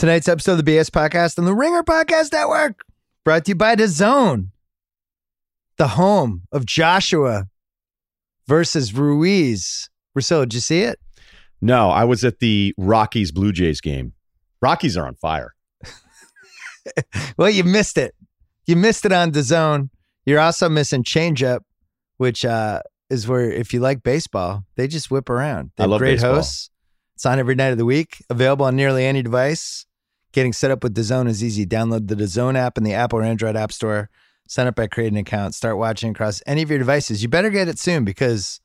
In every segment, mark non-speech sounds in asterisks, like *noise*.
Tonight's episode of the BS Podcast on the Ringer Podcast Network, brought to you by DAZN, the home of Joshua versus Ruiz. Russillo, did you see it? No, I was at the Rockies Blue Jays game. Rockies are on fire. *laughs* well, you missed it. You missed it on DAZN. You're also missing changeup, which uh, is where if you like baseball, they just whip around. They I love great baseball. hosts. It's on every night of the week. Available on nearly any device. Getting set up with DAZN is easy. Download the DAZN app in the Apple or Android App Store. Sign up by creating an account. Start watching across any of your devices. You better get it soon because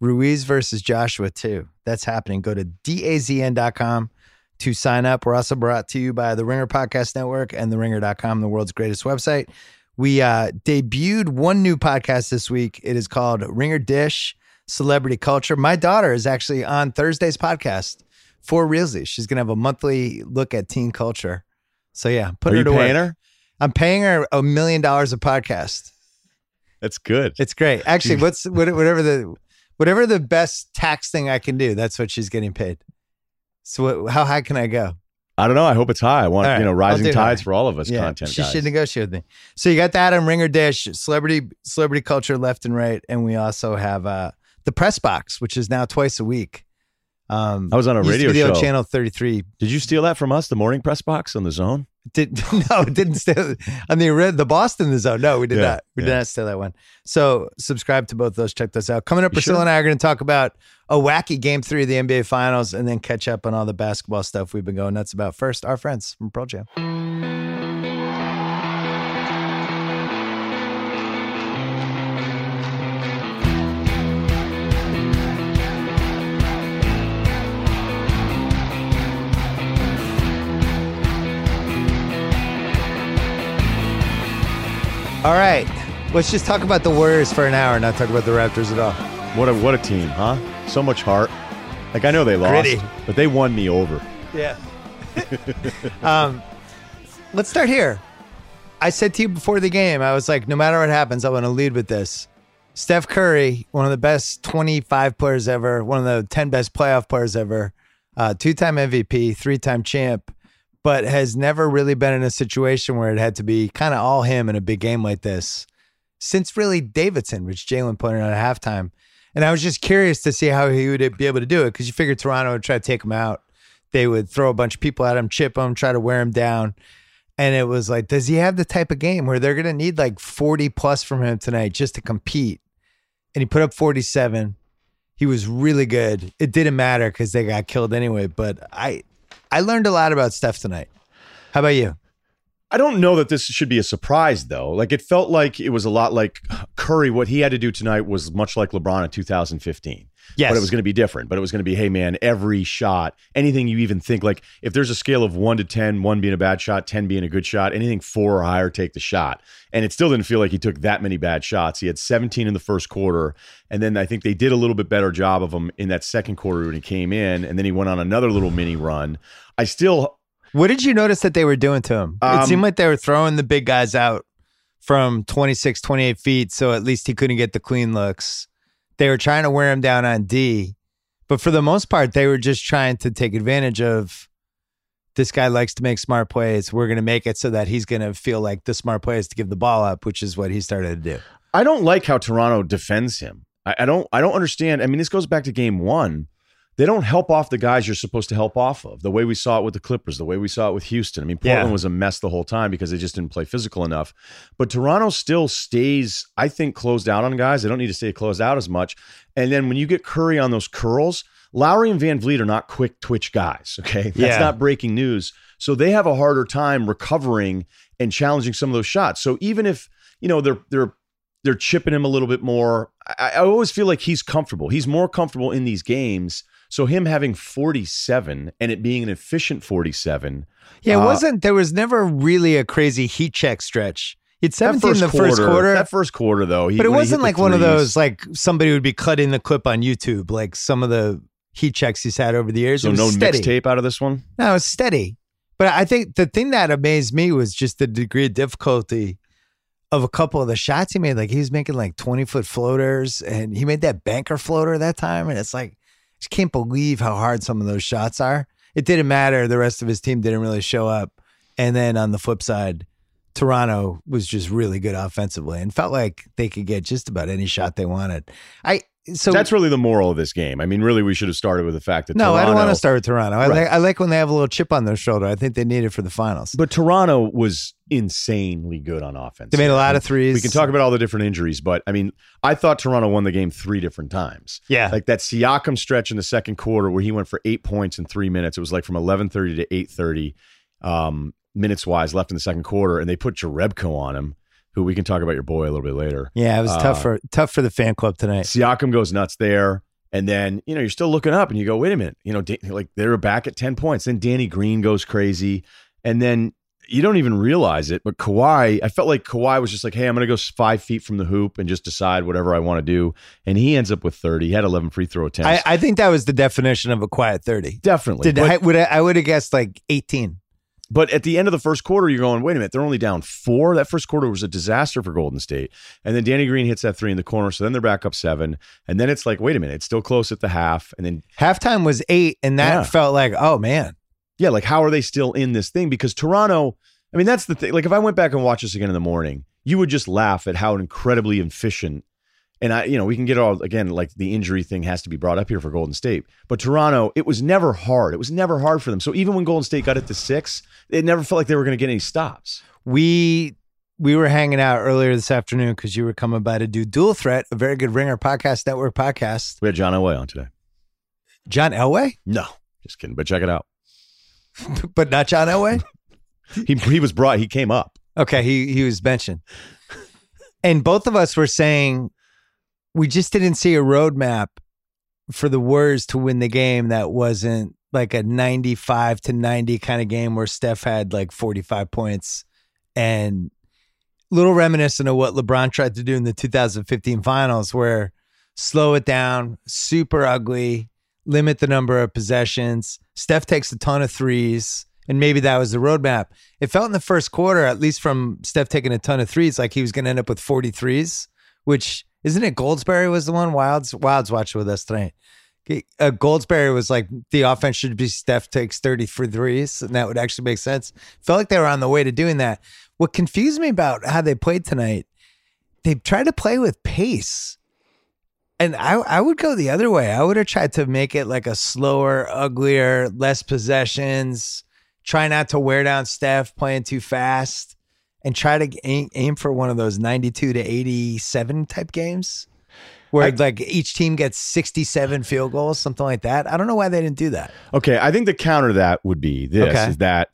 Ruiz versus Joshua too. That's happening. Go to dazn.com to sign up. We're also brought to you by the Ringer Podcast Network and the ringer.com, the world's greatest website. We uh, debuted one new podcast this week. It is called Ringer Dish Celebrity Culture. My daughter is actually on Thursday's podcast for Realsy. She's going to have a monthly look at teen culture. So yeah, put Are her you to paying work. her? I'm paying her a million dollars a podcast. That's good. It's great. Actually, what's whatever the whatever the best tax thing I can do, that's what she's getting paid. So how high can I go? I don't know. I hope it's high. I want right, you know rising tides high. for all of us content she guys. should negotiate with me. So you got that on Ringer Dish, celebrity celebrity culture left and right, and we also have uh, the press box, which is now twice a week. Um, I was on a radio show. channel thirty three. Did you steal that from us? The morning press box on the zone. Did *laughs* no, it didn't steal on the the Boston the zone. No, we did Yeah, not. We did not steal that one. So subscribe to both those. Check those out. Coming up, You Russillo sure? and I are going to talk about a wacky game three of the NBA Finals, and then catch up on all the basketball stuff we've been going nuts about. First, our friends from Pearl Jam. All right, let's just talk about the Warriors for an hour, and not talk about the Raptors at all. What a what a team, huh? So much heart. Like I know they lost, Gritty. but they won me over. Yeah. *laughs* um, let's start here. I said to you before the game, I was like, no matter what happens, I want to lead with this. Steph Curry, one of the best 25 players ever, one of the 10 best playoff players ever, uh, two time MVP, three time champ, but has never really been in a situation where it had to be kind of all him in a big game like this since really Davidson, which Jalen pointed out at halftime. And I was just curious to see how he would be able to do it because you figured Toronto would try to take him out. They would throw a bunch of people at him, chip him, try to wear him down. And it was like, does he have the type of game where they're going to need like 40 plus from him tonight just to compete? And he put up 47. He was really good. It didn't matter because they got killed anyway. But I, I learned a lot about Steph tonight. How about you? I don't know that this should be a surprise though. Like it felt like it was a lot like Curry. What he had to do tonight was much like LeBron in 2015. Yes. But it was going to be different. But it was going to be, hey man, every shot, anything you even think like if there's a scale of one to 10, one being a bad shot, 10 being a good shot, anything four or higher, take the shot. And it still didn't feel like he took that many bad shots. He had 17 in the first quarter. And then I think they did a little bit better job of him in that second quarter when he came in. And then he went on another little mini run. I still What did you notice that they were doing to him? it Um, seemed like they were throwing the big guys out from 26, 28 feet, so at least he couldn't get the clean looks. They were trying to wear him down on D, but for the most part, they were just trying to take advantage of this guy likes to make smart plays. We're going to make it so that he's going to feel like the smart play is to give the ball up, which is what he started to do. I don't like how Toronto defends him. I, I don't. I don't understand. I mean, this goes back to game one. They don't help off the guys you're supposed to help off of. The way we saw it with the Clippers, the way we saw it with Houston. I mean, Portland Yeah. was a mess the whole time because they just didn't play physical enough. But Toronto still stays, I think, closed out on guys. They don't need to stay closed out as much. And then when you get Curry on those curls, Lowry and VanVleet are not quick twitch guys. *laughs* Okay, that's Yeah. not breaking news. So they have a harder time recovering and challenging some of those shots. So even if you know they're they're they're chipping him a little bit more. I, I always feel like he's comfortable. He's more comfortable in these games. So him having 47 and it being an efficient 47. Yeah, it uh, wasn't. There was never really a crazy heat check stretch. It's 17 in the first quarter. That first quarter though, he, but it wasn't like one of those like somebody would be cutting the clip on YouTube, like some of the heat checks he's had over the years. So no mixtape out of this one. No, it was steady. But I think the thing that amazed me was just the degree of difficulty of a couple of the shots he made. Like he was making like 20 foot floaters and he made that banker floater that time. And it's like, just can't believe how hard some of those shots are. it didn't matter. The rest of his team didn't really show up. And then on the flip side, Toronto was just really good offensively and felt like they could get just about any shot they wanted. I so That's really the moral of this game. I mean, really, we should have started with the fact that no, I don't want to start with Toronto. I Right. like I like when they have a little chip on their shoulder. I think they need it for the finals. But Toronto was insanely good on offense. They made a lot of threes. We can talk about all the different injuries, but I mean, I thought Toronto won the game three different times. Yeah. Like that Siakam stretch in the second quarter where he went for eight points in three minutes. It was like from eleven thirty to eight thirty, um, minutes wise left in the second quarter, and they put Jerebko on him, who we can talk about your boy a little bit later. yeah, it was uh, tough for tough for the fan club tonight. Siakam goes nuts there. And then, you know, you're still looking up and you go, wait a minute, you know, like they're back at 10 points. Then Danny Green goes crazy. And then you don't even realize it. But Kawhi, I felt like Kawhi was just like, hey, I'm going to go five feet from the hoop and just decide whatever I want to do. And he ends up with 30. He had 11 free throw attempts. I, I think that was the definition of a quiet thirty. Definitely. Did but, I would I, would have guessed like eighteen. but at the end of the first quarter, you're going, wait a minute, they're only down four. That first quarter was a disaster for Golden State. And then Danny Green hits that three in the corner. So then they're back up seven. And then it's like, wait a minute, it's still close at the half. And then Halftime was eight, and that Yeah. felt like oh man. Yeah, like how are they still in this thing? Because Toronto, I mean, that's the thing. Like if I went back and watched this again in the morning, you would just laugh at how incredibly efficient. And I, you know, we can get all again, like the injury thing has to be brought up here for Golden State. But Toronto, it was never hard. It was never hard for them. So even when Golden State got it to six, it never felt like they were going to get any stops. We we were hanging out earlier this afternoon because you were coming by to do Dual Threat, a very good Ringer podcast network podcast. We had John Elway on today. John Elway, No, just kidding. But check it out. *laughs* but not John Elway. *laughs* He he was brought. He came up. Okay, he he was mentioned, and both of us were saying we just didn't see a roadmap for the Warriors to win the game that wasn't like a ninety-five to ninety kind of game where Steph had like forty-five points, and little reminiscent of what LeBron tried to do in the 2015 Finals, where slow it down, super ugly, limit the number of possessions. Steph takes a ton of threes, and maybe that was the roadmap. It felt in the first quarter, at least from Steph taking a ton of threes, like he was going to end up with 43s, which isn't it Goldsberry was the one? Wilds Wilds watched with us tonight. Uh, Goldsberry was like the offense should be Steph takes 30 for threes, and that would actually make sense. Felt like they were on the way to doing that. What confused me about how they played tonight, they tried to play with pace. And I, I would go the other way. I would have tried to make it like a slower, uglier, less possessions, try not to wear down Steph playing too fast, and try to aim, aim for one of those 92 to 87 type games where I- like each team gets 67 field goals, something like that. I don't know why they didn't do that. Okay, I think the counter to that would be this: Okay. is that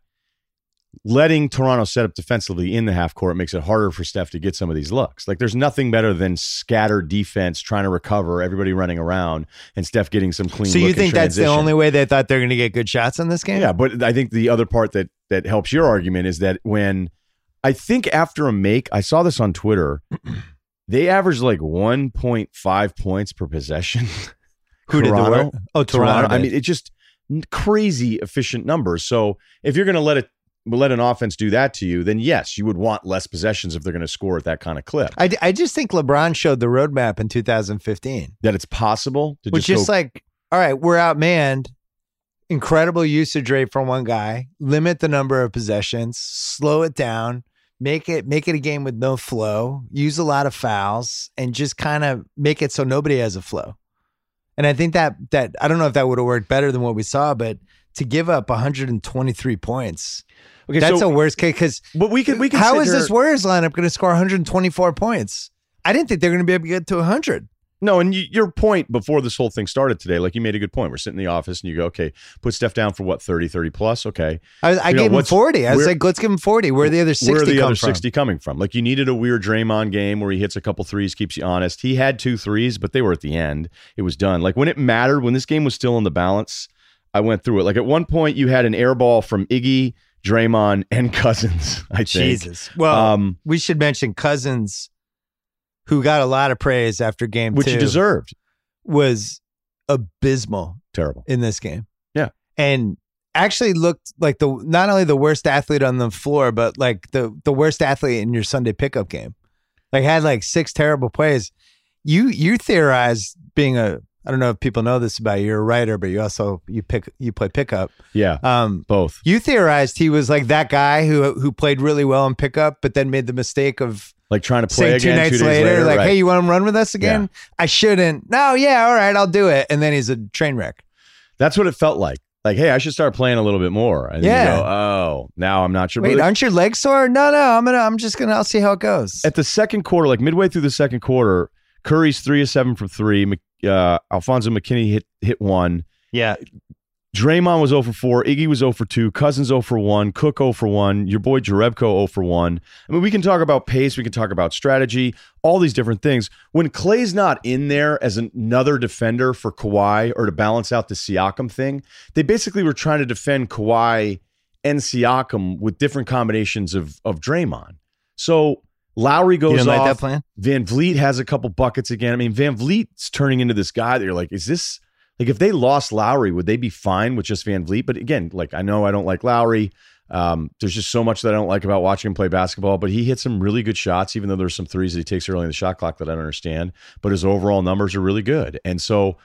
letting Toronto set up defensively in the half court makes it harder for Steph to get some of these looks. Like, there's nothing better than scattered defense trying to recover, everybody running around, and Steph getting some clean. So you think that's the only way they thought they're going to get good shots in this game? Yeah, but I think the other part that that helps your argument is that when I think after a make, I saw this on Twitter, *clears throat* they averaged like 1.5 points per possession. *laughs* Who did the Toronto? work? Oh, Toronto. I mean, it's just crazy efficient numbers. So if you're going to let it let an offense do that to you, then yes, you would want less possessions if they're going to score at that kind of clip. I, I just think LeBron showed the roadmap in 2015, That it's possible to which just is go, like, all right, we're outmanned. Incredible usage rate from one guy. Limit the number of possessions. Slow it down. Make it make it a game with no flow. Use a lot of fouls and just kind of make it so nobody has a flow. And I think that that I don't know if that would have worked better than what we saw, but to give up 123 points, okay, that's so, a worst case. Because but we could we could How is here- this Warriors lineup going to score 124 points? I didn't think they're going to be able to get to 100. No, and you, your point before this whole thing started today, like you made a good point. We're sitting in the office and you go, okay, put Steph down for what, 30, 30 plus? Okay. I, I You know, gave him 40. I was like, let's give him 40. Where are the other 60 Where are the other from? 60 coming from? Like you needed a weird Draymond game where he hits a couple threes, keeps you honest. He had two threes, but they were at the end. It was done. Like when it mattered, when this game was still in the balance, I went through it. Like at one point, you had an air ball from Iggy, Draymond, and *laughs* Cousins, I think. Jesus. Well, Um, we should mention Cousins, who got a lot of praise after game which two, he deserved. was abysmal Terrible. in this game. Yeah. And actually looked like the not only the worst athlete on the floor, but like the the worst athlete in your Sunday pickup game. Like had like six terrible plays. You you theorized being a I don't know if people know this about you. You're a writer, but you also you pick you play pickup. Yeah, Um, both. you theorized he was like that guy who who played really well in pickup, but then made the mistake of Like trying to play saying two nights two later, later. like, right. "Hey, you want to run with us again?" I shouldn't. No, yeah, all right, I'll do it. And then he's a train wreck. That's what it felt like. Like, hey, I should start playing a little bit more. And Yeah. you go, oh, now I'm not sure. Wait, aren't your legs sore? No, no, I'm gonna. I'm just gonna. I'll see how it goes. at the second quarter, like midway through the second quarter, Curry's three of seven from three. Mc- Uh, Alfonzo McKinnie hit hit one. yeah, Draymond was 0 for 4. Iggy was 0 for 2. Cousins 0 for 1. Cook 0 for 1. Your boy Jerebko 0 for 1. I mean, we can talk about pace. We can talk about strategy, all these different things. When Clay's not in there as another defender for Kawhi or to balance out the Siakam thing, they basically were trying to defend Kawhi and Siakam with different combinations of, of Draymond. So Lowry goes you didn't like off. that plan. VanVleet has a couple buckets again. I mean, VanVleet's turning into this guy that you're like, is this like if they lost Lowry, would they be fine with just VanVleet? But again, like I know I don't like Lowry. Um, there's just so much that I don't like about watching him play basketball, but he hits some really good shots, even though there's some threes that he takes early in the shot clock that I don't understand. But his overall numbers are really good. And so,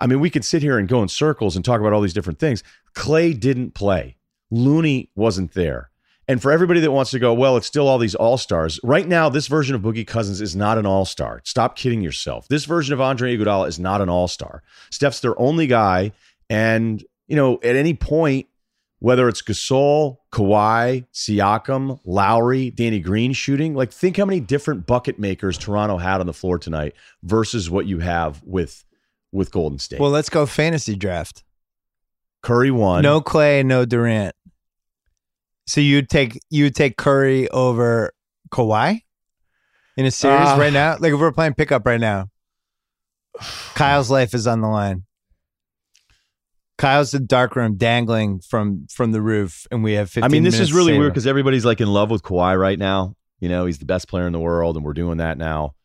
I mean, we could sit here and go in circles and talk about all these different things. Clay didn't play. Looney wasn't there. And for everybody that wants to go, well, it's still all these all stars. Right now, this version of Boogie Cousins is not an all star. Stop kidding yourself. This version of Andre Iguodala is not an all star. Steph's their only guy, and you know, at any point, whether it's Gasol, Kawhi, Siakam, Lowry, Danny Green shooting, like think how many different bucket makers Toronto had on the floor tonight versus what you have with with Golden State. Well, let's go fantasy draft. Curry won. No Clay, no Durant. So you'd take you'd take Curry over Kawhi in a series Uh, right now. Like if we're playing pickup right now, *sighs* Kyle's life is on the line. Kyle's the dark room dangling from from the roof, and we have 15 I mean, this is really weird because everybody's like in love with Kawhi right now. You know, he's the best player in the world, and we're doing that now.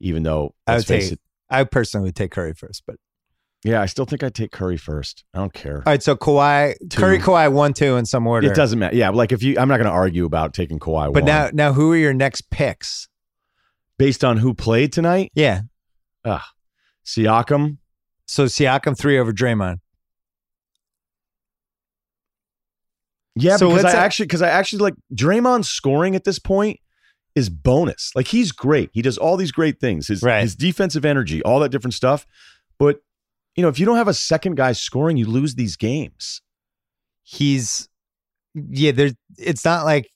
Even though, I would face take- it, I personally would take Curry first, but yeah, I still think I'd take Curry first. I don't care. all right. So Kawhi, Two. Curry, Kawhi, one, two in some order. It doesn't matter. Yeah, like if you, I'm not going to argue about taking Kawhi. But one. now, now, who are your next picks? based on who played tonight, Yeah. Uh. Siakam. So Siakam three over Draymond. Yeah, So because I actually, because I actually like Draymond's scoring at this point is bonus. Like he's great. He does all these great things. His Right. his defensive energy, all that different stuff. But you know, if you don't have a second guy scoring, you lose these games. he's yeah there's it's not like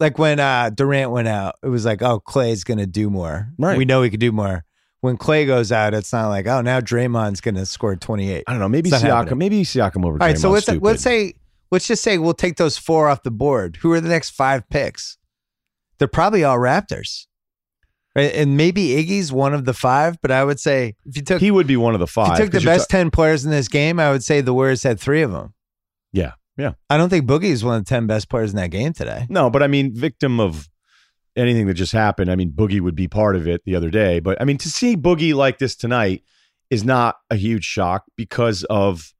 like when uh durant went out it was like oh clay's gonna do more Right. we know he could do more when clay goes out it's not like oh now draymond's gonna score 28 I don't know. Maybe Siakam. happening. Maybe Siakam over. all right so let's stupid. let's say let's just say we'll take those four off the board who are the next five picks they're probably all raptors and maybe iggy's one of the five but i would say if you took he would be one of the five. if you took the best 10 players in this game i would say the warriors had three of them Yeah, yeah. i don't think boogie is one of the 10 best players in that game today No, but I mean, victim of anything that just happened. I mean, Boogie would be part of it the other day. But I mean, to see Boogie like this tonight is not a huge shock because of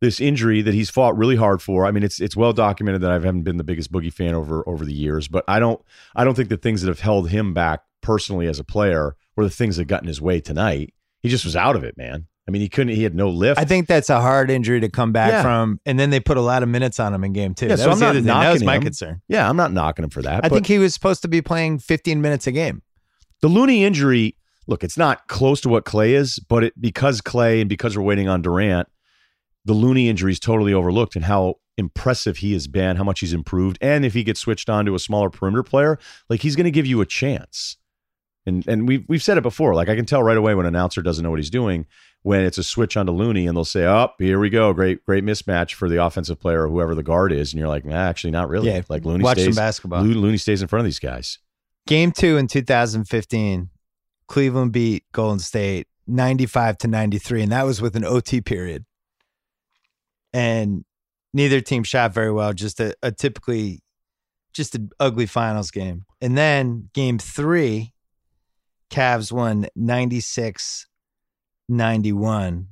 this injury that he's fought really hard for. I mean, it's it's well documented that I haven't been the biggest Boogie fan over over the years, but I don't I don't think the things that have held him back personally as a player were the things that got in his way tonight. He just was out of it, man. I mean, he couldn't. He had no lift. I think that's a hard injury to come back Yeah. from, and then they put a lot of minutes on him in game two. Yeah, that so I'm not thing. That was knocking my him. concern. yeah, I'm not knocking him for that. I think he was supposed to be playing 15 minutes a game. the Looney injury, look, it's not close to what Clay is, but it because Clay and because we're waiting on Durant, the Looney injury is totally overlooked and how impressive he has been, how much he's improved, and if he gets switched on to a smaller perimeter player, like he's going to give you a chance. And and we've we've said it before. Like I can tell right away when an announcer doesn't know what he's doing when it's a switch onto Looney and they'll say, "Up, here we go, great great mismatch for the offensive player or whoever the guard is," and you're like, nah, "Actually, not really." Yeah, like Looney Watch some stays, basketball. Lo- Looney stays in front of these guys. Game two in 2015, Cleveland beat Golden State 95 to 93, and that was with an OT period. And neither team shot very well, just a, a typically just an ugly finals game. And then game three, Cavs won 96 91.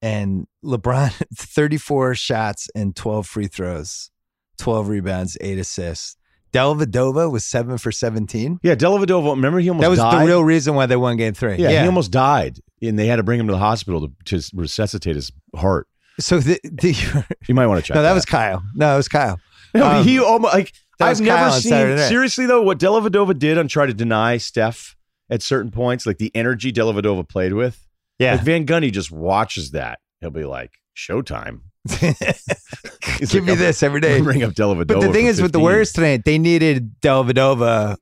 And LeBron, *laughs* 34 shots and 12 free throws, 12 rebounds, eight assists. Dellavedova was seven for 17. Yeah, Dellavedova. Remember he almost That was died. the real reason why they won game three. yeah, he almost died, and they had to bring him to the hospital to, to resuscitate his heart. so the, the *laughs* You might want to check. no, that was Kyle. No, it was Kyle. No, Um, he almost like I've never Kyle seen seriously though what Dellavedova did on try to deny Steph at certain points, like the energy Dellavedova played with. Yeah. Like Van Gundy just watches that. He'll be like, "Showtime." *laughs* Give like, me "I'm- this every day. I'm day. gonna Bring up Dellavedova. But the thing is, with the Warriors tonight, they needed Dellavedova.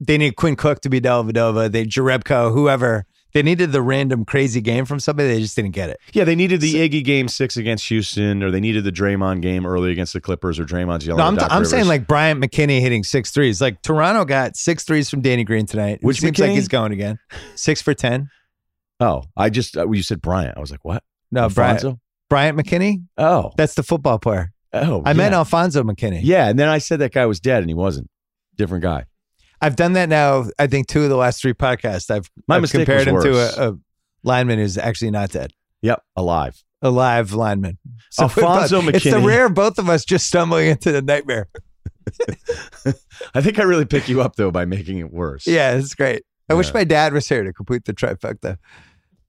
They needed Quinn Cook to be Dellavedova. They Jerebko, whoever. They needed the random crazy game from somebody. They just didn't get it. yeah, they needed the Iggy game six against Houston, or they needed the Draymond game early against the Clippers, or Draymond's yelling. No, I'm, Doc I'm saying like Bryant McKinnie hitting six threes. Like Toronto got six threes from Danny Green tonight. Which seems like he's going again. Six for 10. oh, I just uh, you said Bryant. I was like, what? No, Bryant, Bryant McKinnie. Oh, That's the football player. oh, I yeah. meant Alfonzo McKinnie. Yeah, and then I said that guy was dead, and he wasn't. Different guy. I've done that now. I think two of the last three podcasts. I've, My I've mistake compared him worse. to a, a lineman who's actually not dead. Yep, alive. A live lineman. *laughs* Alfonzo McKinnie. It's the rare both of us just stumbling into the nightmare. *laughs* I think I really pick you up though by making it worse. Yeah, it's great. I wish my dad was here to complete the trifecta.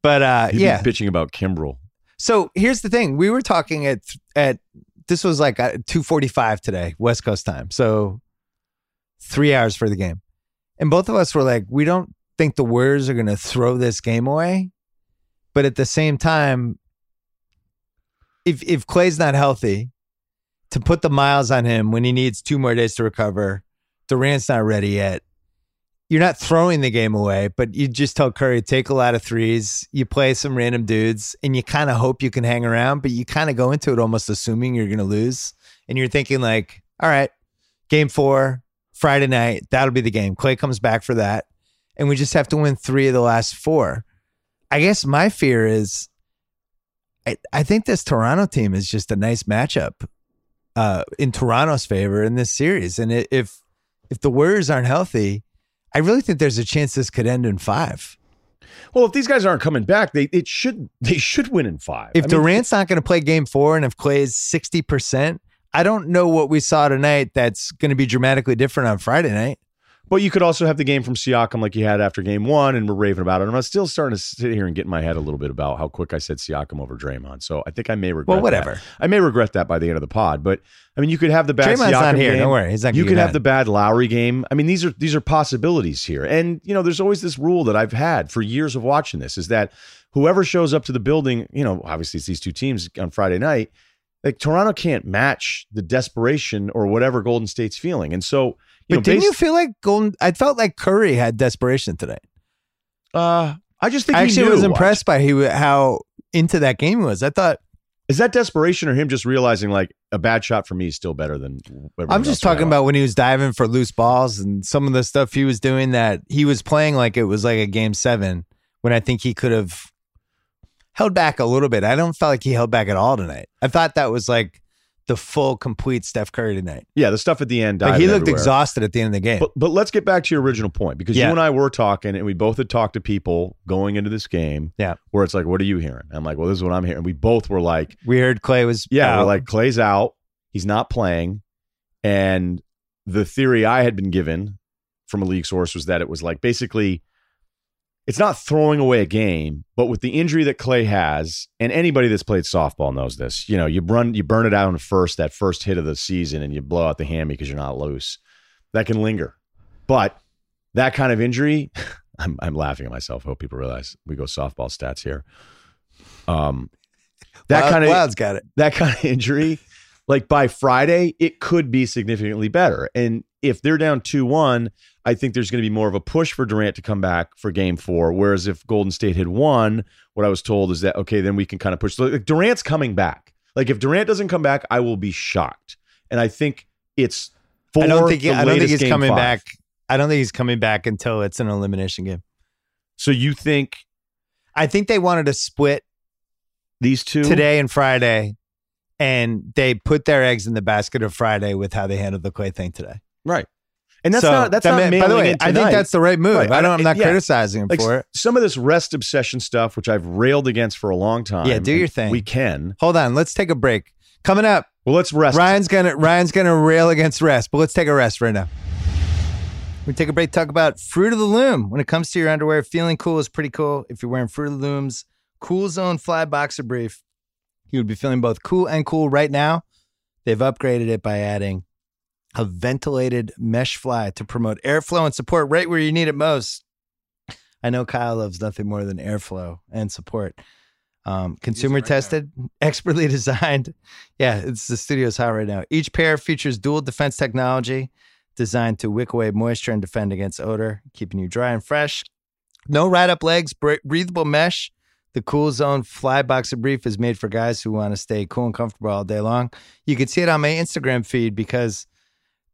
But uh, He'd yeah. bitching about Kimbrel. So here's the thing: we were talking at at this was like two forty five today, West Coast time. So three hours for the game, and both of us were like, we don't think the Warriors are going to throw this game away, but at the same time, if if Clay's not healthy, to put the miles on him when he needs two more days to recover, Durant's not ready yet. You're not throwing the game away, but you just tell Curry take a lot of threes. You play some random dudes, and you kind of hope you can hang around, but you kind of go into it almost assuming you're going to lose, and you're thinking like, all right, game four, Friday night, that'll be the game. Clay comes back for that, and we just have to win three of the last four. I guess my fear is, I, I think this Toronto team is just a nice matchup uh, in Toronto's favor in this series, and if if the Warriors aren't healthy, I really think there's a chance this could end in five. Well, if these guys aren't coming back, they it should they should win in five. If I mean, Durant's not going to play game four and if Clay is 60%, I don't know what we saw tonight that's going to be dramatically different on Friday night. but you could also have the game from Siakam like you had after game one, and we're raving about it. And I'm still starting to sit here and get in my head a little bit about how quick I said Siakam over Draymond. So I think I may regret. Well, that. whatever. I may regret that by the end of the pod. But I mean, you could have the bad Draymond's Siakam not here. game. Don't worry. He's not you could have the bad Lowry game. I mean, these are these are possibilities here. And you know, there's always this rule that I've had for years of watching this is that whoever shows up to the building, you know, obviously it's these two teams on Friday night. Like Toronto can't match the desperation or whatever Golden State's feeling. And so, you But know, didn't based- you feel like Golden? I felt like Curry had desperation today. uh I just think I he actually was impressed by he, how into that game he was. I thought, Is that desperation or him just realizing like a bad shot for me is still better than I'm just talking about when he was diving for loose balls and some of the stuff he was doing that he was playing like it was like a game seven when I think he could have held back a little bit. I don't feel like he held back at all tonight. I thought that was like the full complete Steph Curry tonight. Yeah, the stuff at the end. Like he looked everywhere. exhausted at the end of the game. But but let's get back to your original point because Yeah. you and I were talking and we both had talked to people going into this game. Yeah. Where it's like, what are you hearing? I'm like, well, this is what I'm hearing. We both were like, we heard Clay was yeah, we're like Clay's out. He's not playing. And the theory I had been given from a league source was that it was like basically it's not throwing away a game, but with the injury that Clay has, and anybody that's played softball knows this, you know, you run you burn it out in first, that first hit of the season, and you blow out the hammy because you're not loose. That can linger. But that kind of injury, *laughs* I'm I'm laughing at myself. I Hope people realize we go softball stats here. Um that Wild- kind of Wild's got it. that kind of *laughs* injury, like by Friday, it could be significantly better. And if they're down 2 1, I think there's going to be more of a push for Durant to come back for game four. Whereas if Golden State had won, what I was told is that, okay, then we can kind of push. Like Durant's coming back. Like if Durant doesn't come back, I will be shocked. And I think it's I don't think he, I don't think he's coming five. back. I don't think he's coming back until it's an elimination game. So you think I think they wanted to split these two today and Friday, and they put their eggs in the basket of Friday with how they handled the Clay thing today. right? And that's So, not that's that not may- by the way, I think that's the right move. Right. I don't. I'm not Yeah. criticizing him like for it. some of this rest obsession stuff, which I've railed against for a long time. Yeah, do your thing. We can. Hold on, let's take a break. Coming up, Well, let's rest. Ryen's gonna Ryan's gonna rail against rest, but let's take a rest right now. We take a break. Talk about Fruit of the Loom. When it comes to your underwear, feeling cool is pretty cool. If you're wearing Fruit of the Loom's Cool Zone Fly Boxer Brief, you would be feeling both cool and cool right now. They've upgraded it by adding a ventilated mesh fly to promote airflow and support right where you need it most. I know Kyle loves nothing more than airflow and support. Um, consumer right now. tested, *laughs* expertly designed. Yeah, it's the studio's hot right now. Each pair features dual defense technology designed to wick away moisture and defend against odor, keeping you dry and fresh. No ride up legs, breathable mesh. The Cool Zone Fly Boxer Brief is made for guys who want to stay cool and comfortable all day long. You can see it on my Instagram feed because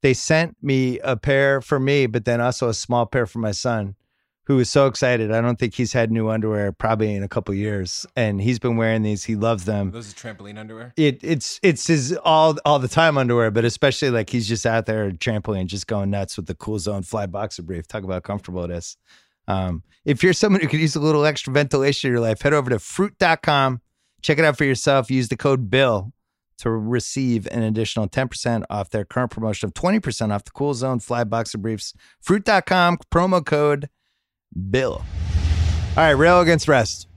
they sent me a pair for me, but then also a small pair for my son, who is so excited. I don't think he's had new underwear probably in a couple years, and he's been wearing these. He loves them. Those are trampoline underwear. It it's it's his all all the time underwear, but especially like he's just out there trampoline, just going nuts with the Cool Zone Fly Boxer Brief. Talk about how comfortable it is. Um, if you're someone who could use a little extra ventilation in your life, head over to fruit.com. Check it out for yourself. Use the code BILL to receive an additional 10% off their current promotion of 20% off the Cool Zone Fly Boxer Briefs. Fruit.com, promo code BILL. All right, rail against rest.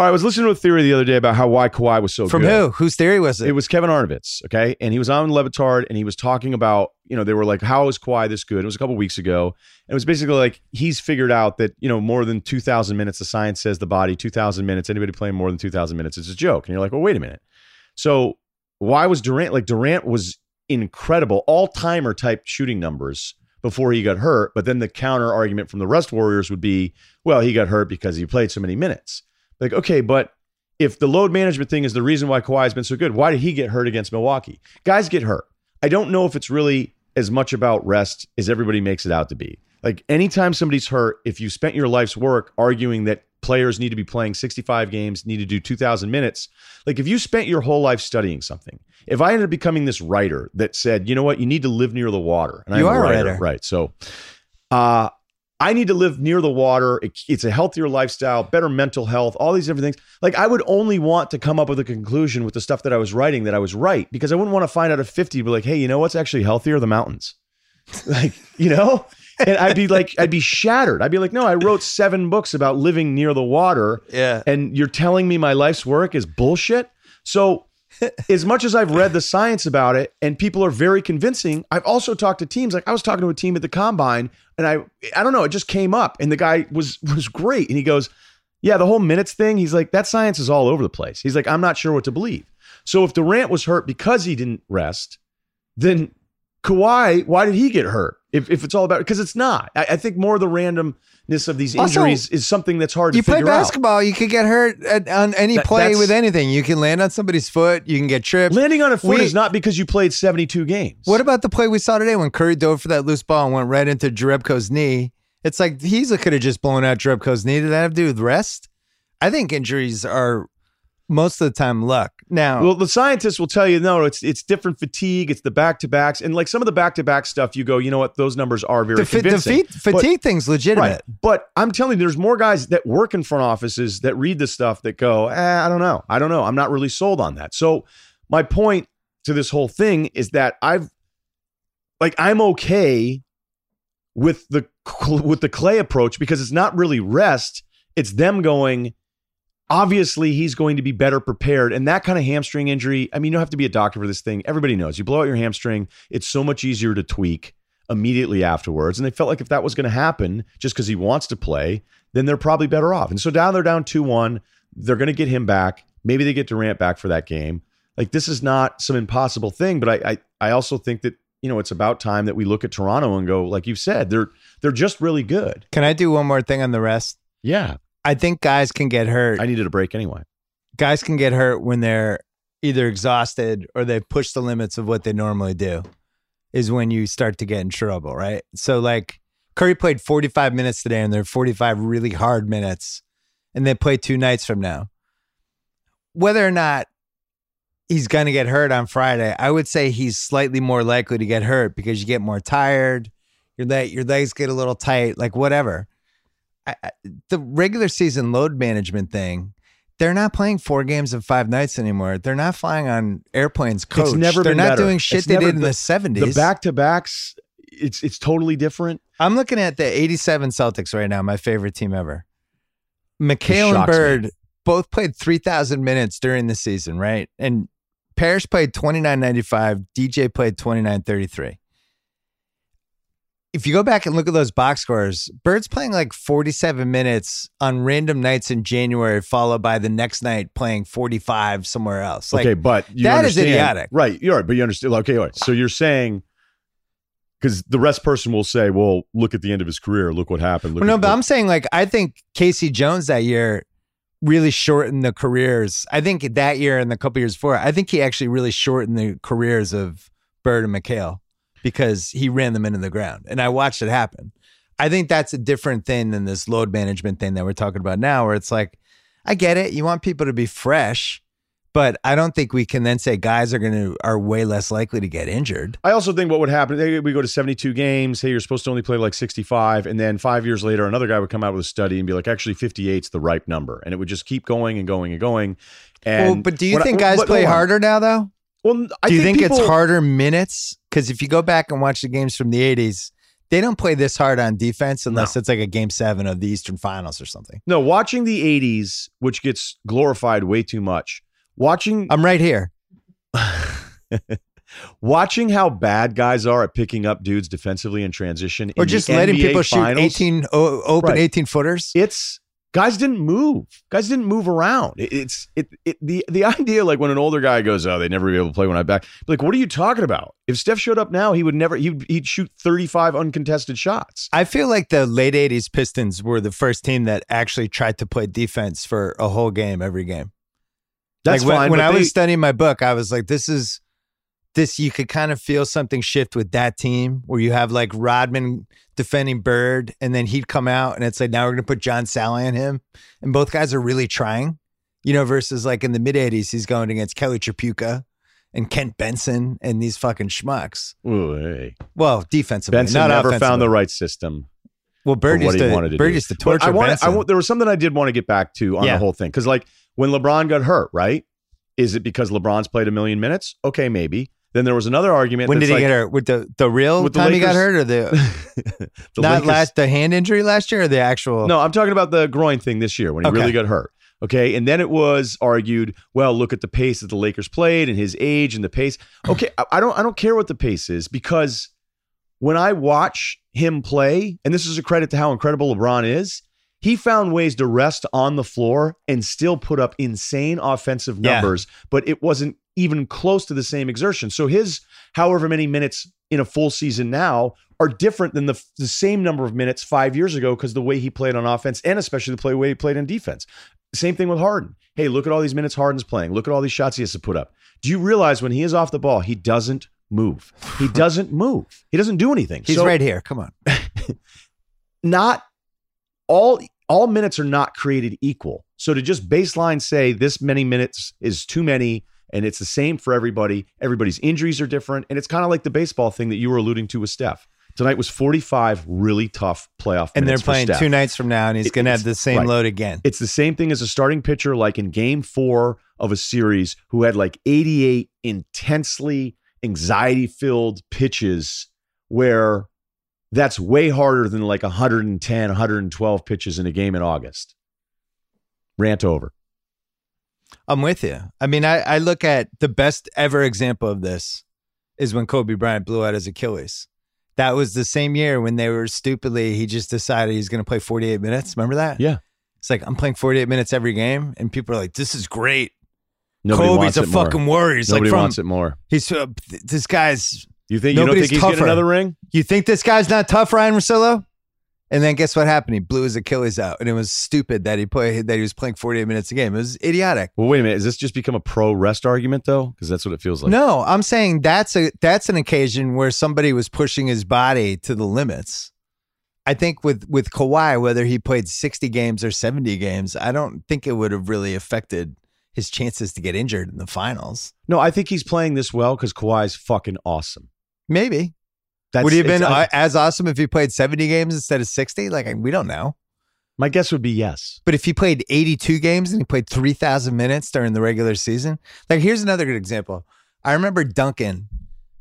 All right, I was listening to a theory the other day about how why Kawhi was so From good. who? Whose theory was it? It was Kevin Arnovitz, okay? And he was on Le Batard and he was talking about, you know, they were like, how is Kawhi this good? It was a couple weeks ago. And it was basically like he's figured out that, you know, more than 2,000 minutes, the science says the body, 2,000 minutes, anybody playing more than 2,000 minutes is a joke. And you're like, well, wait a minute. So why was Durant, like Durant was incredible, all timer type shooting numbers before he got hurt. But then the counter argument from the rest Warriors would be, well, he got hurt because he played so many minutes. Like, okay, but if the load management thing is the reason why Kawhi has been so good, why did he get hurt against Milwaukee? Guys get hurt. I don't know if it's really as much about rest as everybody makes it out to be. Like anytime somebody's hurt, if you spent your life's work arguing that players need to be playing 65 games, need to do 2,000 minutes, like if you spent your whole life studying something, if I ended up becoming this writer that said, you know what, you need to live near the water, and You I'm are a writer, writer. right? So, uh, I need to live near the water. It- it's a healthier lifestyle, better mental health, all these different things. Like I would only want to come up with a conclusion with the stuff that I was writing that I was right because I wouldn't want to find out at 50 be like, hey, you know what's actually healthier? The mountains. *laughs* like, you know? And I'd be like, I'd be shattered. I'd be like, no, I wrote seven books about living near the water. Yeah. And you're telling me my life's work is bullshit. So, as much as I've read the science about it and people are very convincing, I've also talked to teams. Like I was talking to a team at the combine and I I don't know, it just came up and the guy was was great. And he goes, Yeah, the whole minutes thing, he's like, that science is all over the place. He's like, I'm not sure what to believe. So if Durant was hurt because he didn't rest, then Kawhi, why did he get hurt? If, if it's all about because it's not. I, I think more of the randomness of these Also, injuries is something that's hard You to play figure out. You play basketball, you could get hurt at, on any That- play with anything. You can land on somebody's foot, you can get tripped. Landing on a foot We- is not because you played 72 games. What about the play we saw today when Curry dove for that loose ball and went right into Jerebko's knee? It's like he's could have just blown out Jerebko's knee. Did that have to do with rest? I think injuries are most of the time luck. Now, Well, the scientists will tell you no, it's it's different fatigue, it's the back to backs, and like some of the back to back stuff, you go, you know what, those numbers are very the, convincing. fatigue thing's legitimate. Right. But I'm telling you, there's more guys that work in front offices that read this stuff that go, eh, I don't know. I don't know. I'm not really sold on that. So my point to this whole thing is that I've like I'm okay with the with the clay approach because it's not really rest. It's them going, obviously he's going to be better prepared. And that kind of hamstring injury, I mean, you don't have to be a doctor for this thing. Everybody knows you blow out your hamstring, it's so much easier to tweak immediately afterwards. And they felt like if that was going to happen just because he wants to play, then they're probably better off. And so down they're down 2 1. They're going to get him back. Maybe they get Durant back for that game. Like this is not some impossible thing, but I, I I also think that you know it's about time that we look at Toronto and go, like you've said, they're they're just really good. Can I do one more thing on the rest? Yeah, I think guys can get hurt. I needed a break anyway. guys can get hurt when they're either exhausted or they've pushed the limits of what they normally do is when you start to get in trouble, right? So like Curry played 45 minutes today and they're 45 really hard minutes and they play two nights from now. Whether or not he's going to get hurt on Friday, I would say he's slightly more likely to get hurt because you get more tired, your leg, your legs get a little tight, like whatever. I, I, the regular season load management thing, they're not playing four games of five nights anymore. They're not flying on airplanes. Coach. never They're not better. doing shit It's they did in the seventies. The back to backs, it's it's totally different. I'm looking at the '87 Celtics right now. My favorite team ever. McHale and shocks me. Bird both played 3,000 minutes during the season, right? And Parish played 29.95. DJ played 29.33. If you go back and look at those box scores, Bird's playing like 47 minutes on random nights in January, followed by the next night playing 45 somewhere else. Like, okay, but you that is idiotic. right? You're right, but you understand. Okay, all right. So you're saying because the rest person will say, "Well, look at the end of his career. Look what happened." Look Well, no, but what- I'm saying like I think K.C. Jones that year really shortened the careers. I think that year and the couple years before, I think he actually really shortened the careers of Bird and McHale because he ran them into the ground. And I watched it happen. I think that's a different thing than this load management thing that we're talking about now, where it's like, I get it. You want people to be fresh, but I don't think we can then say guys are gonna are way less likely to get injured. I also think what would happen, we go to 72 games. Hey, you're supposed to only play like 65. And then five years later, another guy would come out with a study and be like, actually, 58's the ripe number. And it would just keep going and going and going. And well, but do you when I- think guys play harder now though? Well, I Do you think, people, it's harder minutes? Because if you go back and watch the games from the 80s, they don't play this hard on defense unless it's like a game seven of the Eastern Finals or something. No, watching the 80s, which gets glorified way too much. Watching I'm right here. *laughs* watching how bad guys are at picking up dudes defensively in transition Or in just letting NBA people shoot 18 open Right. 18 footers. It's guys didn't move. Guys didn't move around. It- it's it, it the the *laughs* idea like when an older guy goes, oh, they never be able to play when I back. Like, what are you talking about? If Steph showed up now, he would never. He'd, he'd shoot thirty five uncontested shots. I feel like the late 80s Pistons were the first team that actually tried to play defense for a whole game every game. That's like when, fine. when but I they- was studying my book, I was like, this is this you could kind of feel something shift with that team where you have like Rodman defending Bird and then he'd come out and it's like now we're gonna put John Salley on him. And both guys are really trying. You know, versus like in the mid 80s, he's going against Kelly Tripucka and Kent Benson and these fucking schmucks. Ooh, hey. Well, defensively, Benson not never found the right system. Well, Bird used to, wanted to Bird do. used to But torture I want. Benson. want. There was something I did want to get back to on Yeah. the whole thing because, like, when LeBron got hurt, right? Is it because LeBron's played a million minutes? Okay, maybe. Then there was another argument. when did he like, get hurt? With the the real With the time he got hurt, or the, *laughs* the not Lakers- last the hand injury last year, or the actual? No, I'm talking about the groin thing this year when he Okay. really got hurt. Okay. And then it was argued, well, look at the pace that the Lakers played and his age and the pace. *sighs* Okay. I, don't I don't care what the pace is because when I watch him play, and this is a credit to how incredible LeBron is, he found ways to rest on the floor and still put up insane offensive Yeah. numbers, but it wasn't even close to the same exertion. So his however many minutes in a full season now are different than the, the same number of minutes five years ago because the way he played on offense and especially the play way he played on defense. Same thing with Harden. Hey, look at all these minutes Harden's playing. Look at all these shots he has to put up. Do you realize when he is off the ball, he doesn't move? He *laughs* doesn't move. He doesn't do anything. he's So right here. Come on. *laughs* not all all minutes are not created equal. So to just baseline say this many minutes is too many and it's the same for everybody, everybody's injuries are different and it's kind of like the baseball thing that you were alluding to with Steph. Tonight was 45 really tough playoff And they're playing two nights from now, and he's going to have the same right. load again. It's the same thing as a starting pitcher, like in game four of a series, who had like 88 intensely anxiety filled pitches, where that's way harder than like 110, 112 pitches in a game in August. Rant over. I'm with you. I mean, I, I look at the best ever example of this is when Kobe Bryant blew out his Achilles. That was the same year when they were stupidly, he just decided he's going to play 48 minutes. Remember that? Yeah. It's like, I'm playing 48 minutes every game. And people are like, this is great. Nobody Kobe's wants a it more. fucking warrior. He's Nobody like, from, wants it more. he's, uh, this guy's, You think you don't Nobody's think he's tougher. getting another ring? you think this guy's not tough, Ryen Russillo? And then guess what happened? He blew his Achilles out. And it was stupid that he played, that he was playing 48 minutes a game. It was idiotic. Well, wait a minute. Has this just become a pro rest argument though? Because that's what it feels like. no, I'm saying that's a that's an occasion where somebody was pushing his body to the limits. I think with with Kawhi, whether he played 60 games or 70 games, I don't think it would have really affected his chances to get injured in the finals. No, I think he's playing this well because Kawhi's fucking awesome. Maybe That's, would he have been uh, as awesome if he played 70 games instead of 60? Like we don't know. My guess would be yes. But if he played 82 games and he played 3,000 minutes during the regular season, like here's another good example. I remember Duncan.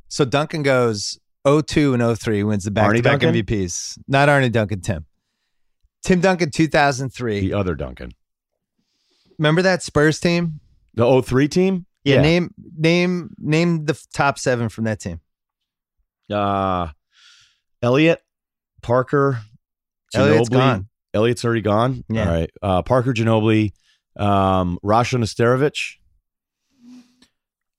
So Duncan goes 02 and 03, wins the back to back Duncan? MVPs. Not Arne Duncan, Tim. Tim Duncan, 2003. The other Duncan. Remember that Spurs team? The 03 team? Yeah. Name, name, name the top seven from that team. Uh, Elliott, Parker, Elliott's Ginobili. gone. Elliott's already gone. Yeah. All right. Uh, Parker Ginobili, um, Rasho Nesterovic.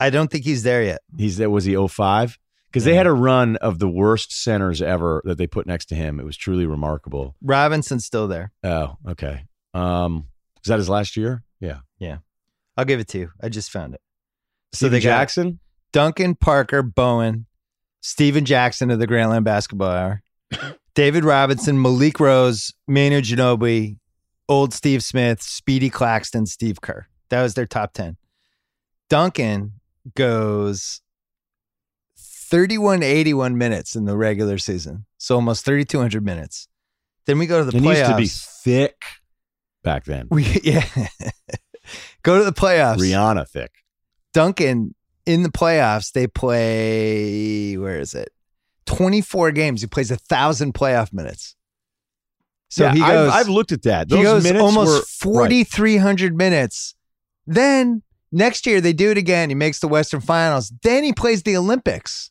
I don't think he's there yet. He's there. Was he 05? Because they had a run of the worst centers ever that they put next to him. It was truly remarkable. Robinson's still there. Oh, okay. Um, was that his last year? Yeah. Yeah. I'll give it to you. I just found it. So got- Jackson. Duncan Parker Bowen, Stephen Jackson of the Grantland Basketball Hour, David Robinson, Malik Rose, Manu Ginobili, Old Steve Smith, Speedy Claxton, Steve Kerr. That was their top 10. Duncan goes 31 81 minutes in the regular season. So almost 3,200 minutes. Then we go to the It playoffs. used to be thick back then. we, *laughs* yeah. go to the playoffs. Rihanna thick. Duncan in the playoffs, they play where is it? 24 games. He plays a thousand playoff minutes. So yeah, he goes, I've, I've looked at that. he goes minutes almost were, right. 4,300 minutes. Then next year they do it again. He makes the Western Finals. Then he plays the Olympics.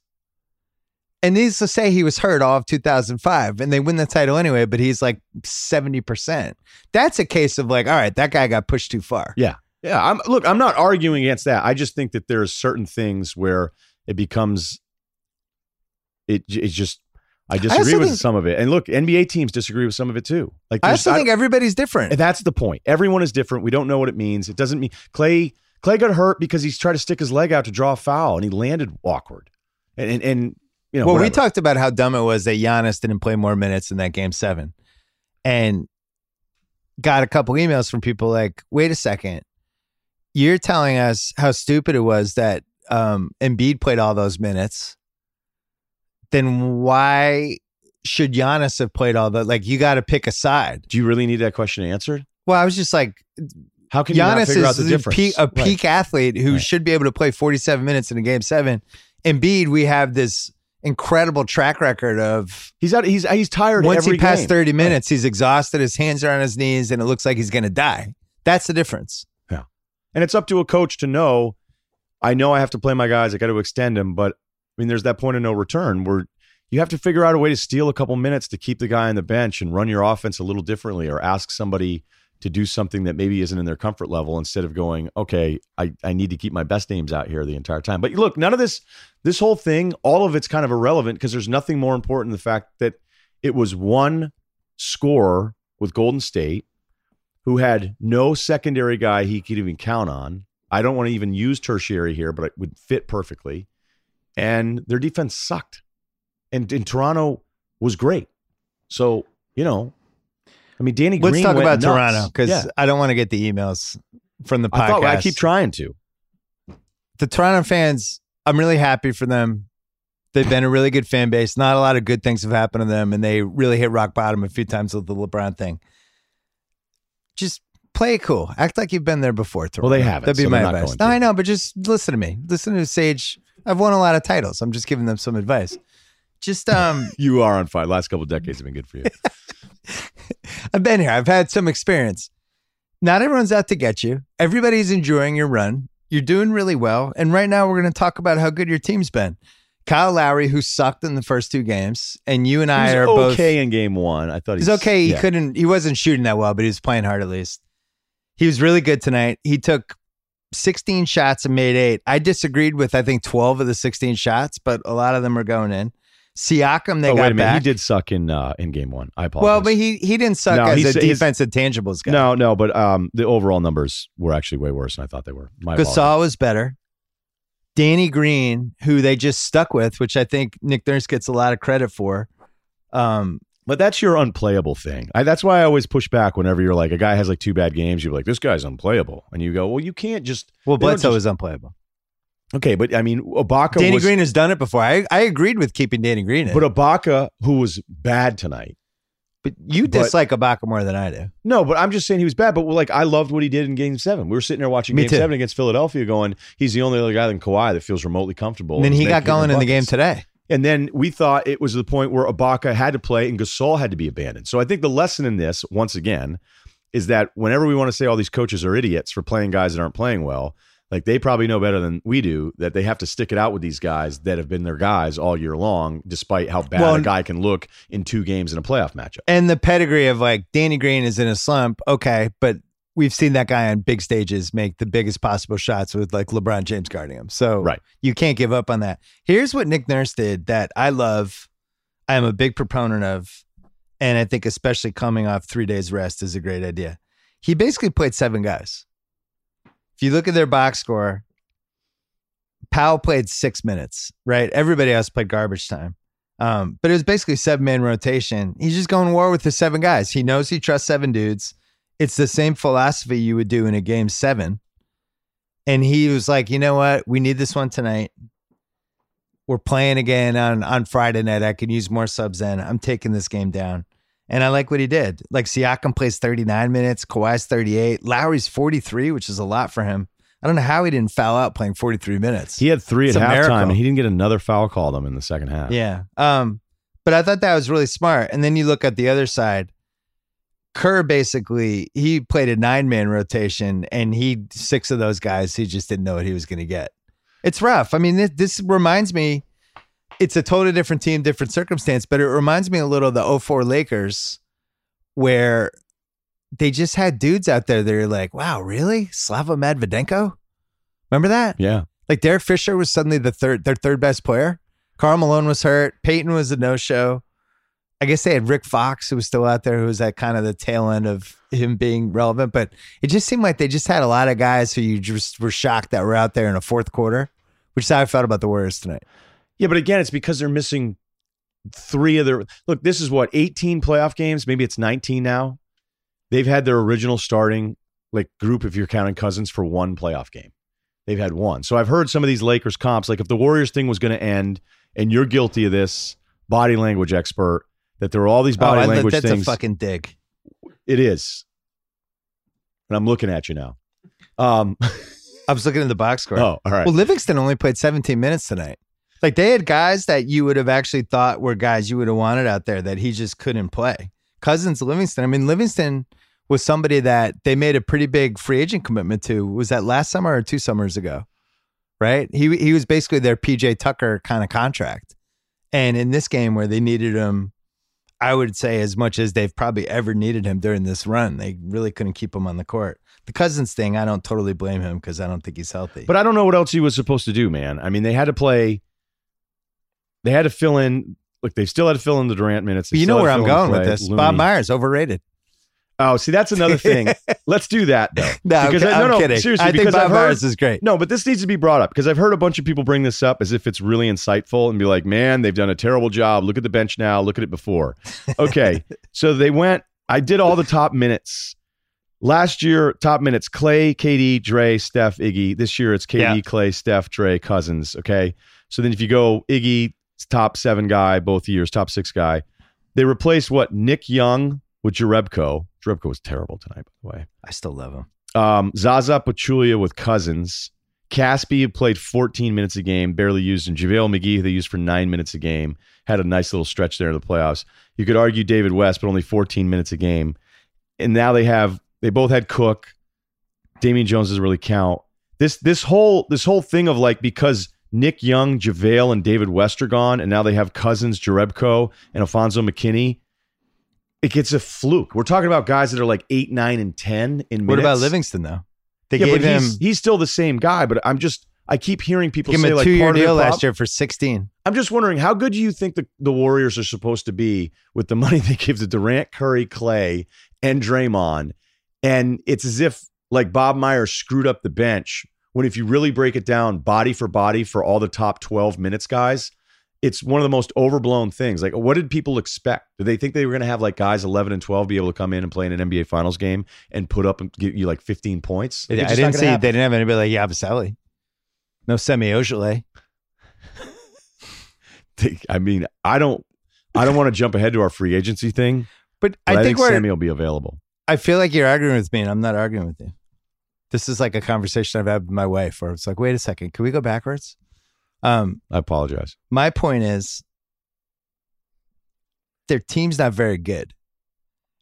And needless to say, he was hurt all of 2005, and they win the title anyway. But he's like 70 percent. That's a case of like, all right, that guy got pushed too far. Yeah. Yeah. I'm look, I'm not arguing against that. I just think that there's certain things where it becomes it it's just I disagree also with think- some of it. And look, NBA teams disagree with some of it too. Like I also think everybody's different. that's the point. Everyone is different. We don't know what it means. It doesn't mean Clay Clay got hurt because he's tried to stick his leg out to draw a foul and he landed awkward. And and, and you know, well, we talked about how dumb it was that Giannis didn't play more minutes in that game seven, and got a couple emails from people like, "Wait a second, you're telling us how stupid it was that um, Embiid played all those minutes. Then why should Giannis have played all the? Like, you got to pick a side." Do you really need that question answered? Well, I was just like, How can you Giannis figure out is the a difference? peak, a Right. athlete who Right. should be able to play 47 minutes in a game seven. Embiid, we have this incredible track record of He's out. He's he's tired. once every he passed game. 30 minutes, he's exhausted, his hands are on his knees, and it looks like he's going to die. That's the difference. And it's up to a coach to know. I know I have to play my guys. I got to extend them, but I mean, there's that point of no return where you have to figure out a way to steal a couple minutes to keep the guy on the bench and run your offense a little differently, or ask somebody to do something that maybe isn't in their comfort level instead of going, okay, I, I need to keep my best names out here the entire time. But look, none of this, this whole thing, all of it's kind of irrelevant because there's nothing more important than the fact that it was one score with Golden State who had no secondary guy he could even count on. I don't want to even use tertiary here, but it would fit perfectly. And their defense sucked. And, and Toronto was great. So, you know, I mean, Danny Let's Green talk about nuts. Toronto because Yeah. I don't want to get the emails from the podcast. I thought I keep trying to. the Toronto fans, I'm really happy for them. They've been a really good fan base. Not a lot of good things have happened to them, and they really hit rock bottom a few times with the LeBron thing. Just play it cool. Act like you've been there before. Toronto. Well, they haven't, That'd be so my advice. No. I know, but just listen to me. Listen to Sage. I've won a lot of titles. I'm just giving them some advice. Just um, *laughs* You are on fire. Last couple of decades have been good for you. *laughs* I've been here. I've had some experience. Not everyone's out to get you. Everybody's enjoying your run. You're doing really well. And right now, we're going to talk about how good your team's been. Kyle Lowry, who sucked in the first two games, and you and I was are both. okay in game one. I thought He's he's okay. He yeah. couldn't. He wasn't shooting that well, but he was playing hard at least. He was really good tonight. He took 16 shots and made eight. I disagreed with I think 12 of the 16 shots, but a lot of them are going in. Siakam, they oh, got wait a minute. back. He did suck in uh, in game one. I apologize. well, but he he didn't suck No, as he's- a defensive tangibles guy. no, no, but um, the overall numbers were actually way worse than I thought they were. My apologies. Gasol was better. Danny Green, who they just stuck with, which I think Nick Nurse gets a lot of credit for. Um, But that's your unplayable thing. I, that's why I always push back whenever you're like a guy has like two bad games. You're like, this guy's unplayable, and you go, well, you can't just well, Bledsoe just- was unplayable. okay. But I mean, Ibaka Danny was, Green has done it before. I, I agreed with keeping Danny Green in, but Ibaka who was bad tonight. But you But- dislike Ibaka more than I do. No, but I'm just saying he was bad. But like, I loved what he did in Game Seven. We were sitting there watching Me Game too. Seven against Philadelphia, going, "He's the only other guy than Kawhi that feels remotely comfortable." And then he got going in the game today. And then we thought it was the point where Ibaka had to play and Gasol had to be abandoned. So I think the lesson in this, once again, is that whenever we want to say all these coaches are idiots for playing guys that aren't playing well, like they probably know better than we do that they have to stick it out with these guys that have been their guys all year long, despite how bad Well, a guy can look in two games in a playoff matchup. And the pedigree of like Danny Green is in a slump. Okay. But we've seen that guy on big stages make the biggest possible shots with like LeBron James guarding him. So Right. you can't give up on that. Here's what Nick Nurse did that I love. I am a big proponent of. And I think especially coming off three days rest is a great idea. He basically played seven guys. If you look at their box score, Powell played six minutes, right? Everybody else played garbage time. Um, but it was basically seven man rotation. He's just going war with the seven guys. He knows he trusts seven dudes. It's the same philosophy you would do in a game seven. And he was like, you know what? We need this one tonight. We're playing again on, on Friday night. I can use more subs then. I'm taking this game down. And I like what he did. Like Siakam plays 39 minutes, Kawhi's 38, Lowry's 43, which is a lot for him. I don't know how he didn't foul out playing 43 minutes. He had three It's at halftime, and he didn't get another foul called him in the second half. Yeah. Um, but I thought that was really smart. And then you look at the other side. Kerr basically he played a nine man rotation, and he six of those guys he just didn't know what he was going to get. It's rough. I mean, this, this reminds me. It's a totally different team, different circumstance, but it reminds me a little of the 04 Lakers, where they just had dudes out there that are like, "Wow, really? Slava Medvedenko? Remember that? Yeah. Like Derek Fisher was suddenly the third, their third best player. Karl Malone was hurt. Payton was a no show. I guess they had Rick Fox, who was still out there, who was at kind of the tail end of him being relevant. But it just seemed like they just had a lot of guys who you just were shocked that were out there in a fourth quarter, which is how I felt about the Warriors tonight. Yeah, but again, it's because they're missing three of their look. This is what 18 playoff games. Maybe it's 19 now. They've had their original starting like group, if you're counting Cousins, for one playoff game. They've had one. So I've heard some of these Lakers comps. Like if the Warriors thing was going to end, and you're guilty of this, body language expert, that there are all these body oh, language that's things. a fucking dig. it is, and I'm looking at you now. Um. *laughs* I was looking at the box score. oh, all right. Well, Livingston only played 17 minutes tonight. Like they had guys that you would have actually thought were guys you would have wanted out there that he just couldn't play. Cousins, Livingston. I mean, Livingston was somebody that they made a pretty big free agent commitment to. Was that last summer or two summers ago? Right? He he was basically their PJ Tucker kind of contract. And in this game where they needed him, I would say as much as they've probably ever needed him during this run, they really couldn't keep him on the court. The Cousins thing, I don't totally blame him because I don't think he's healthy. But I don't know what else he was supposed to do, man. I mean, they had to play. They had to fill in. Look, they still had to fill in the Durant minutes. They you know where I'm going with this. Looney. Bob Myers overrated. Oh, see, that's another thing. *laughs* Let's do that though. *laughs* No, Because uh, I'm, I- no, I'm no, kidding. seriously, I think because Bob I've heard- Myers is great. No, but this needs to be brought up because I've heard a bunch of people bring this up as if it's really insightful and be like, "Man, they've done a terrible job. Look at the bench now. Look at it before." Okay, *laughs* so they went. I did all the top minutes last year. Top minutes: Clay, KD, Dre, Steph, Iggy. This year it's KD, Yeah. Clay, Steph, Dre, Cousins. Okay, so then if you go Iggy, top seven guy both years, top six guy. They replaced what Nick Young with Jerebko. Jerebko was terrible tonight, by the way. I still love him. Um, Zaza Pachulia with Cousins. Casspi played 14 minutes a game, barely used, and JaVale McGee, who they used for nine minutes a game, had a nice little stretch there in the playoffs. You could argue David West, but only 14 minutes a game. And now they have they both had Cook. Damian Jones doesn't really count. This this whole this whole thing of like because Nick Young, JaVale, and David West are gone, and now they have Cousins, Jerebko, and Alfonzo McKinnie. It gets a fluke. We're talking about guys that are like eight, nine, and ten in minutes. What about Livingston though? They yeah, gave him he's, he's still the same guy. But I'm just I keep hearing people give him say a like two year part of deal last year for 16. I'm just wondering how good do you think the, the Warriors are supposed to be with the *laughs* money they give to Durant, Curry, Clay, and Draymond, and it's as if like Bob Myers screwed up the bench. When if you really break it down, body for body for all the top 12 minutes guys, it's one of the most overblown things. Like, what did people expect? Did they think they were going to have like guys 11 and 12 be able to come in and play in an NBA Finals game and put up and give you like 15 points? I It's just didn't gonna see happen. they didn't have anybody like Yabusele. No Semi Ojeleye. *laughs* I mean, I don't, I don't want to jump ahead to our free agency thing, But, But I, think, we're. Sammy will be available. I feel like you're arguing with me, and I'm not arguing with you. This is like a conversation I've had with my wife, where it's like, wait a second, can we go backwards? Um, I apologize. my point is, their team's not very good.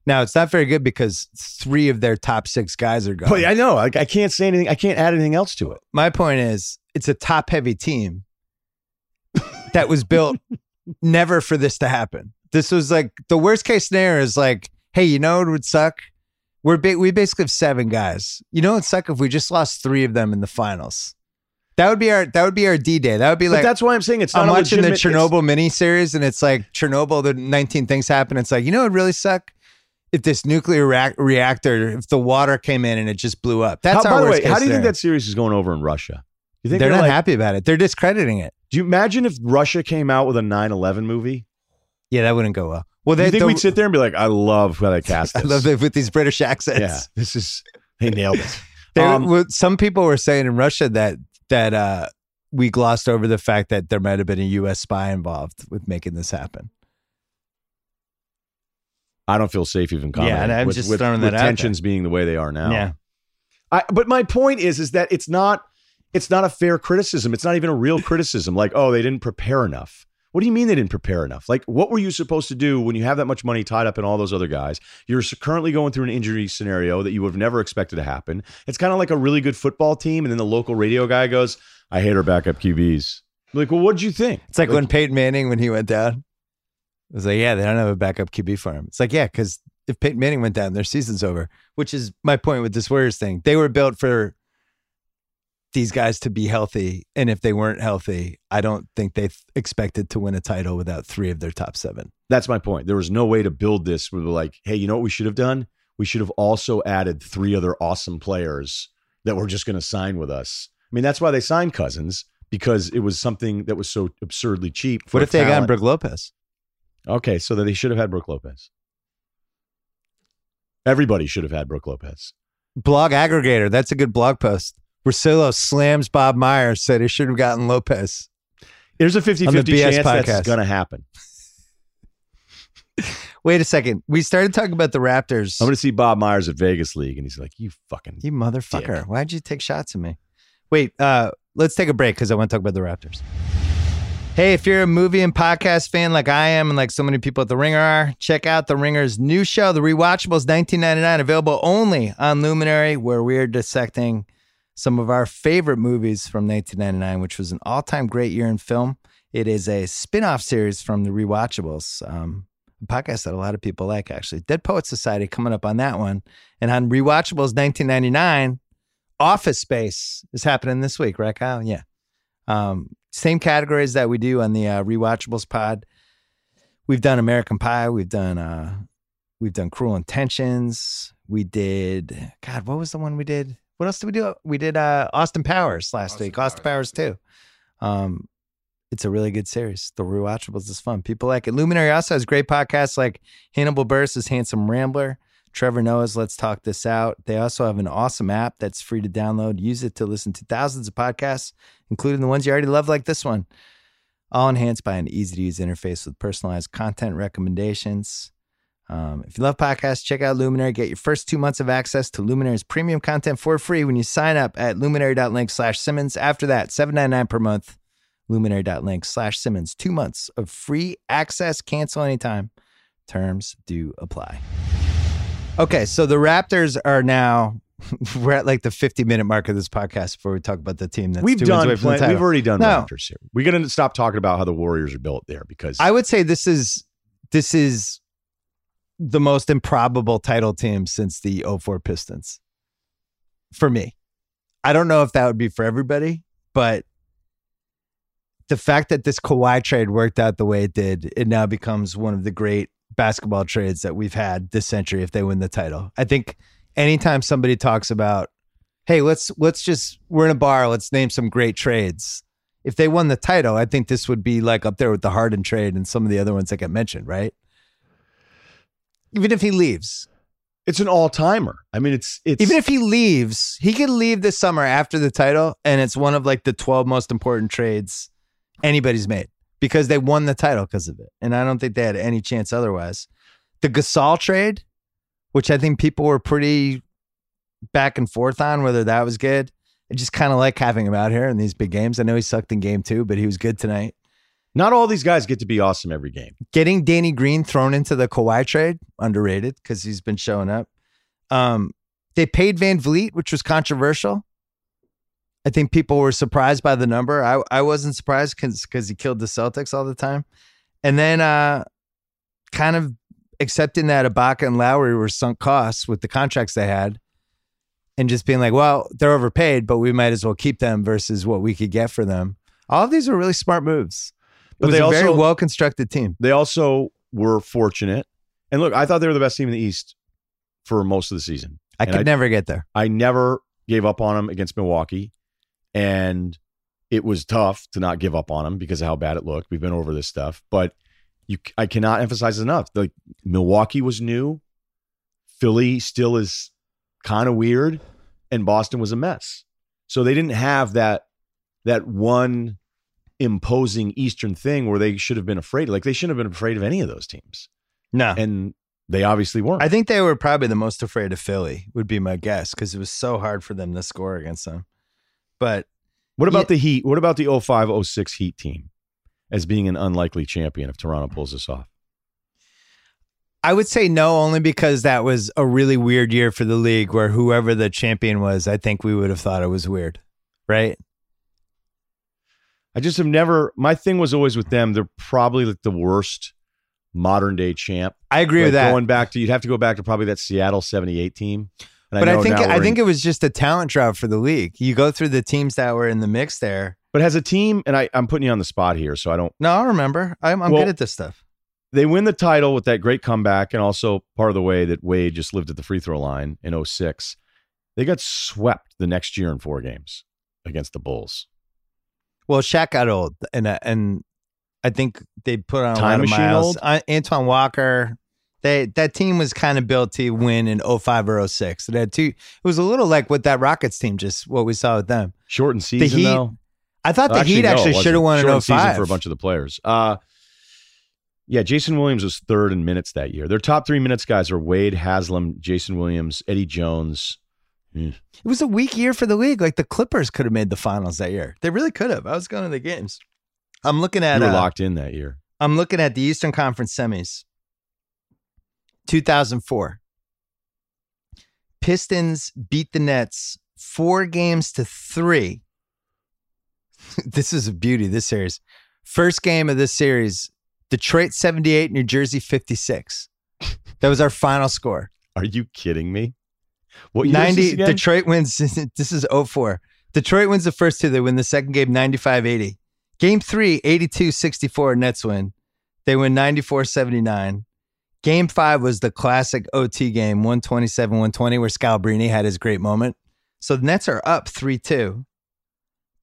Now it's not very good because three of their top six guys are gone. But I know. I, I can't say anything. I can't add anything else to it. my point is it's a top heavy team that was built never for this to happen. This was like the worst case scenario is like, hey, you know what would suck? We're ba- we basically have seven guys. You know what would suck if we just lost three of them in the finals. That would be our that would be our D day. That would be But like that's why I'm saying it's not I'm watching the Chernobyl miniseries and it's like Chernobyl, the 19 things happen. It's like, you know it really suck? If this nuclear reac- reactor, if the water came in and it just blew up. That's how, by the way, how do you think that series is going over in Russia? You think They're not like, happy about it. They're discrediting it. Do you imagine if Russia came out with a 9/11 movie? Yeah, that wouldn't go well. Well, they you think the- we'd sit there and be like, "I love how they cast *laughs* I love it with these British accents. Yeah, *laughs* this is they nailed it. *laughs* There- Um, some people were saying in Russia that that uh, we glossed over the fact that there might have been a U.S. spy involved with making this happen. I don't feel safe even commenting. and I'm with, just with, throwing with that out tensions being the way they are now. Yeah, I, but my point is, is that it's not, it's not a fair criticism. It's not even a real criticism. Like, oh, they didn't prepare enough. What do you mean they didn't prepare enough? Like, what were you supposed to do when you have that much money tied up in all those other guys? You're currently going through an injury scenario that you would have never expected to happen. It's kind of like a really good football team, and then the local radio guy goes, "I hate our backup QBs." Like, well, what'd you think? it's like, when Peyton Manning when he went down. It was like, yeah, they don't have a backup QB for him. It's like, yeah, because if Peyton Manning went down, their season's over. Which is my point with this Warriors thing. They were built for these guys to be healthy, and if they weren't healthy, I don't think they th- expected to win a title without three of their top seven. That's my point. There was no way to build this where we're like, hey, you know what we should have done? We should have also added three other awesome players that were just going to sign with us. I mean, that's why they signed Cousins because it was something that was so absurdly cheap. for What if they got talent. Brooke Lopez? Okay, so that they should have had Brooke Lopez. Everybody should have had Brooke Lopez. blog aggregator. That's a good blog post. Russillo slams Bob Myers, said he should have gotten Lopez. There's a 50 On the 50 chance podcast. that's going to happen. *laughs* Wait a second. We started talking about the Raptors. I'm going to see Bob Myers at Vegas League, and he's like, you fucking. you motherfucker. Why'd you take shots at me? Wait, uh, let's take a break because I want to talk about the Raptors. Hey, if you're a movie and podcast fan like I am and like so many people at The Ringer are, check out The Ringer's new show, The Rewatchables 1999, available only on Luminary, where we are dissecting some of our favorite movies from 1999, which was an all time great year in film. It is a spin off series from The Rewatchables, um, a podcast that a lot of people like, actually. Dead Poet Society coming up on that one. And on Rewatchables 1999, Office Space is happening this week, right, Kyle? Yeah. Um, same categories that we do on the uh, Rewatchables pod. We've done American Pie. We've done uh, we've done Cruel Intentions. We did God. What was the one we did? What else did we do? We did uh, Austin Powers last Austin week. Austin Powers too. Um, it's a really good series. The Rewatchables is fun. People like it. Luminary also has great podcasts like Hannibal Buress' Handsome Rambler. Trevor Noah's Let's Talk This Out. They also have an awesome app that's free to download. Use it to listen to thousands of podcasts, including the ones you already love, like this one. All enhanced by an easy to use interface with personalized content recommendations. Um, if you love podcasts, check out Luminary. Get your first two months of access to Luminary's premium content for free when you sign up at luminary.link slash Simmons. After that, $7.99 per month. Luminary.link slash Simmons. Two months of free access. Cancel anytime. Terms do apply. Okay, so the Raptors are now *laughs* we're at like the 50 minute mark of this podcast before we talk about the team that's we've done away from the title. we've already done No. Raptors here. We're going to stop talking about how the Warriors are built there because I would say this is this is the most improbable title team since the 04 Pistons. For me. I don't know if that would be for everybody, but the fact that this Kawhi trade worked out the way it did, it now becomes one of the great basketball trades that we've had this century if they win the title. I think anytime somebody talks about, hey, let's let's just we're in a bar, let's name some great trades. If they won the title, I think this would be like up there with the Harden trade and some of the other ones that get mentioned, right? Even if he leaves, it's an all timer. I mean, it's it's even if he leaves, he could leave this summer after the title, and it's one of like the 12 most important trades anybody's made because they won the title because of it. And I don't think they had any chance otherwise. The Gasol trade, which I think people were pretty back and forth on whether that was good. I just kind of like having him out here in these big games. I know he sucked in game two, but he was good tonight. Not all these guys get to be awesome every game. Getting Danny Green thrown into the Kawhi trade, underrated because he's been showing up. Um, they paid VanVleet, which was controversial. I think people were surprised by the number. I, I wasn't surprised because he killed the Celtics all the time. And then uh, kind of accepting that Ibaka and Lowry were sunk costs with the contracts they had and just being like, well, they're overpaid, but we might as well keep them versus what we could get for them. All of these are really smart moves. It But was they a very also- well constructed team. They also were fortunate. And look, I thought they were the best team in the East for most of the season. I And could I- never get there. I never gave up on them against Milwaukee. And it was tough to not give up on them because of how bad it looked. We've been over this stuff, but you, I cannot emphasize enough. Like Milwaukee was new, Philly still is kind of weird, and Boston was a mess. So they didn't have that that one imposing Eastern thing where they should have been afraid. Like they shouldn't have been afraid of any of those teams, No. and they obviously weren't. I think they were probably the most afraid of Philly, would be my guess, because it was so hard for them to score against them. But What about Yeah. the Heat? What about the 05 06 Heat team as being an unlikely champion if Toronto pulls this off? I would say no, only because that was a really weird year for the league where whoever the champion was, I think we would have thought it was weird. Right? I just have never. My thing was always with them. They're probably like the worst modern day champ. I agree Like with that. Going back to you'd have to go back to probably that Seattle '78 team. And but I, know think I think in- it was just a talent drought for the league. You go through the teams that were in the mix there. but as a team, and I, I'm putting you on the spot here, so I don't. No, I remember. I'm, I'm Well- good at this stuff. They win the title with that great comeback, and also part of the way that Wade just lived at the free throw line in 06. They got swept the next year in four games against the Bulls. Well, Shaq got old, and uh, and I think they put on a Time lot of machine miles. old? Uh, Antoine Walker, they that team was kind of built to win in 05 or 06. It had two. It was a little like what that Rockets team just what we saw with them. Shortened season Heat though. I thought the Actually, Heat actually wasn't. should have won in Shortened season for a bunch of the players. Uh, yeah, Jason Williams was third in minutes that year. Their top three minutes guys are Wade, Haslem, Jason Williams, Eddie Jones. It was a weak year for the league. Like the Clippers could have made the finals that year. They really could have. I was going to the games. I'm looking at You were uh, locked in that year. I'm looking at the Eastern Conference semis. 2004. Pistons beat the Nets four games to three. *laughs* this is a beauty, this series. First game of this series Detroit 78, New Jersey 56. That was our final score. Are you kidding me? What year is 90 this again? Detroit wins *laughs* this is 04. Detroit wins the first two. They win the second game 95-80. Game 3 82-64 Nets win. They win 94-79. Game 5 was the classic OT game 127-120 where Scalabrine had his great moment. So the Nets are up 3-2.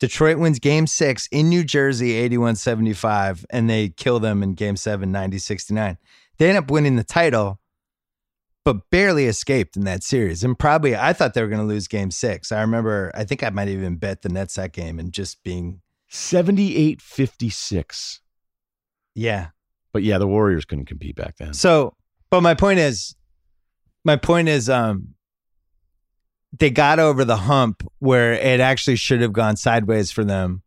Detroit wins game 6 in New Jersey 81-75 and they kill them in game 7 90-69. They end up winning the title but barely escaped in that series. And probably, I thought they were going to lose game six. I remember, I think I might even bet the Nets that game and just being, 78 56. yeah. But yeah, the Warriors couldn't compete back then. So, but my point is, my point is, um, they got over the hump where it actually should have gone sideways for them.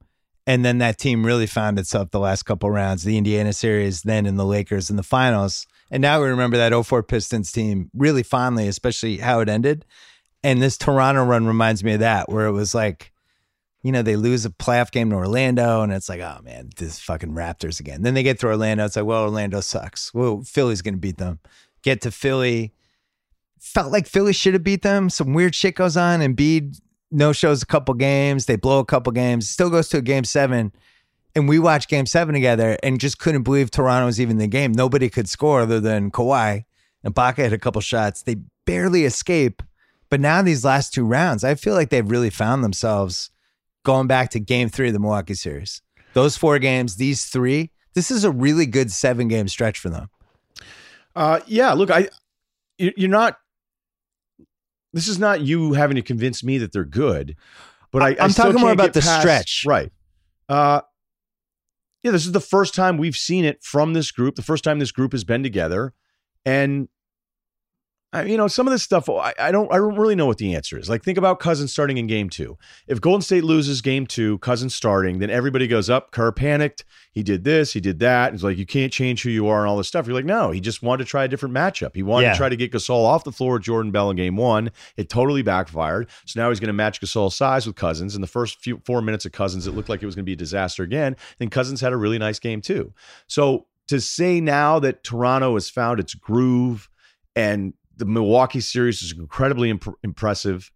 And then that team really found itself the last couple rounds, the Indiana series, then in the Lakers in the finals. And now we remember that 04 Pistons team really fondly, especially how it ended. And this Toronto run reminds me of that, where it was like, you know, they lose a playoff game to Orlando, and it's like, oh man, this fucking Raptors again. Then they get to Orlando. It's like, well, Orlando sucks. Well, Philly's going to beat them. Get to Philly. Felt like Philly should have beat them. Some weird shit goes on. and Embiid no shows a couple games. They blow a couple games. Still goes to a game seven. And we watched game seven together and just couldn't believe Toronto was even in the game. Nobody could score other than Kawhi. And Baca had a couple shots. They barely escape. But now these last two rounds, I feel like they've really found themselves going back to game three of the Milwaukee series. Those four games, these three, this is a really good seven game stretch for them. Uh, yeah, look, I you- you're not. This is not you having to convince me that they're good, but I, still talking more about the past- stretch. right? Uh, yeah, this is the first time we've seen it from this group. The first time this group has been together, And I, you know, some of this stuff, I, I don't, I don't really know what the answer is. Like, think about Cousins starting in game two. If Golden State loses game two, Cousins starting, then everybody goes up. Kerr panicked. He did this. He did that. It's like you can't change who you are and all this stuff. You're like, no, he just wanted to try a different matchup. He wanted Yeah. to try to get Gasol off the floor Jordan Bell in game one. It totally backfired. So now he's going to match Gasol's size with Cousins. In the first few four minutes of Cousins, it looked like it was going to be a disaster again. Then Cousins had a really nice game too. So to say now that Toronto has found its groove and the Milwaukee series is incredibly imp- impressive.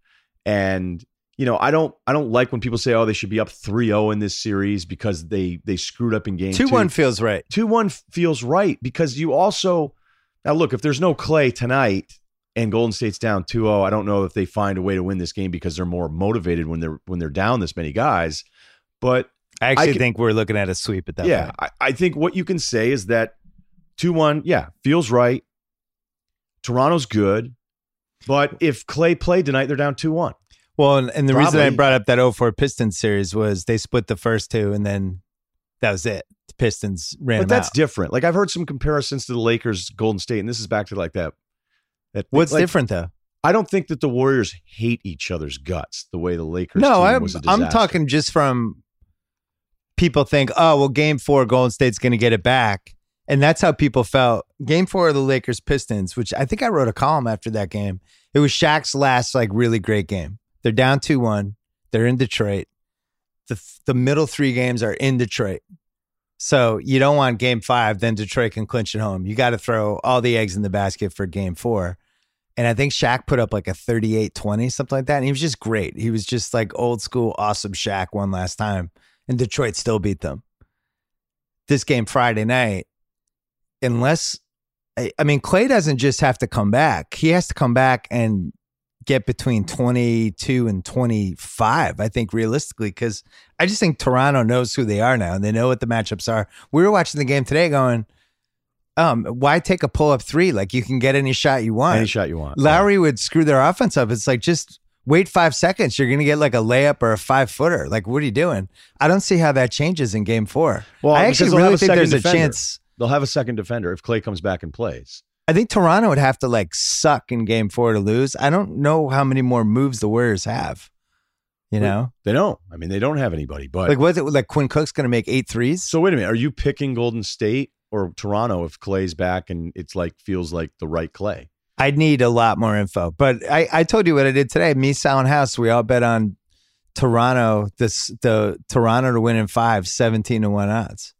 And you know, I don't I don't like when people say, "Oh, they should be up 3-0 in this series because they they screwed up in game 2." Two one feels right. 2-1 feels right because you also Now look, if there's no Clay tonight and Golden State's down 2-0, I don't know if they find a way to win this game because they're more motivated when they're when they're down this many guys. But I actually can- think we're looking at a sweep at that yeah, point. I, I think what you can say is that 2 1, yeah, feels right. Toronto's good. But if Clay played tonight, they're down 2 1. Well, and, and the reason I brought up that 04 Pistons series was they split the first two and then that was it. The Pistons ran But that's out. different. Like I've heard some comparisons to the Lakers, Golden State, and this is back to like that. that What's like, different though? I don't think that the Warriors hate each other's guts the way the Lakers. No, I'm I'm talking just from people think, oh well, Game Four, Golden State's going to get it back, and that's how people felt. Game Four of the Lakers Pistons, which I think I wrote a column after that game. It was Shaq's last like really great game. They're down two one. They're in Detroit. The the middle three games are in Detroit. So you don't want game five, then Detroit can clinch at home. You got to throw all the eggs in the basket for game four. And I think Shaq put up like a 38 20, something like that. And he was just great. He was just like old school, awesome Shaq one last time. And Detroit still beat them. This game Friday night, unless, I, mean, Clay doesn't just have to come back, he has to come back and get between 22 and 25, I think, realistically, because I just think Toronto knows who they are now and they know what the matchups are. We were watching the game today going, um, why take a pull up three? Like you can get any shot you want. any shot you want. Lowry would screw their offense up. It's like just wait five seconds. You're going to get like a layup or a five footer. Like, what are you doing? I don't see how that changes in game four. Well, I actually really think there's a chance. They'll have a second defender if Clay comes back and plays. I think Toronto would have to like suck in game four to lose. I don't know how many more moves the Warriors have. You know, They don't. I mean, they don't have anybody. But like what's it like? Quinn Cook's going to make eight threes. so wait a minute. Are you picking Golden State or Toronto if Clay's back and it's like feels like the right Clay? I'd need a lot more info. But I, I told you what I did today. Me, Sal, and House, we all bet on Toronto, this the Toronto to win in five, 17 to one odds.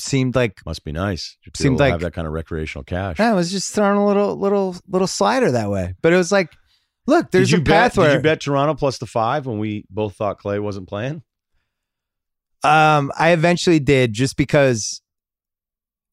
Seemed like Must be nice. Be Seemed like- have that kind of recreational cash. I was just throwing a little little little slider that way. But it was like, look, there's did you a path where Did you bet Toronto plus the five when we both thought Clay wasn't playing? Um, I eventually did just because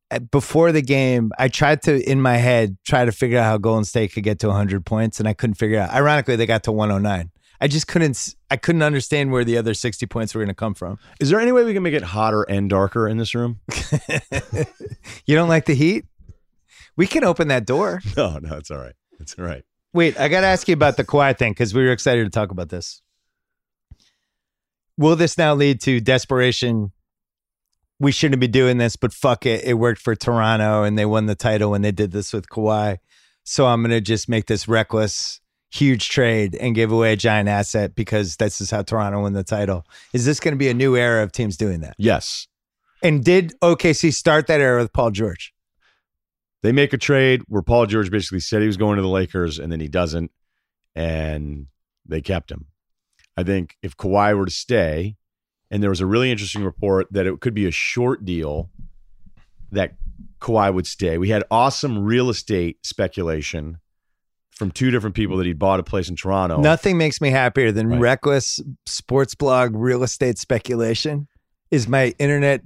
uh, before the game, I tried to in my head try to figure out how Golden State could get to 100 points, and I couldn't figure out. Ironically, they got to 109. I just couldn't. I couldn't understand where the other 60 points were going to come from. Is there any way we can make it hotter and darker in this room? *laughs* you don't like the heat? We can open that door. *laughs* No, no, it's all right. It's all right. Wait, I got to ask you about the Kawhi thing because we were excited to talk about this. Will this now lead to desperation? We shouldn't be doing this, but fuck it. It worked for Toronto and they won the title when they did this with Kawhi. So I'm going to just make this reckless, huge trade and give away a giant asset because this is how Toronto won the title. Is this going to be a new era of teams doing that? Yes. And did OKC start that era with Paul George? They make a trade where Paul George basically said he was going to the Lakers and then he doesn't, and they kept him. I think if Kawhi were to stay, and there was a really interesting report that it could be a short deal that Kawhi would stay. We had awesome real estate speculation from two different people that he'd bought a place in Toronto. Nothing makes me happier than Right. reckless sports blog real estate speculation. Is my internet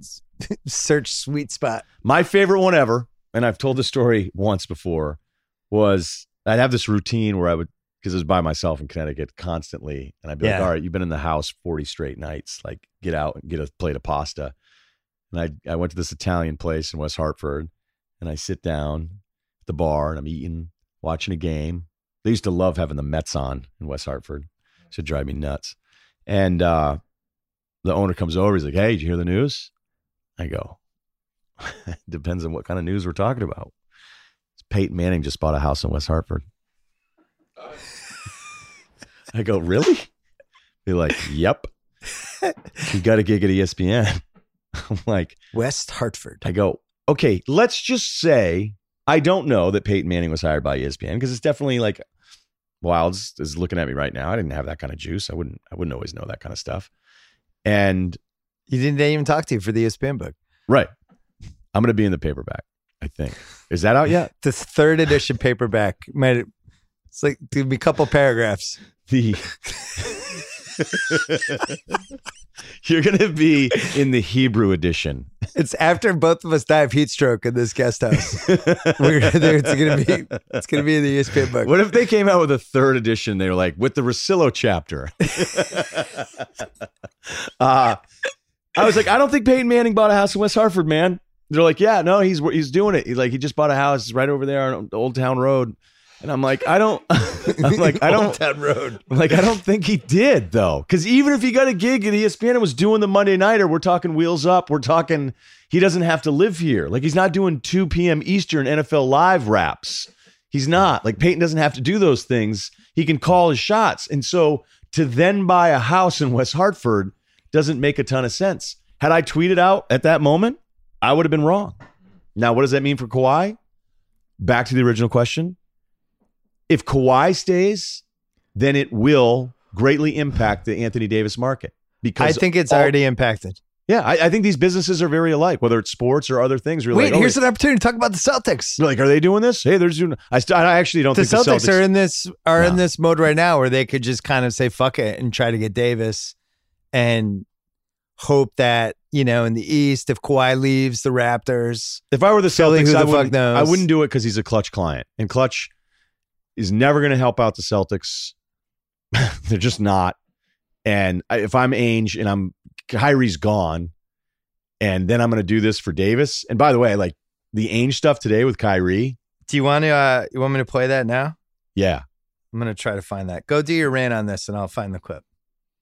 search sweet spot. My favorite one ever, and I've told this story once before, was I'd have this routine where I would, because I was by myself in Connecticut constantly, and I'd be like, all right, you've been in the house 40 straight nights, like get out and get a plate of pasta. And I, I went to this Italian place in West Hartford, and I sit down at the bar and I'm eating, watching a game. They used to love having the Mets on in West Hartford. It should drive me nuts. And uh, the owner comes over. He's like, hey, did you hear the news? I go, *laughs* depends on what kind of news we're talking about. Peyton Manning just bought a house in West Hartford. *laughs* I go, really? Be like, yep. He got a gig at ESPN. *laughs* I'm like, West Hartford. I go, okay, let's just say I don't know that Peyton Manning was hired by ESPN because it's definitely like Wilds is looking at me right now. I didn't have that kind of juice. I wouldn't I wouldn't always know that kind of stuff. And You didn't they even talk to you for the ESPN book. right. I'm gonna be in the paperback, I think. Is that out yet? *laughs* The third edition paperback might it's like there'd be a couple paragraphs. The *laughs* *laughs* *laughs* You're gonna be in the Hebrew edition. It's after both of us die of heat stroke in this guest house. We're it's gonna be it's gonna be in the ESPN book. What if they came out with a third edition? They were like, with the Russillo chapter. *laughs* uh, I was like, I don't think Peyton Manning bought a house in West Hartford, man. They're like, yeah, no, he's he's doing it. He's like, he just bought a house right over there on Old Town Road. And I'm like, I don't, *laughs* I'm *laughs* like, I don't, that Road. Like, I don't think he did though. Cause even if he got a gig at ESPN and was doing the Monday Nighter, we're talking wheels up. We're talking, he doesn't have to live here. Like he's not doing 2 p.m. Eastern NFL live raps. He's not. Like Peyton doesn't have to do those things. He can call his shots. And so to then buy a house in West Hartford doesn't make a ton of sense. Had I tweeted out at that moment, I would have been wrong. Now, what does that mean for Kawhi? Back to the original question. If Kawhi stays, then it will greatly impact the Anthony Davis market. Because I think it's all- already impacted. yeah, I, I think these businesses are very alike, whether it's sports or other things. Wait, like, oh, here's an opportunity to talk about the Celtics. you're like, are they doing this? Hey, they're doing. I, st- I actually don't The think Celtics, the Celtics are in this are in this mode right now where they could just kind of say fuck it and try to get Davis and hope that, you know, in the East, if Kawhi leaves the Raptors, If I were the Celtics, who the I fuck wouldn't, knows? I wouldn't do it because he's a clutch client, and clutch is never going to help out the Celtics. *laughs* They're just not. And if I'm Ainge and I'm Kyrie's gone, and then I'm going to do this for Davis. And by the way, like the Ainge stuff today with Kyrie, do you want to uh you want me to play that now? yeah. I'm gonna try to find that. Go do your rant on this and I'll find the clip.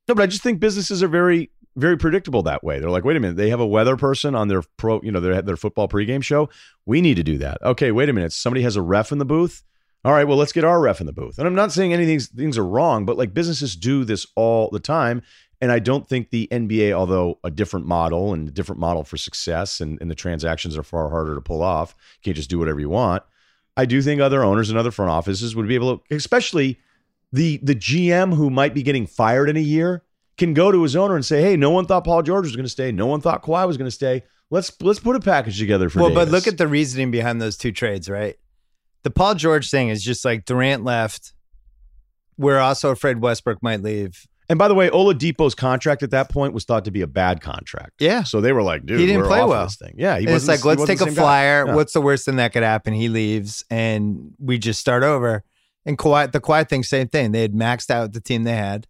No, but I just think businesses are very, very predictable that way. They're like, wait a minute, they have a weather person on their pro, you know, their their football pregame show. We need to do that. Okay, wait a minute. Somebody has a ref in the booth. All right, well, let's get our ref in the booth. And I'm not saying anything things are wrong, but like businesses do this all the time. And I don't think the NBA, although a different model and a different model for success, and, and the transactions are far harder to pull off. You can't just do whatever you want. I do think other owners and other front offices would be able to, especially the the GM who might be getting fired in a year, can go to his owner and say, "Hey, no one thought Paul George was going to stay. No one thought Kawhi was going to stay. Let's let's put a package together for." well, but look at the reasoning behind those two trades, right? The Paul George thing is just like Durant left. We're also afraid Westbrook might leave. and by the way, Oladipo's contract at that point was thought to be a bad contract. Yeah. So they were like, "Dude, He didn't we're play off well. This thing. Yeah, he it's wasn't- like, let's take a flyer. Yeah. What's the worst thing that could happen? He leaves and we just start over. And Kawhi, the Kawhi thing, same thing. They had maxed out the team they had.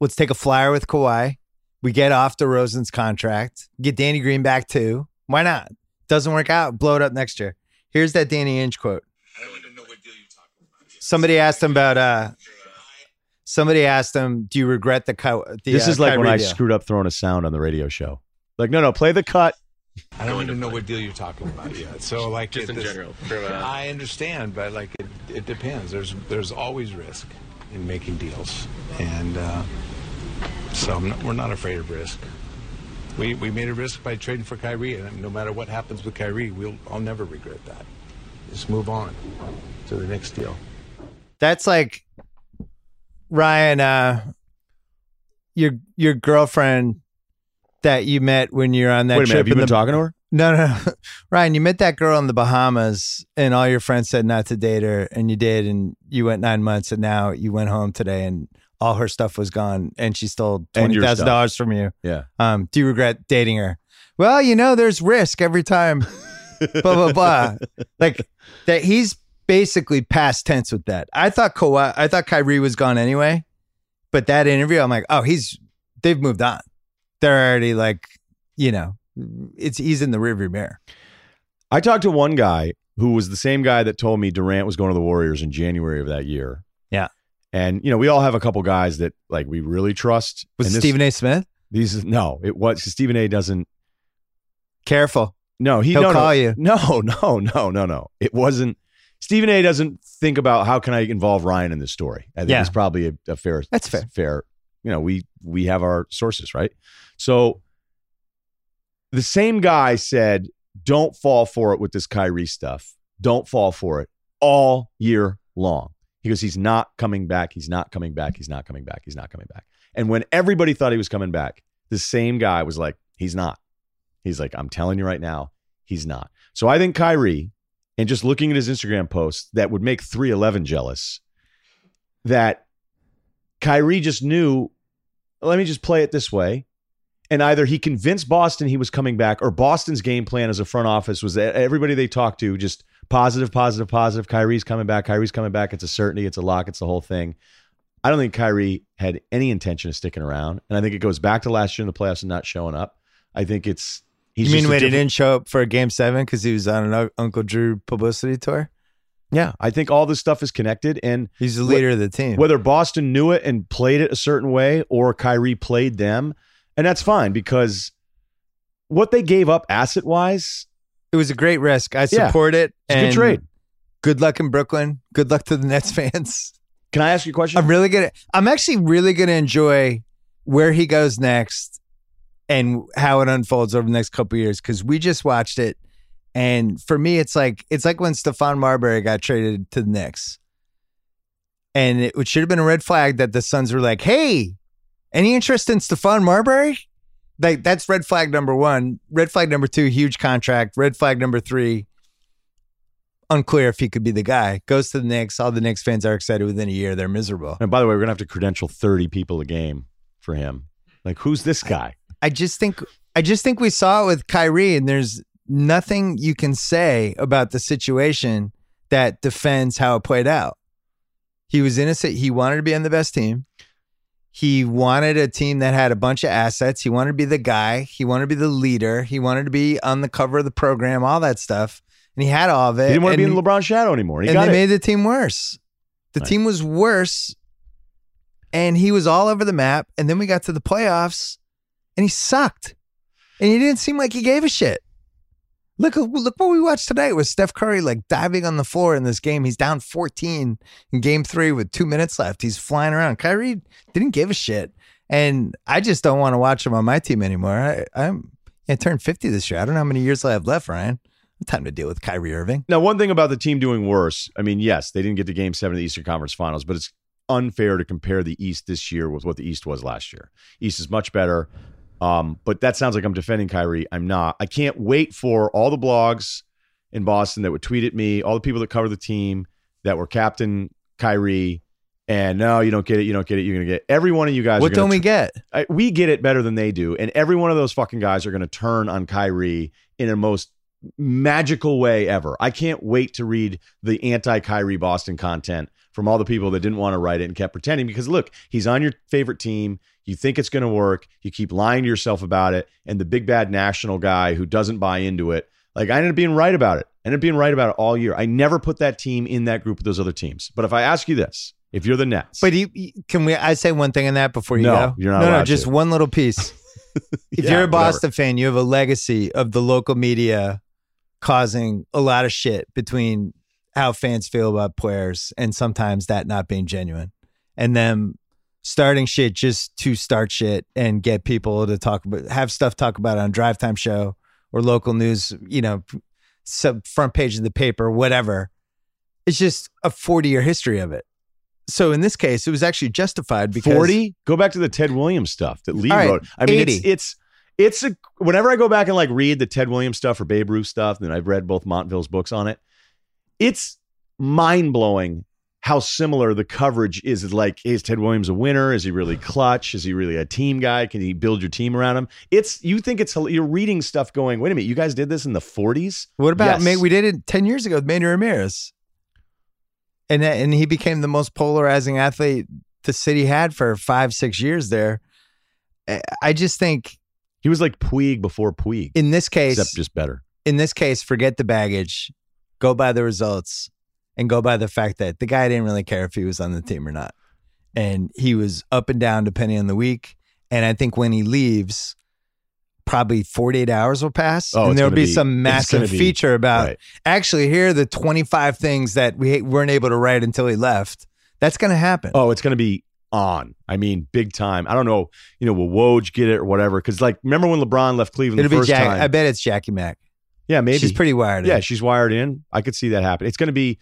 Let's take a flyer with Kawhi. We get off DeRozan's contract, get Danny Green back too. Why not? Doesn't work out, blow it up next year. Here's that Danny Ainge quote. Somebody asked him about uh somebody asked him, Do you regret the, cut?" the This uh, is like when Kyrie I deal?" screwed up throwing a sound on the radio show. Like, no, no, play the cut. I don't even know what deal you're talking about yet. So, like, Just in this- general, I understand, but like, it, it depends. There's there's always risk in making deals, and uh, so I'm not, we're not afraid of risk. We we made a risk by trading for Kyrie, and no matter what happens with Kyrie, we'll I'll never regret that. Just move on to the next deal. That's like Ryen, uh your your girlfriend that you met when you're on that Wait a minute, trip. have you in been the, talking to her? No, no, no. *laughs* Ryen, you met that girl in the Bahamas and all your friends said not to date her and you did and you went nine months and now you went home today and all her stuff was gone and she stole twenty thousand dollars from you. Yeah. Um, do you regret dating her? Well, you know, there's risk every time. *laughs* blah blah blah. Like that. He's basically past tense with that. I thought Kawhi, I thought Kyrie was gone anyway, but that interview, I'm like, oh, he's they've moved on. They're already like, you know, it's he's in the rearview mirror. I talked to one guy who was the same guy that told me Durant was going to the Warriors in January of that year. And you know, we all have a couple guys that like we really trust. Was this- Stephen A. Smith? These no, it was Stephen A. doesn't. Careful. No, he He'll no, call no, you. No, *laughs* no, no, no, no. It wasn't. Stephen A. doesn't think about how can I involve Ryen in this story. I think Yeah. it's probably a, a fair. That's fair. Fair. You know, we we have our sources, right? So the same guy said, "Don't fall for it with this Kyrie stuff. Don't fall for it all year long." He goes, "He's not coming back. He's not coming back. He's not coming back. He's not coming back." And when everybody thought he was coming back, the same guy was like, "He's not." He's like, "I'm telling you right now, he's not." So I think Kyrie, and just looking at his Instagram posts, that would make 311 jealous. That Kyrie just knew, let me just play it this way. And either he convinced Boston he was coming back, or Boston's game plan as a front office was that everybody they talked to just positive, positive, positive. Kyrie's coming back. Kyrie's coming back. It's a certainty. It's a lock. It's the whole thing. I don't think Kyrie had any intention of sticking around, and I think it goes back to last year in the playoffs and not showing up. I think it's. He's you mean when he didn't show up for game seven because he was on an Un- Uncle Drew publicity tour? Yeah, I think all this stuff is connected, and He's the leader of the team. whether Boston knew it and played it a certain way or Kyrie played them, and that's fine because what they gave up asset wise, it was a great risk. I Yeah. support it. it's a good trade. Good luck in Brooklyn. Good luck to the Nets fans. *laughs* Can I ask you a question? I'm really gonna. I'm actually really gonna enjoy where he goes next and how it unfolds over the next couple years because we just watched it, and for me, it's like it's like when Stephon Marbury got traded to the Knicks, and it should have been a red flag that the Suns were like, "Hey, any interest in Stephon Marbury?" Like that's red flag number one. Red flag number two, huge contract. Red flag number three, unclear if he could be the guy. Goes to the Knicks. All the Knicks fans are excited. Within a year, they're miserable. and by the way, we're gonna have to credential 30 people a game for him. Like, who's this guy? I just think I just think we saw it with Kyrie, and there's nothing you can say about the situation that defends how it played out. He was innocent. He wanted to be on the best team. He wanted a team that had a bunch of assets. He wanted to be the guy. He wanted to be the leader. He wanted to be on the cover of the program, all that stuff. And he had all of it. He didn't want to be in LeBron's shadow anymore. He and they it. made the team worse. The Right. team was worse, and he was all over the map. And then we got to the playoffs, and he sucked, and he didn't seem like he gave a shit. Look, uh, look what we watched tonight with Steph Curry like diving on the floor in this game. He's down 14 in game three with two minutes left. He's flying around. Kyrie didn't give a shit. And I just don't want to watch him on my team anymore. I, I'm I turned 50 this year. I don't know how many years I have left, Ryen. Time to deal with Kyrie Irving. Now, one thing about the team doing worse, I mean, yes, they didn't get to game seven of the Eastern Conference Finals, but it's unfair to compare the East this year with what the East was last year. East is much better. Um, but that sounds like I'm defending Kyrie. I'm not. I can't wait for all the blogs in Boston that would tweet at me, all the people that cover the team that were Captain Kyrie. And no, you don't get it. You don't get it. You're gonna get every one of you guys. What don't we get? I, we get it better than they do, and every one of those fucking guys are going to turn on Kyrie in a most magical way ever. I can't wait to read the anti-Kyrie Boston content from all the people that didn't want to write it and kept pretending because look, he's on your favorite team. You think it's going to work. You keep lying to yourself about it, and the big bad national guy who doesn't buy into it. Like I ended up being right about it. I ended up being right about it all year. I never put that team in that group with those other teams. But if I ask you this, if you're the Nets, But you, can we? I say one thing on that before you No, go. you're not No, no, just to. one little piece. *laughs* if Yeah, you're a whatever. Boston fan, you have a legacy of the local media causing a lot of shit between how fans feel about players and sometimes that not being genuine, and them starting shit just to start shit and get people to talk about have stuff talk about it on drive time show or local news. You know, sub front page of the paper, whatever. It's just a 40 year history of it. So in this case, it was actually justified because 40 go back to the ted williams stuff that lee right, wrote i mean 80. it's it's it's a whenever i go back and like read the ted williams stuff or babe ruth stuff and i've read both montville's books on it it's mind-blowing how similar the coverage is. Like is ted williams a winner? Is he really clutch? Is he really a team guy? Can he build your team around him? It's you think it's you're reading stuff going wait a minute you guys did this in the 40s What about Yes. May we did it 10 years ago with Manny Ramirez. And and he became the most polarizing athlete the city had for 5 6 years there. I- I just think he was like puig before puig. In this case except just better. in this case forget the baggage, go by the results and go by the fact that the guy didn't really care if he was on the team or not. And he was up and down depending on the week. And I think when he leaves, probably 48 hours will pass Oh, and there'll be, be- some massive be- feature about right. actually here are the 25 things that we weren't able to write until he left. That's going to happen. Oh, it's going to be on. I mean, big time. I don't know, you know, will Woj get it or whatever? Because like, remember when LeBron left Cleveland It'll be Jack. time? I bet it's Jackie Mack. Yeah, maybe She's pretty wired. in. Yeah, she's wired in. I could see that happen. It's going to be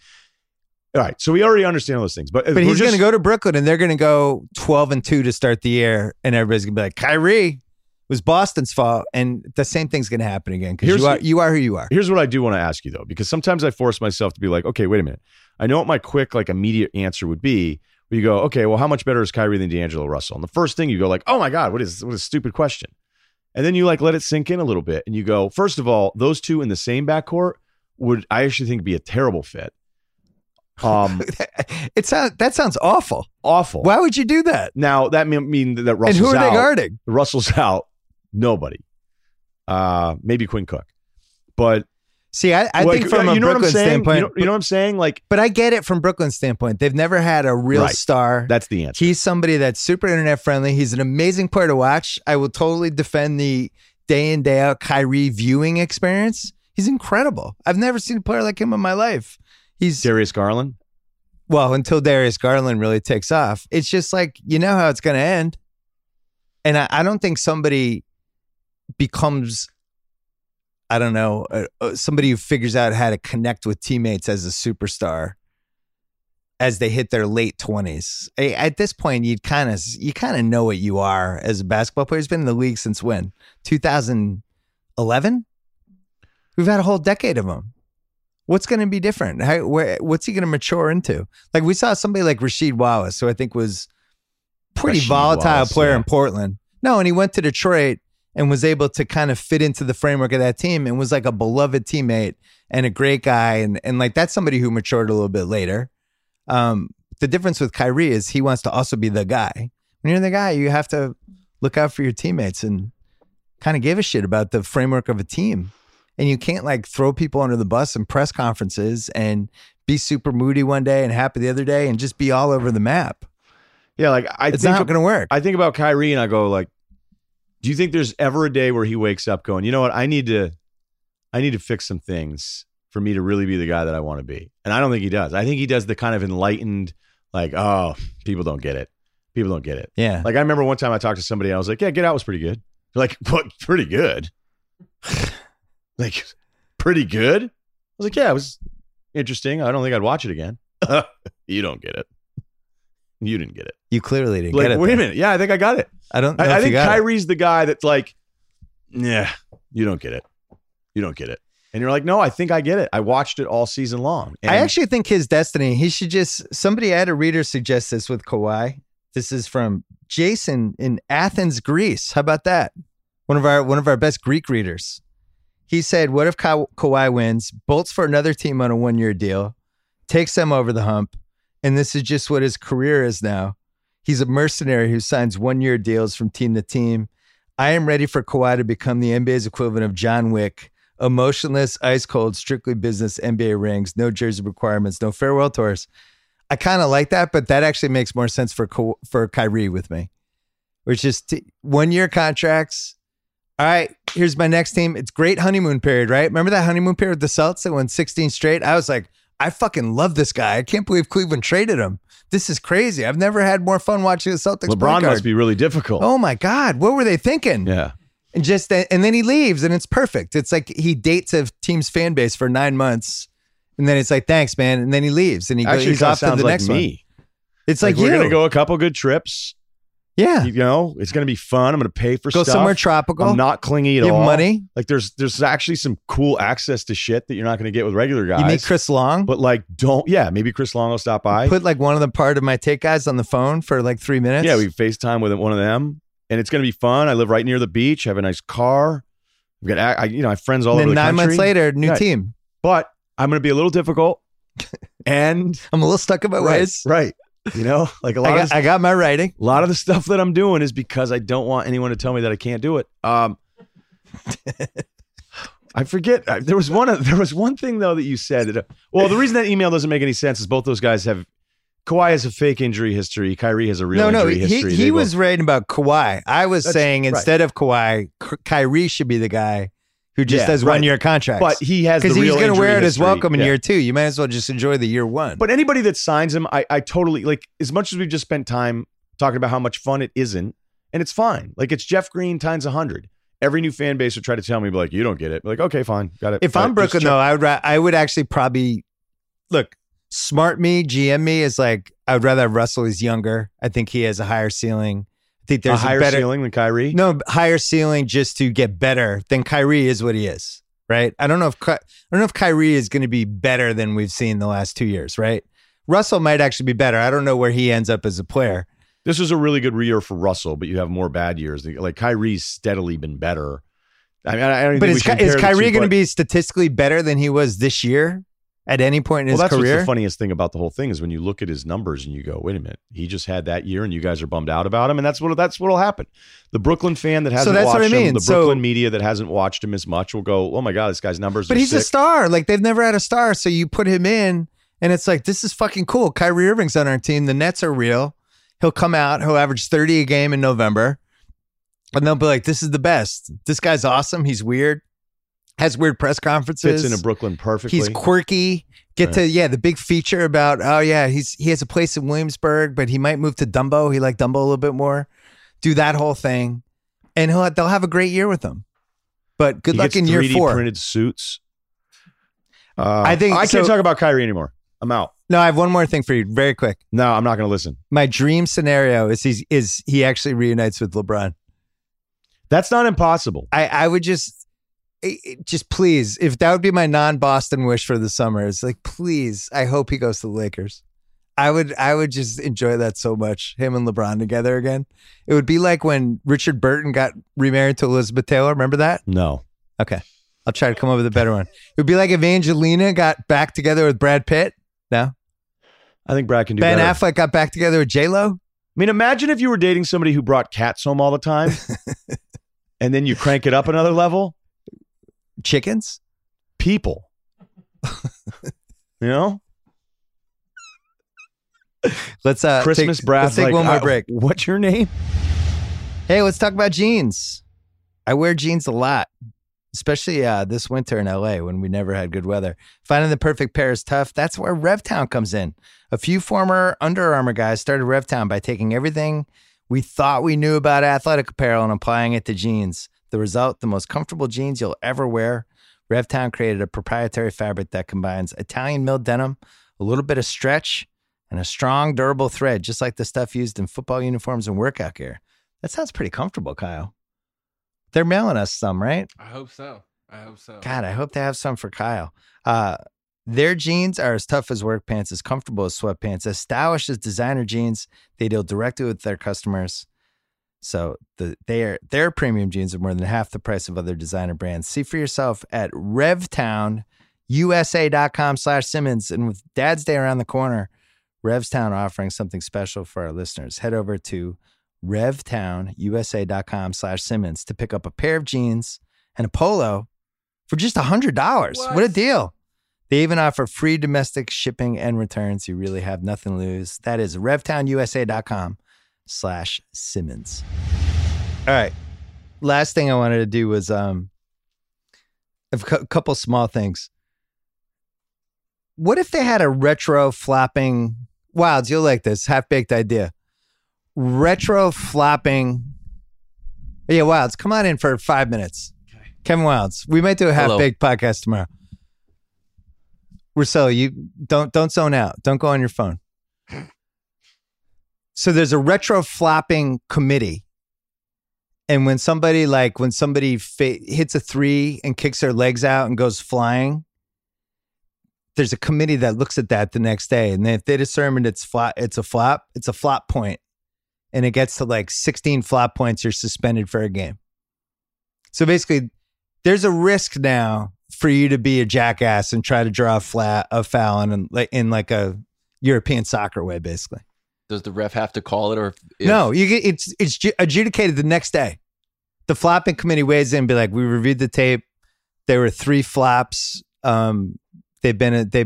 all right. So we already understand all those things, but uh, But he's going to go to Brooklyn and they're going to go 12 and 2 to start the year. And everybody's going to be like, Kyrie was Boston's fault. And the same thing's going to happen again because Here's you are, the- you are who you are. Here's what I do want to ask you though, because sometimes I force myself to be like, okay, wait a minute. I know what my quick, like immediate answer would be. Where you go, okay, well, how much better is Kyrie than D'Angelo Russell? And the first thing you go, like, oh my God, what is what a stupid question. And then you like let it sink in a little bit, and you go, first of all, those two in the same backcourt would I actually think be a terrible fit. Um, *laughs* it sounds, that sounds awful. awful. Why would you do that? Now that mean, mean that Russell's out. and who are out. they guarding? Russell's *laughs* out. Nobody. Uh, maybe Quinn Cook. But See, I, I like, think from a you know what I'm Brooklyn saying? standpoint, you know, you know what I'm saying? Like but I get it from Brooklyn's standpoint. They've never had a real Right. star. that's the answer. He's somebody that's super internet friendly. He's an amazing player to watch. I will totally defend the day in, day out Kyrie viewing experience. He's incredible. I've never seen a player like him in my life. He's Darius Garland. well, until Darius Garland really takes off. It's just like, you know how it's going to end. And I, I don't think somebody becomes, I don't know, uh, uh, somebody who figures out how to connect with teammates as a superstar as they hit their late 20s. At this point, you kind of you kind of know what you are as a basketball player. He's been in the league since when? 2011? We've had a whole decade of him. What's going to be different? How, where, what's he going to mature into? Like we saw somebody like Rasheed Wallace, who I think was pretty Rasheed volatile Wallace, player yeah. in Portland. No, and he went to Detroit and was able to kind of fit into the framework of that team and was like a beloved teammate and a great guy. And and like that's somebody who matured a little bit later. Um, the difference with Kyrie is he wants to also be the guy. When you're the guy, you have to look out for your teammates and kind of give a shit about the framework of a team. And you can't like throw people under the bus in press conferences and be super moody one day and happy the other day and just be all over the map. Yeah, like I It's think not going to work. I think about Kyrie and I go like, do you think there's ever a day where he wakes up going, you know what, I need to, I need to fix some things for me to really be the guy that I want to be, and I don't think he does. I think he does the kind of enlightened, like, oh, people don't get it, people don't get it. yeah. Like I remember one time I talked to somebody, I was like, yeah, Get Out was pretty good. They're like, what? Pretty good? *sighs* like, pretty good? I was like, yeah, it was interesting. I don't think I'd watch it again. *laughs* you don't get it. You didn't get it. you clearly didn't Like, get it. wait a minute. Yeah, I think I got it. I don't know I, I think got it. Kyrie's the guy that's like, yeah, you don't get it. You don't get it. And you're like, no, I think I get it. I watched it all season long. And I actually think his destiny, he should just somebody I had a reader suggest this with Kawhi. This is from Jason in Athens, Greece. How about that? One of our one of our best Greek readers. He said, What if Ka- Kawhi wins, bolts for another team on a one year deal, takes them over the hump, and this is just what his career is now. He's a mercenary who signs one year deals from team to team. I am ready for Kawhi to become the NBA's equivalent of John Wick, emotionless, ice cold, strictly business NBA rings, no jersey requirements, no farewell tours. I kind of like that, but that actually makes more sense for for Kyrie with me, which is t- one year contracts. All right, here's my next team. It's great honeymoon period, right? Remember that honeymoon period with the Celtics that won 16 straight? I was like, I fucking love this guy. I can't believe Cleveland traded him. This is crazy. I've never had more fun watching the Celtics. LeBron must be really difficult. Oh my God, what were they thinking? Yeah. And just and then he leaves, and it's perfect. It's like he dates a team's fan base for nine months, and then it's like, thanks, man, and then he leaves, and he goes, Actually, he's off to the like next one. me. It's Like, like, we're you, gonna go a couple good trips. Yeah, You know, it's gonna be fun. I'm gonna pay for go stuff. somewhere tropical. I'm not clingy at Give all. money. Like there's there's actually some cool access to shit that you're not gonna get with regular guys. You meet Chris Long. but like, don't yeah, maybe Chris Long will stop by. Put like one of the part of my take guys on the phone for like three minutes. Yeah, we FaceTime with one of them, and it's going to be fun. I live right near the beach. Have a nice car. I've got, I, you know, I have friends all and over the nine country. months later, new Right. team. but I'm going to be a little difficult, *laughs* and I'm a little stuck in my right, ways. right. You know, *laughs* like a lot I of got, this, I got my writing. a lot of the stuff that I'm doing is because I don't want anyone to tell me that I can't do it. Um, *laughs* I forget. I- There was one. There was one thing though that you said. That, well, the reason that email doesn't make any sense is both those guys have Kawhi has a fake injury history. Kyrie has a real no, no, injury he, history. he They was both- writing about Kawhi. I was That's saying right. instead of Kawhi, Kyrie should be the guy who just Yeah, does right. one year contracts. but he has because he's going to wear it as welcome in Yeah. year two. You might as well just enjoy the year one. But anybody that signs him, I, I totally like. As much as we've just spent time talking about how much fun it isn't, and it's fine. Like it's Jeff Green times a hundred. Every new fan base would try to tell me, like, you don't get it. Like, okay, fine, got it. if I'm. Brooklyn, though, I would ra- I would actually probably look smart. Me, GM me is like I would rather have Russell. He's younger. I think he has a higher ceiling. I think there's a higher better ceiling than Kyrie. no higher ceiling just to get better than Kyrie is what he is. Right. I don't know if I don't know if Kyrie is going to be better than we've seen the last two years. Right. Russell might actually be better. I don't know where he ends up as a player. This was a really good year for Russell, but you have more bad years. Like Kyrie's steadily been better. I mean, I don't. But think is, Ky- is Kyrie going to be statistically better than he was this year at any point in Well, his that's career? what's the funniest thing about the whole thing is when you look at his numbers and you go, "Wait a minute, he just had that year, and you guys are bummed out about him." And that's what that's what'll happen. The Brooklyn fan that hasn't that's what watched I mean. him, the So- Brooklyn media that hasn't watched him as much will go, "Oh my god, this guy's numbers." But he's a star. Like they've never had a star. So you put him in, and it's like this is fucking cool. Kyrie Irving's on our team. The Nets are real. He'll come out. He'll average thirty a game in November, and they'll be like, "This is the best. This guy's awesome. He's weird. Has weird press conferences. fits into Brooklyn perfectly. He's quirky. Get Right. to yeah, the big feature about oh yeah, he's he has a place in Williamsburg, but he might move to Dumbo. He liked Dumbo a little bit more. Do that whole thing, and he'll they'll have a great year with him. But good He luck in year 3D four. printed suits. Uh, I think- I can't so- talk about Kyrie anymore. I'm out. No, I have one more thing for you, very quick. No, I'm not going to listen. My dream scenario is he's is he actually reunites with LeBron. That's not impossible. I I would just it- it- just please if that would be my non-Boston wish for the summer. It's like please, I hope he goes to the Lakers. I would I would just enjoy that so much. Him and LeBron together again. It would be like when Richard Burton got remarried to Elizabeth Taylor. Remember that? No. Okay. I'll try to come up with a better one. It would be like if Angelina got back together with Brad Pitt. No. I think Brad can do that. Ben better. Affleck got back together with J Lo. I mean, imagine if you were dating somebody who brought cats home all the time, *laughs* and then you crank it up another level. Chickens. People, you know, Let's uh Christmas. take, Brad's Let's take like, one more "Uh, break. What's your name? Hey, let's talk about jeans. I wear jeans a lot, especially uh, this winter in LA when we never had good weather. Finding the perfect pair is tough. That's where RevTown comes in. A few former Under Armour guys started RevTown by taking everything we thought we knew about athletic apparel and applying it to jeans. The result, the most comfortable jeans you'll ever wear. RevTown created a proprietary fabric that combines Italian milled denim, a little bit of stretch, and a strong, durable thread, just like the stuff used in football uniforms and workout gear. That sounds pretty comfortable, Kyle. They're mailing us some, right? I hope so. I hope so. God, I hope they have some for Kyle. Uh, their jeans are as tough as work pants, as comfortable as sweatpants, as stylish as designer jeans. They deal directly with their customers. So the they are their premium jeans are more than half the price of other designer brands. See for yourself at RevTownUSA.com slash Simmons. And with Dad's Day around the corner, RevTown offering something special for our listeners. Head over to RevTownUSA.com slash Simmons to pick up a pair of jeans and a polo for just $100. What? What? a deal. They even offer free domestic shipping and returns. You really have nothing to lose. That is RevTownUSA.com slash Simmons. All right. Last thing I wanted to do was um, a cou- couple small things. What if they had a retro flopping Wildes, you'll like this half baked idea. Retro flopping. Yeah, Wildes, come on in for five minutes. Kevin Wildes, we might do a half Hello. baked podcast tomorrow. Russillo, you don't don't zone out. Don't go on your phone. So there's a retro flopping committee, and when somebody like when somebody fa- hits a three and kicks their legs out and goes flying, there's a committee that looks at that the next day, and if they determine it's flop, it's a flop, it's a flop point, and it gets to like 16 flop points, you're suspended for a game. So basically, there's a risk now for you to be a jackass and try to draw a flat a foul in in like a European soccer way, basically. Does the ref have to call it, or if, if- no, you get it's it's adjudicated the next day. The flapping committee weighs in, and be like, we reviewed the tape. There were three flaps. Um, they've been they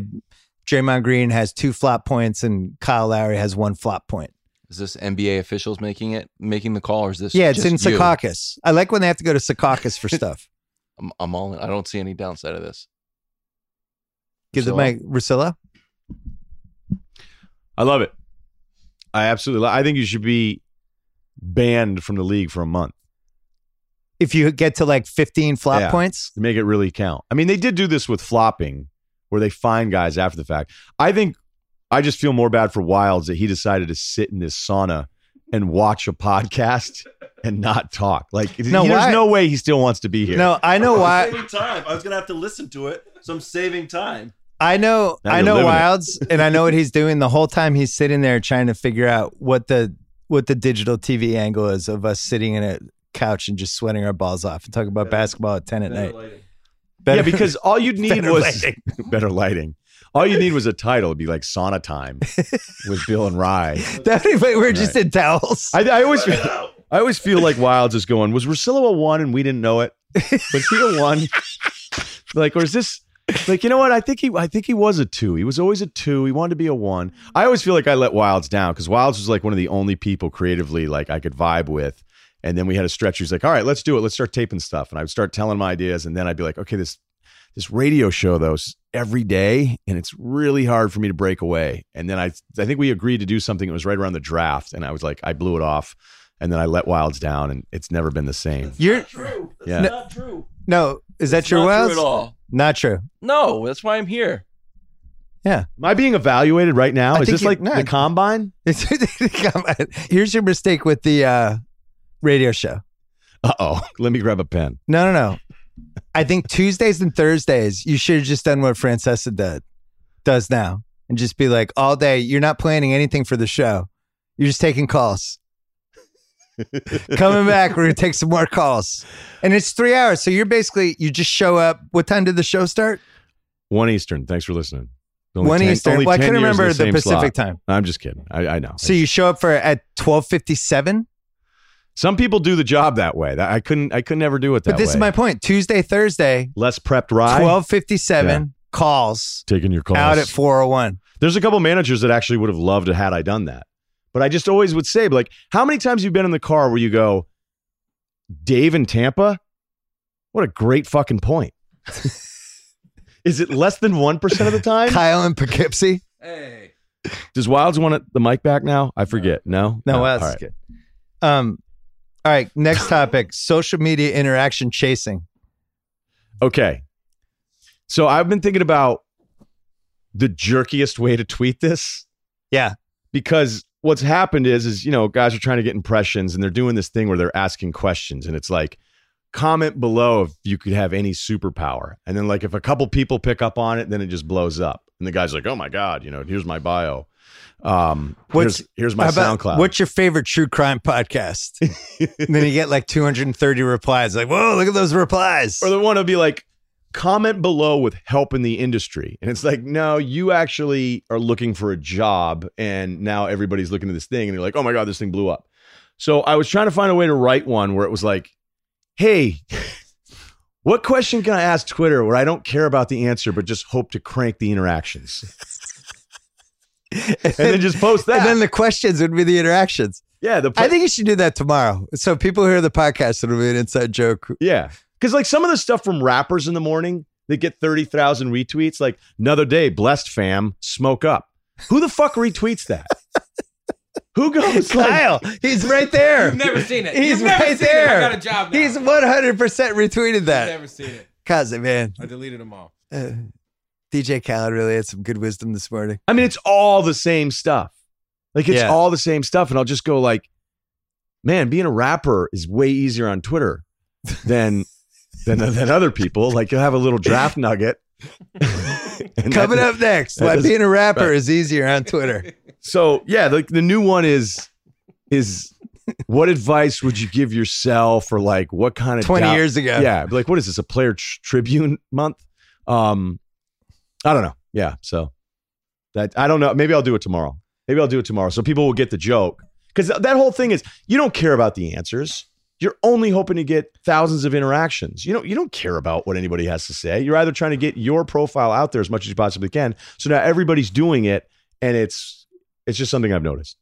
Draymond Green has two flop points and Kyle Lowry has one flop point. Is this NBA officials making it, making the call, or is this? Yeah, it's in just you? Secaucus. I like when they have to go to Secaucus for *laughs* stuff. I'm, I'm all in. I don't see any downside of this. Give the Priscilla? mic, Russillo. I love it. I absolutely. Lo- I think you should be banned from the league for a month If you get to like 15 flop Yeah. points, to make it really count. I mean, they did do this with flopping, where they find guys after the fact. I think I just feel more bad for Wildes that he decided to sit in this sauna and watch a podcast and not talk. Like, No, he- there's why- no way he still wants to be here. no, I know why. saving time. I was gonna have to listen to it, so I'm saving time. I know, Now I know. Wildes, and I know what he's doing the whole time. He's sitting there trying to figure out what the what the digital TV angle is of us sitting in a couch and just sweating our balls off and talking about basketball at ten at night. Better- yeah, because *laughs* all you'd need better was lighting. *laughs* better lighting. All you need was a title. It'd be like Sauna Time *laughs* with Bill and Rye. that we're just in towels. I, I always feel, I always feel like Wildes is going. Was Russillo a one and we didn't know it? Was he a one? like, or is this like you know what? I think he I think he was a two. He was always a two. He wanted to be a one. I always feel like I let Wildes down because Wildes was like one of the only people creatively like I could vibe with. And then we had a stretch. He's like, "All right, let's do it. Let's start taping stuff." And I would start telling my ideas, and then I'd be like, "Okay, this this radio show though is every day, and it's really hard for me to break away." And then I I think we agreed to do something. It was right around the draft, and I was like, I blew it off, and then I let Wildes down, and it's never been the same. You're True. That's Yeah. not true. no, is that It's true, not Wildes? true at all. Not true. No, that's why I'm here. Yeah. Am I being evaluated right now? I Is think this you- like no. *laughs* the combine? Come on. Here's your mistake with the uh, radio show. Uh oh. *laughs* Let me grab a pen. No, no, no. I think Tuesdays and Thursdays, you should have just done what Francesa did, does now, and just be like, all day, you're not planning anything for the show. You're just taking calls. Coming back, we're gonna take some more calls, and it's three hours. So you're basically you just show up. What time did the show start? One Eastern. Thanks for listening. Only One 10 Eastern. Well, I 10 couldn't remember the same Pacific slot. time. I'm just kidding. I, I know. So you show up for at twelve fifty seven. Some people do the job that way. I couldn't. I could never do it that But this way. is my point. Tuesday, Thursday, less prepped ride. twelve fifty seven calls taking your calls out at four oh one. There's a couple managers that actually would have loved it had I done that. But I just always would say, like, how many times you've been in the car where you go, Dave in Tampa? What a great fucking point. *laughs* Is it less than 1% of the time? Kyle and Poughkeepsie. Hey, Does Wildes want the mic back now? I forget. No? No, well, All that's right. good. Um, all right, next *laughs* topic: social media interaction chasing. Okay. So I've been thinking about the jerkiest way to tweet this. Yeah. Because what's happened is is you know, guys are trying to get impressions and they're doing this thing where they're asking questions and it's like comment below if you could have any superpower. And then like if a couple people pick up on it, then it just blows up. And the guy's like, "Oh my god, you know, here's my bio. Um, What's- here's, here's my about, SoundCloud. What's your favorite true crime podcast? and *laughs* then you get like 230 replies. Like, whoa, look at those replies. or the one to be like comment below with help in the industry and it's like no you actually are looking for a job and now everybody's looking at this thing and you're like oh my god this thing blew up so i was trying to find a way to write one where it was like hey *laughs* what question can i ask twitter where i don't care about the answer but just hope to crank the interactions *laughs* and then just post that and then the questions would be the interactions. yeah the I think you should do that tomorrow. So people hear the podcast, it'll be an inside joke. Yeah. Because like some of the stuff from rappers in the morning that get 30,000 retweets, like another day, blessed fam, smoke up. Who the fuck retweets that? *laughs* Who goes like, Kyle, he's right there. You've never seen it. He's You've never right seen it. there. I got a job now. He's 100% retweeted that. You've never seen it. Cousin, man. I deleted them all. Uh, DJ Khaled really had some good wisdom this morning. I mean, it's all the same stuff. Like it's Yeah. all the same stuff. And I'll just go like, man, being a rapper is way easier on Twitter than than, than other people. Like you'll have a little draft *laughs* nugget. *laughs* Coming up next, why being a rapper right. is easier on Twitter. *laughs* So yeah, the, the new one is is what advice would you give yourself or like what kind of 20 doubt- years ago. Yeah, like what is this a player tr- tribune month? Um, I don't know. Yeah, so that I don't know. Maybe I'll do it tomorrow. Maybe I'll do it tomorrow so people will get the joke because that whole thing is you don't care about the answers. You're only hoping to get thousands of interactions. You don't you don't care about what anybody has to say. You're either trying to get your profile out there as much as you possibly can. So now everybody's doing it, and it's it's just something I've noticed.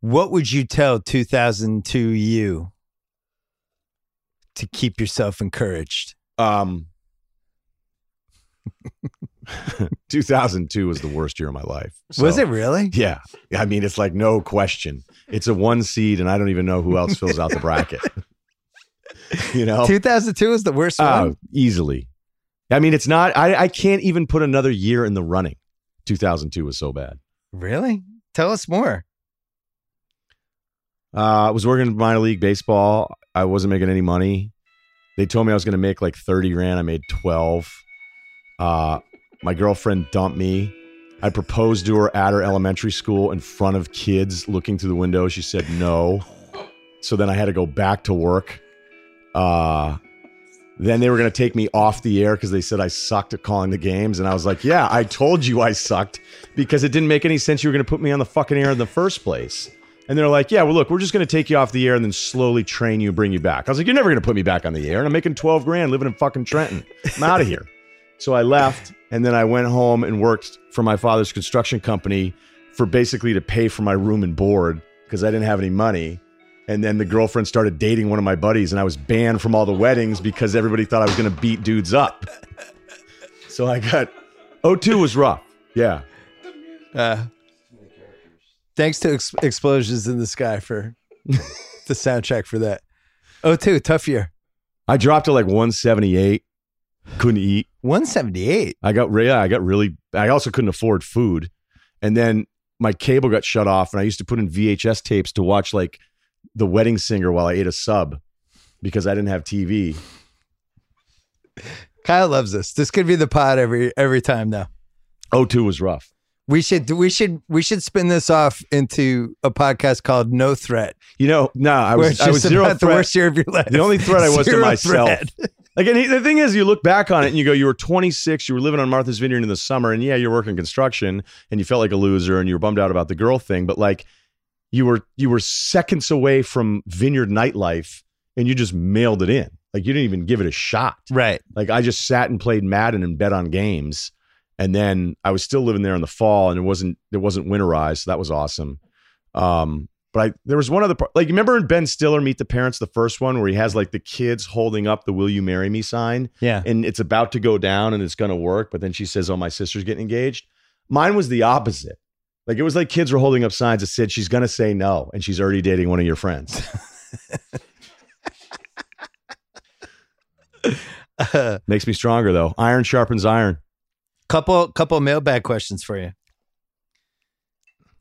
What would you tell 2002 you to keep yourself encouraged? Um, *laughs* *laughs* 2002 was the worst year of my life. Was it really? Yeah. I mean, it's like no question. It's a one seed, and I don't even know who else fills out the bracket. *laughs* you know? 2002 is the worst Oh, one. easily. I mean, it's not, I, I can't even put another year in the running. 2002 was so bad. Really? Tell us more. Uh, I was working in minor league baseball. I wasn't making any money. They told me I was going to make like 30 grand. I made 12. Uh, my girlfriend dumped me. I proposed to her at her elementary school in front of kids looking through the window. She said no. So then I had to go back to work. Uh, then they were going to take me off the air because they said I sucked at calling the games. And I was like, yeah, I told you I sucked because it didn't make any sense you were going to put me on the fucking air in the first place. And they're like, yeah, well, look, we're just going to take you off the air and then slowly train you, bring you back. I was like, you're never going to put me back on the air. And I'm making 12 grand living in fucking Trenton. I'm out of here. So I left and then I went home and worked for my father's construction company for basically to pay for my room and board because I didn't have any money. And then the girlfriend started dating one of my buddies and I was banned from all the weddings because everybody thought I was going to beat dudes up. So I got 02 was rough. Yeah. Uh, thanks to ex- Explosions in the Sky for *laughs* the soundtrack for that. Oh, two tough year. I dropped to like 178. Couldn't eat. 178. I got yeah, I got really I also couldn't afford food. And then my cable got shut off and I used to put in VHS tapes to watch like The Wedding Singer while I ate a sub because I didn't have TV. Kyle loves this. This could be the pod every every time now. 02 was rough. We should we should we should spin this off into a podcast called No Threat. You know, no, I was I was zero about the worst year of your life. The only threat I was to Zero myself. Like, and he- the thing is, you look back on it and you go, you were 26, you were living on Martha's Vineyard in the summer, and yeah, you're working construction, and you felt like a loser, and you were bummed out about the girl thing, but like, you were you were seconds away from Vineyard nightlife, and you just mailed it in. Like, you didn't even give it a shot. Right. Like, I just sat and played Madden and bet on games, and then I was still living there in the fall, and it wasn't it wasn't winterized, so that was awesome. Um, but I there was one other part. Like, you remember in Ben Stiller Meet the Parents, the first one, where he has like the kids holding up the "Will you marry me" sign, Yeah. and it's about to go down and it's going to work, but then she says, "Oh, my sister's getting engaged." Mine was the opposite. Like it was like kids were holding up signs that said she's going to say no, and she's already dating one of your friends. *laughs* Makes me stronger though. Iron sharpens iron. couple couple mailbag questions for you.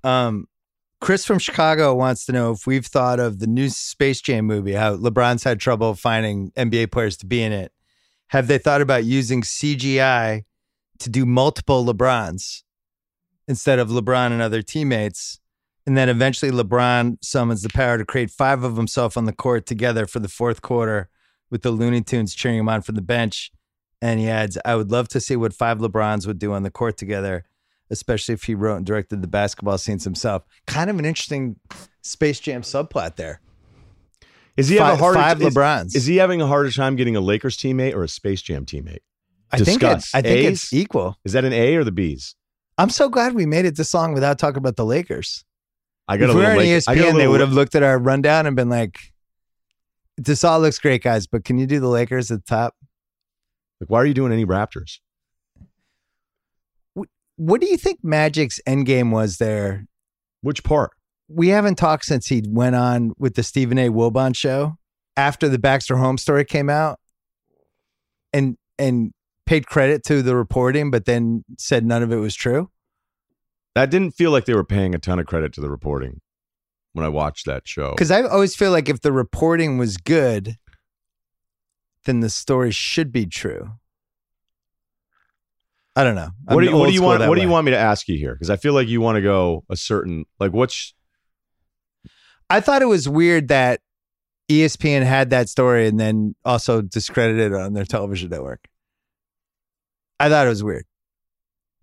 Um, Chris from Chicago wants to know if we've thought of the new Space Jam movie. How LeBron's had trouble finding NBA players to be in it. Have they thought about using CGI to do multiple LeBrons instead of LeBron and other teammates? And then eventually LeBron summons the power to create five of himself on the court together for the fourth quarter with the Looney Tunes cheering him on from the bench. And he adds, I would love to see what five LeBrons would do on the court together, especially if he wrote and directed the basketball scenes himself. Kind of an interesting Space Jam subplot there. Is he having a harder five is- LeBrons. Is, he having a harder time getting a Lakers teammate or a Space Jam teammate? I think, it, I think A's? it's equal. Is that an A or the B's? I'm so glad we made it this long without talking about the Lakers. I got If a we were little on E I got they would have looked at our rundown and been like, this all looks great, guys, but can you do the Lakers at the top? Like, why are you doing any Raptors? What do you think Magic's endgame was there? Which part? We haven't talked since he went on with the Stephen A. Wilbon show after the Baxter Holmes story came out and and paid credit to the reporting, but then said none of it was true. That didn't feel like they were paying a ton of credit to the reporting when I watched that show. Because I always feel like if the reporting was good, then the story should be true. I don't know. I'm What do you, what do you want? What do you want me to ask you here? Because I feel like you want to go a certain like what's I thought it was weird that ESPN had that story and then also discredited it on their television network. I thought it was weird.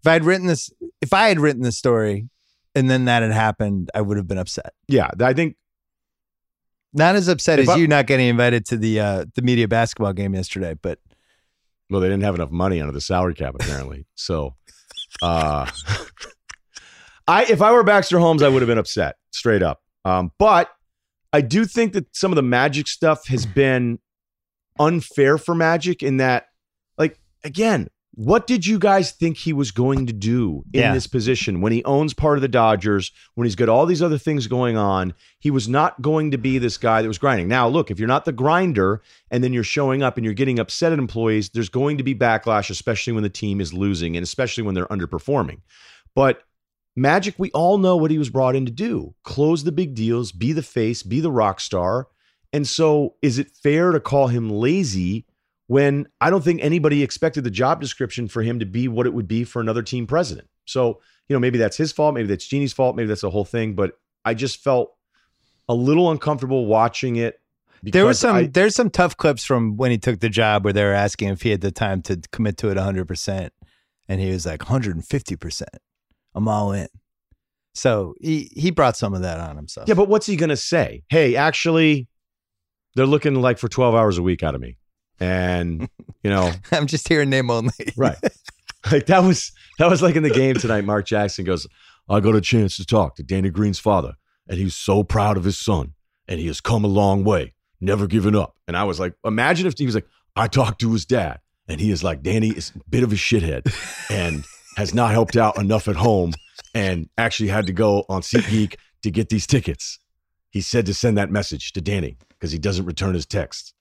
If I had written this, if I had written the story and then that had happened, I would have been upset. yeah. I think Not as upset as I- you not getting invited to the uh, the media basketball game yesterday, but Well, they didn't have enough money under the salary cap apparently. so, uh, *laughs* I if I were Baxter Holmes, I would have been upset straight up. Um, but I do think that some of the Magic stuff has been unfair for Magic in that, like, again, what did you guys think he was going to do in Yeah. this position when he owns part of the Dodgers, when he's got all these other things going on? He was not going to be this guy that was grinding. Now, look, if you're not the grinder and then you're showing up and you're getting upset at employees, there's going to be backlash, especially when the team is losing and especially when they're underperforming. But Magic, we all know what he was brought in to do close the big deals, be the face, be the rock star. And so, is it fair to call him lazy when I don't think anybody expected the job description for him to be what it would be for another team president? So, you know, maybe that's his fault, maybe that's Jeanie's fault, maybe that's the whole thing. But I just felt a little uncomfortable watching it. there were because some I- there's some tough clips from when he took the job where they were asking if he had the time to commit to it 100% and he was like 150%. I'm all in. So he he brought some of that on himself. Yeah, but what's he going to say? Hey, actually, they're looking like for 12 hours a week out of me. And, you know, *laughs* I'm just hearing name only. *laughs* right. Like that was that was like in the game tonight. Mark Jackson goes, I got a chance to talk to Danny Green's father, and he's so proud of his son, and he has come a long way, never given up. And I was like, imagine if he was like, I talked to his dad, and he is like, Danny is a bit of a shithead and has not helped out enough at home and actually had to go on SeatGeek to get these tickets. He said to send that message to Danny because he doesn't return his texts.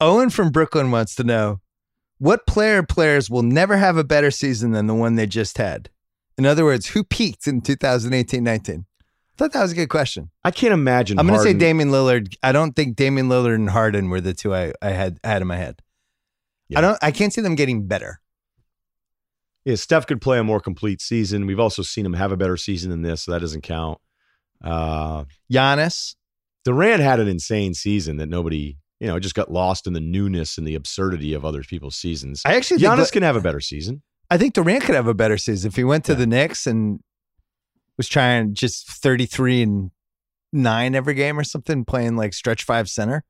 Owen from Brooklyn wants to know what player players will never have a better season than the one they just had. In other words, who peaked in 2018-19? I thought that was a good question. I can't imagine. I'm going to say Damian Lillard. I don't think Damian Lillard and Harden were the two I, I had had in my head. Yeah. I don't. I can't see them getting better. Yeah, Steph could play a more complete season. We've also seen him have a better season than this, so that doesn't count. Uh, Giannis. Durant had an insane season that nobody, you know, just got lost in the newness and the absurdity of other people's seasons. I actually think Giannis that- can have a better season. I think Durant could have a better season if he went to Yeah. the Knicks and was trying just 33 and nine every game or something, playing like stretch five center.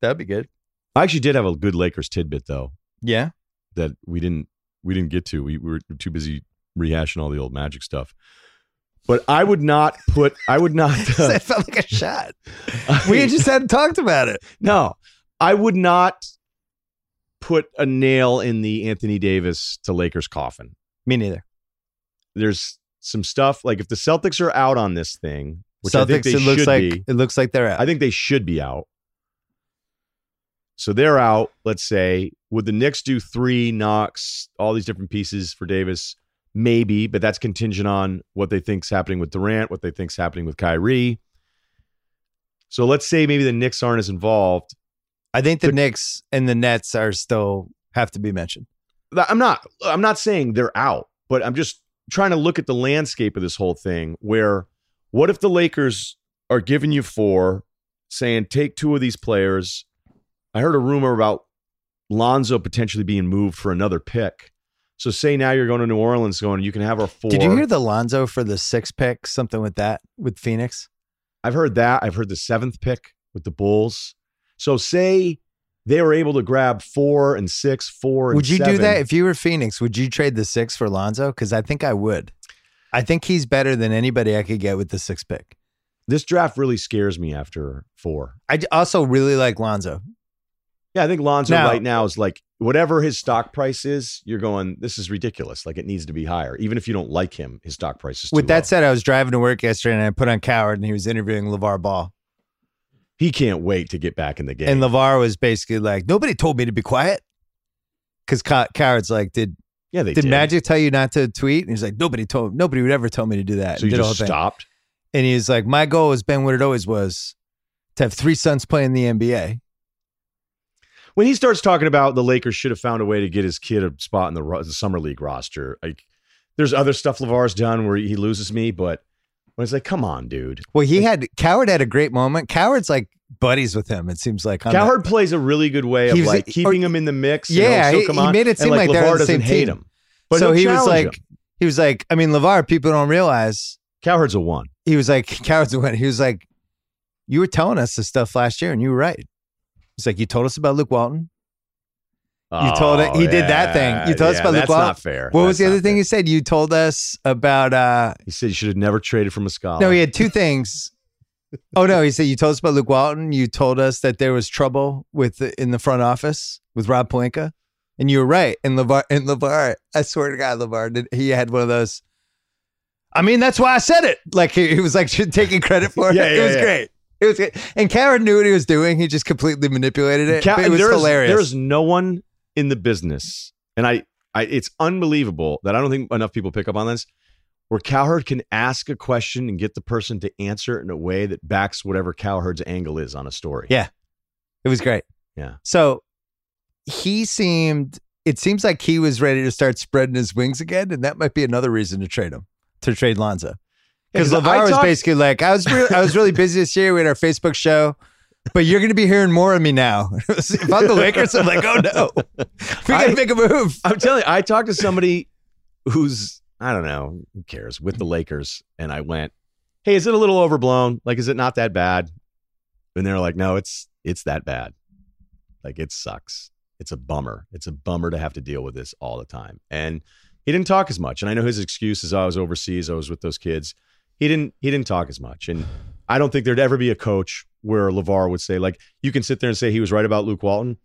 That'd be good. I actually did have a good Lakers tidbit though Yeah. that we didn't we didn't get to. We were too busy rehashing all the old Magic stuff. But I would not put. I would not. *laughs* uh, that felt like a *laughs* shot. We just hadn't talked about it. No, I would not put a nail in the Anthony Davis to Lakers coffin. Me neither. There's some stuff like if the Celtics are out on this thing, which I Celtics, think they it looks should like be. it looks like they're out. I think they should be out. So they're out, let's say. Would the Knicks do three knocks, all these different pieces for Davis? Maybe, but that's contingent on what they think's happening with Durant, what they think's happening with Kyrie. So let's say maybe the Knicks aren't as involved. I think the But- Knicks and the Nets are still have to be mentioned. I'm not I'm not saying they're out, but I'm just trying to look at the landscape of this whole thing where what if the Lakers are giving you four, saying take two of these players. I heard a rumor about Lonzo potentially being moved for another pick. So say now you're going to New Orleans going, you can have our four. Did you hear the Lonzo for the six pick? Something with that with Phoenix? I've heard that. I've heard the seventh pick with the Bulls. So say they were able to grab four and six, four and Would you do that if you were Phoenix? Would you trade the six for Lonzo? Because I think I would. I think he's better than anybody I could get with the six pick. This draft really scares me after four. I also really like Lonzo. Yeah, I think Lonzo Now- right now is like whatever his stock price is, you're going, this is ridiculous. Like it needs to be higher. Even if you don't like him, his stock price is too With that low. said, I was driving to work yesterday and I put on Cowherd and he was interviewing LeVar Ball. he can't wait to get back in the game. And LeVar was basically like, nobody told me to be quiet. Because Cowherd's like, did yeah, they did did. Magic tell you not to tweet? And he's like, nobody told, nobody would ever tell me to do that. So you just thing. stopped. And he's like, my goal has been what it always was to have three sons play in the NBA. When he starts talking about the Lakers should have found a way to get his kid a spot in the, ro- the summer league roster, like there's other stuff Levar's done where he loses me, but when it's like, come on, dude. Well, he had Cowherd had a great moment. Cowherd's like buddies with him. It seems like that- Cowherd plays a really good way of was- like or- keeping him in the mix. you know, Yeah, he- he made it And, seem like they're on the same doesn't hate team. him. But so he'll was like, him. he was like, I mean, Levar, people don't realize Cowherd's a one. he was like, *laughs* Cowherd's a one. He was like, you were telling us this stuff last year and you were right. He's like, you told us about Luke Walton. You told it- he did that thing. You told us yeah, about Luke that's Walton. not fair. What was the other not thing you said? You told us about, uh, He said you should have never traded from a scholar. no, he had two things. Oh no, he said you told us about Luke Walton. You told us that there was trouble with the, in the front office with Rob Pelinka, and you were right. And Levar, and Levar, I swear to God, Levar, did, he had one of those. I mean, that's why I said it. Like he, he was like *laughs* taking credit for it. Yeah, it was yeah. great. It was. And Karen knew what he was doing. He just completely manipulated it. But it was there is- hilarious. There is no one in the business, and I, I, it's unbelievable that I don't think enough people pick up on this. Where Cowherd can ask a question and get the person to answer it in a way that backs whatever Cowherd's angle is on a story. Yeah. It was great. Yeah. So he seemed, it seems like he was ready to start spreading his wings again. And that might be another reason to trade him, to trade Lonzo. Because LaVar was basically like, I was, re- I was really busy this year. We had our Facebook show. But you're going to be hearing more of me now. *laughs* I'm the Lakers, I'm like, oh no, *laughs* we got to make a move. I'm telling you, I talked to somebody who's I don't know, who cares, with the Lakers, and I went, "Hey, is it a little overblown? Like, is it not that bad?" And they're like, "No, it's it's that bad. Like, it sucks. It's a bummer. It's a bummer to have to deal with this all the time." And he didn't talk as much. And I know his excuse is, oh, "I was overseas. I was with those kids." He didn't. He didn't talk as much. And I don't think there'd ever be a coach where LaVar would say, like, you can sit there and say he was right about Luke Walton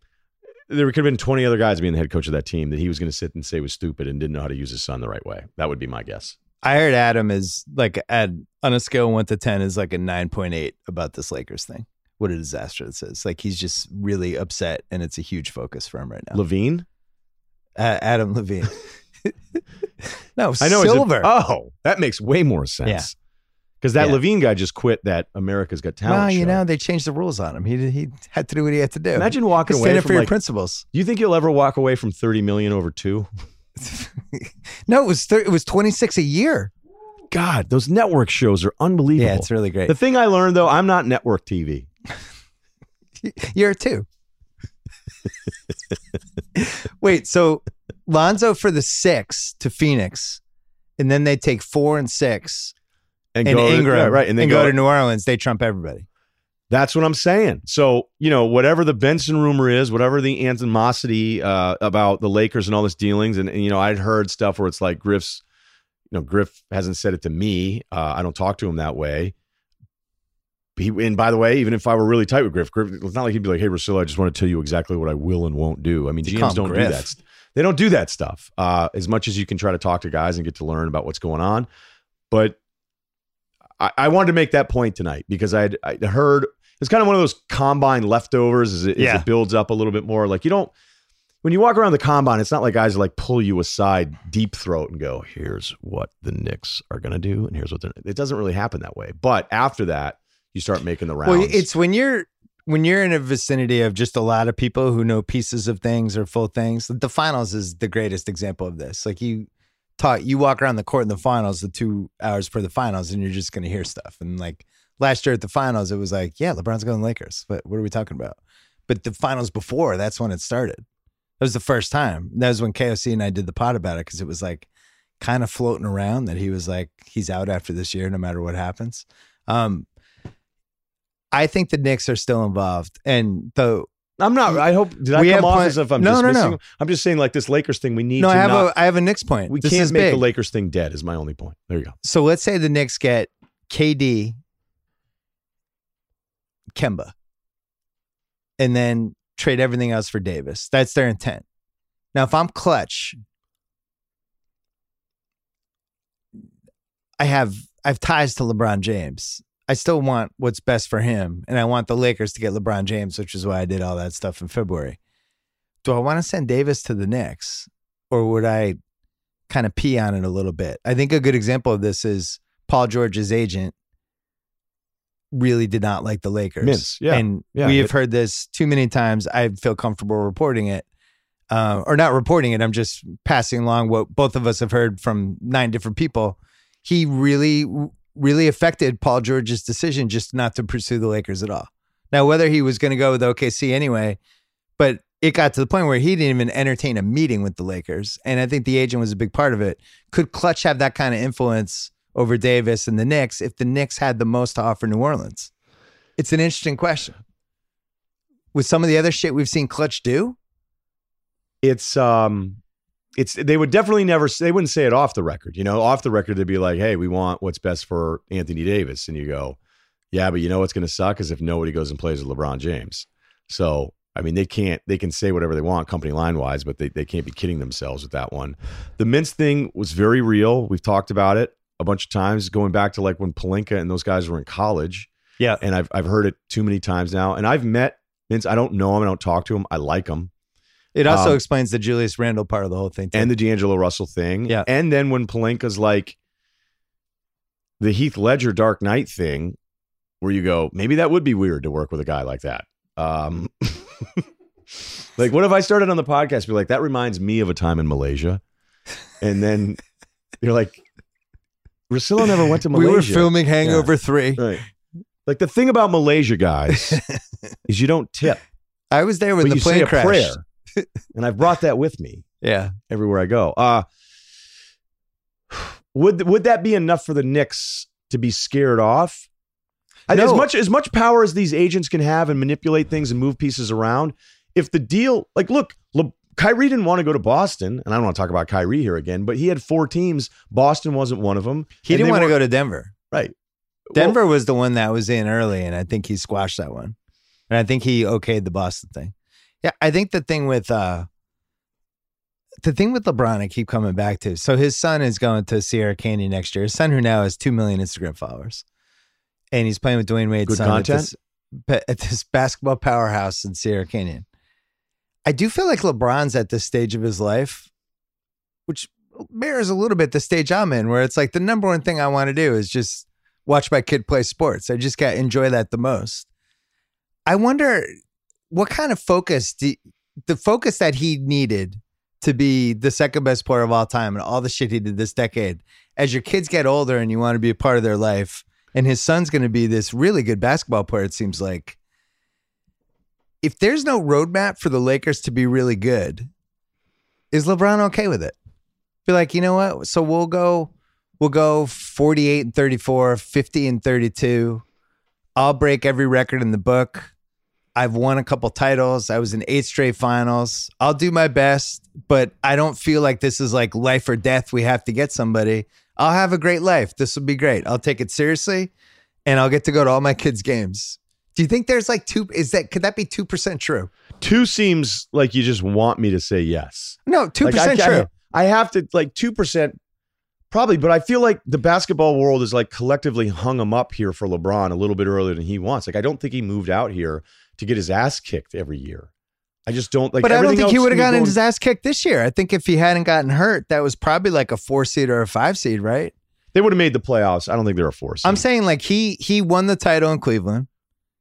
there could have been 20 other guys being the head coach of that team that he was going to sit and say was stupid and didn't know how to use his son the right way. That would be my guess. I heard Adam is like, at, on a scale one to 10, is like a 9.8 about this Lakers thing. What a disaster this is. Like, he's just really upset and it's a huge focus for him right now. Levine? Uh, Adam Levine. *laughs* *laughs* no, I know. he's a- oh, that makes way more sense. Because that Yeah. Levine guy just quit that America's Got Talent. well, you show. know, they changed the rules on him. He he had to do what he had to do. Imagine walking Stand away up for from your like, principles. Do you think you'll ever walk away from 30 million over two? *laughs* no, it was thir- it was 26 a year. God, those network shows are unbelievable. Yeah, it's really great. the thing I learned though, I'm not network TV. *laughs* You're two. *laughs* Wait, so Lonzo for the six to Phoenix, and then they take four and six And, and go to- yeah, right? And then go, go, to New Orleans. They trump everybody. That's what I'm saying. So, you know, whatever the Benson rumor is, whatever the animosity uh, about the Lakers and all this dealings, and, and, you know, I'd heard stuff where it's like Griff's, you know, Griff hasn't said it to me. Uh, I don't talk to him that way. He, and by the way, even if I were really tight with Griff, Griff, it's not like he'd be like, "Hey, Russillo, I just want to tell you exactly what I will and won't do." I mean, GMs don't Griff. do that. They don't do that stuff. Uh, as much as you can try to talk to guys and get to learn about what's going on, but I, I wanted to make that point tonight because I'd, I'd heard it's kind of one of those combine leftovers as it, as it builds up a little bit more. Like you don't when you walk around the combine, it's not like guys like pull you aside deep throat and go, "Here's what the Knicks are going to do," and here's what they're. It doesn't really happen that way. But after that, you start making the rounds. Well, it's when you're when you're in a vicinity of just a lot of people who know pieces of things or full things. The finals is the greatest example of this. Like you talk, you walk around the court in the finals, the two hours for the finals, and you're just going to hear stuff. And like last year at the finals, it was like, yeah, LeBron's going Lakers. But what are we talking about? But the finals before, that's when it started. That was the first time. That was when KOC and I did the pot about it because it was like kind of floating around that he was like, he's out after this year, no matter what happens. Um, I think the Knicks are still involved, and the I'm not. I hope did I We come off plen- as if I'm No, no, dismissing? no. I'm just saying like this Lakers thing. We need no, to I have not. a I have a Knicks point. we This can't make big. the Lakers thing dead. Is my only point. There you go. So let's say the Knicks get KD, Kemba, and then trade everything else for Davis. That's their intent. Now, if I'm Klutch, I have I have ties to LeBron James. I still want what's best for him, and I want the Lakers to get LeBron James, which is why I did all that stuff in February. Do I want to send Davis to the Knicks, or would I kind of pee on it a little bit? I think a good example of this is Paul George's agent really did not like the Lakers. Mintz, yeah, and yeah. we have heard this too many times. I feel comfortable reporting it, uh, or not reporting it. I'm just passing along what both of us have heard from nine different people. He really, really affected Paul George's decision just not to pursue the Lakers at all. Now, whether he was going to go with OKC anyway, but it got to the point where he didn't even entertain a meeting with the Lakers. And I think the agent was a big part of it. Could Klutch have that kind of influence over Davis and the Knicks if the Knicks had the most to offer New Orleans? It's an interesting question. With some of the other shit we've seen Klutch do, it's um it's they would definitely never they wouldn't say it off the record you know? Off the record they'd be like hey we want what's best for anthony davis. And you go yeah but you know what's going to suck is if nobody goes and plays with lebron james. So i mean they can't they can say whatever they want company line wise but they, they can't be kidding themselves with that one. The Mintz thing was very real. We've talked about it a bunch of times going back to like when Pelinka and those guys were in college. Yeah, and i've, I've heard it too many times now. And i've met Mintz i don't know him. I don't talk to him. I like him it also Um, explains the Julius Randle part of the whole thing. Too. and the D'Angelo Russell thing. Yeah. And then when Pelinka's like the Heath Ledger Dark Knight thing, where you go, maybe that would be weird to work with a guy like that. Um, *laughs* like, what if I started on the podcast, be like, that reminds me of a time in Malaysia, and then you're like, Russillo never went to *laughs* we were filming Hangover Three. right. Like the thing about Malaysia, guys, *laughs* is you don't tip, I was there when but the you plane say a crashed. prayer, *laughs* and I've brought that with me Yeah, everywhere I go. Uh would would that be enough for the Knicks to be scared off? I- As much as much power as these agents can have and manipulate things and move pieces around, if the deal, like, look, Le, Kyrie didn't want to go to Boston, and I don't want to talk about Kyrie here again, but he had four teams. Boston wasn't one of them. he didn't want to go to Denver. right. Denver was the one that was in early, and I think he squashed that one. And I think he okayed the Boston thing. Yeah, I think the thing with uh the thing with LeBron, I keep coming back to. So his son is going to Sierra Canyon next year. His son, who now has two million Instagram followers, and he's playing with Dwyane Wade's Good son content? At, this, *laughs* at this basketball powerhouse in Sierra Canyon. I do feel like LeBron's at this stage of his life, which mirrors a little bit the stage I'm in, where it's like the number one thing I want to do is just watch my kid play sports. I just got enjoy that the most. I wonder what kind of focus do, the focus that he needed to be the second best player of all time and all the shit he did this decade. As your kids get older and you want to be a part of their life, and his son's going to be this really good basketball player, it seems like. If there's no roadmap for the Lakers to be really good, is LeBron okay with it? Be like, you know what? So we'll go, we'll go 48 and 34, 50 and 32. I'll break every record in the book. I've won a couple titles. I was in eight straight finals. I'll do my best, but I don't feel like this is like life or death. We have to get somebody. I'll have a great life. This will be great. I'll take it seriously and I'll get to go to all my kids' games. Do you think there's like two? Is that, could that be 2% true? Two seems like you just want me to say yes. No, 2% Like, I, true. I, I have to like two percent, probably. But I feel like the basketball world is like collectively hung him up here for LeBron a little bit earlier than he wants. Like I don't think he moved out here to get his ass kicked every year. I just don't like. but I don't think he would have gotten going- his ass kicked this year. I think if he hadn't gotten hurt, that was probably like a four seed or a five seed, right? They would have made the playoffs. I don't think they're a force. I'm saying like he he won the title in Cleveland.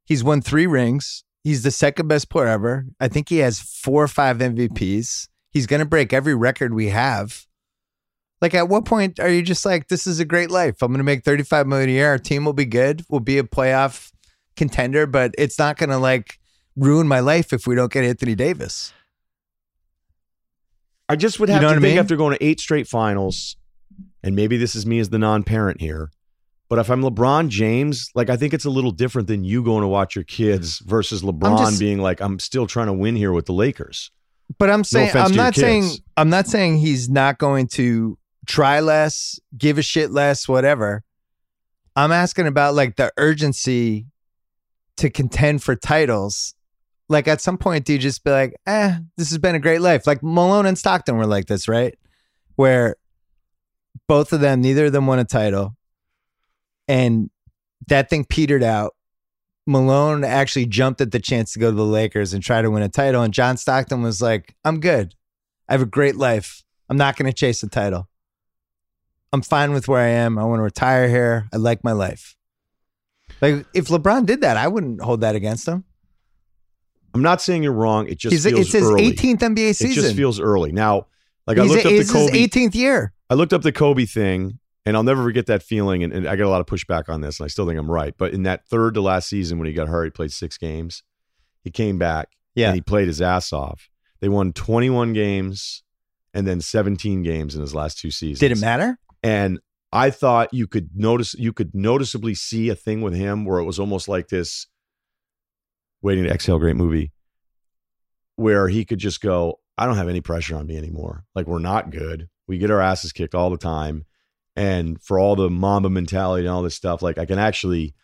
He's won three rings. He's the second best player ever. I think he has four or five MVPs. He's going to break every record we have. Like, at what point are you just like, this is a great life? I'm going to make 35 million a year. Our team will be good. We'll be a playoff contender, but it's not going to like ruin my life if we don't get Anthony Davis. I just would have You know to what I think mean? after going to eight straight finals, and maybe this is me as the non-parent here. But if I'm LeBron James, like I think it's a little different than you going to watch your kids versus LeBron just- being like, I'm still trying to win here with the Lakers. But I'm saying offense I'm not saying. I'm not saying he's not going to try less, give a shit less, whatever. I'm asking about like the urgency to contend for titles. Like at some point, do you just be like, eh, this has been a great life? Like Malone and Stockton were like this, right? Where both of them, neither of them won a title. And that thing petered out. Malone actually jumped at the chance to go to the Lakers and try to win a title. And John Stockton was like, I'm good. I have a great life. I'm not going to chase a title. I'm fine with where I am. I want to retire here. I like my life. Like if LeBron did that, I wouldn't hold that against him. I'm not saying you're wrong. It just He's, feels it's his early. 18th NBA season. It just feels early. Now, like I He's- looked up the Kobe. his 18th year. I looked up the Kobe thing, and I'll never forget that feeling. And, and I got a lot of pushback on this, and I still think I'm right. But in that third to last season, when he got hurt, he played six games. He came back, Yeah. and he played his ass off. They won 21 games, and then 17 games in his last two seasons. Did it matter? And I thought you could notice you could noticeably see a thing with him where it was almost like this waiting to exhale great movie where he could just go, I don't have any pressure on me anymore. Like we're not good. We get our asses kicked all the time. And for all the Mamba mentality and all this stuff, like I can actually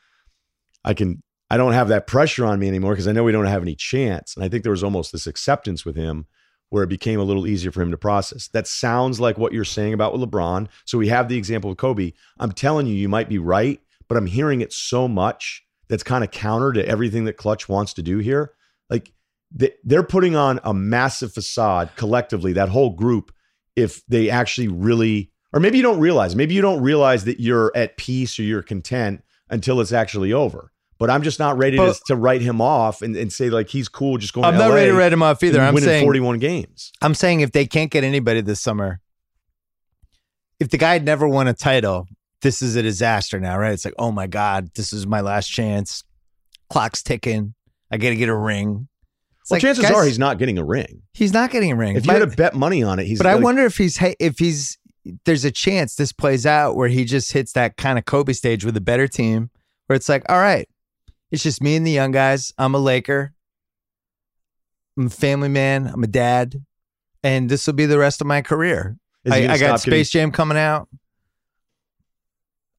I can I don't have that pressure on me anymore because I know we don't have any chance. And I think there was almost this acceptance with him where it became a little easier for him to process. That sounds like what you're saying about with LeBron. So we have the example of Kobe. I'm telling you, you might be right, but I'm hearing it so much that's kind of counter to everything that Klutch wants to do here. Like they- they're putting on a massive facade collectively, that whole group, if they actually really, or maybe you don't realize, maybe you don't realize that you're at peace or you're content until it's actually over. But I'm just not ready But- to, to write him off and, and say like he's cool just going. I'm not LA ready to write him off either. I'm winning saying 41 games. I'm saying if they can't get anybody this summer, if the guy had never won a title, this is a disaster now, right? It's like, oh my God, this is my last chance. Clock's ticking. I got to get a ring. It's Well, like, chances guys, are he's not getting a ring. he's not getting a ring. If you But- had to bet money on it, he's. but I wonder if he's if he's there's a chance this plays out where he just hits that kind of Kobe stage with a better team where it's like, all right, it's just me and the young guys. I'm a Laker. I'm a family man. I'm a dad, and this will be the rest of my career. I, I got stop getting- Space Jam coming out.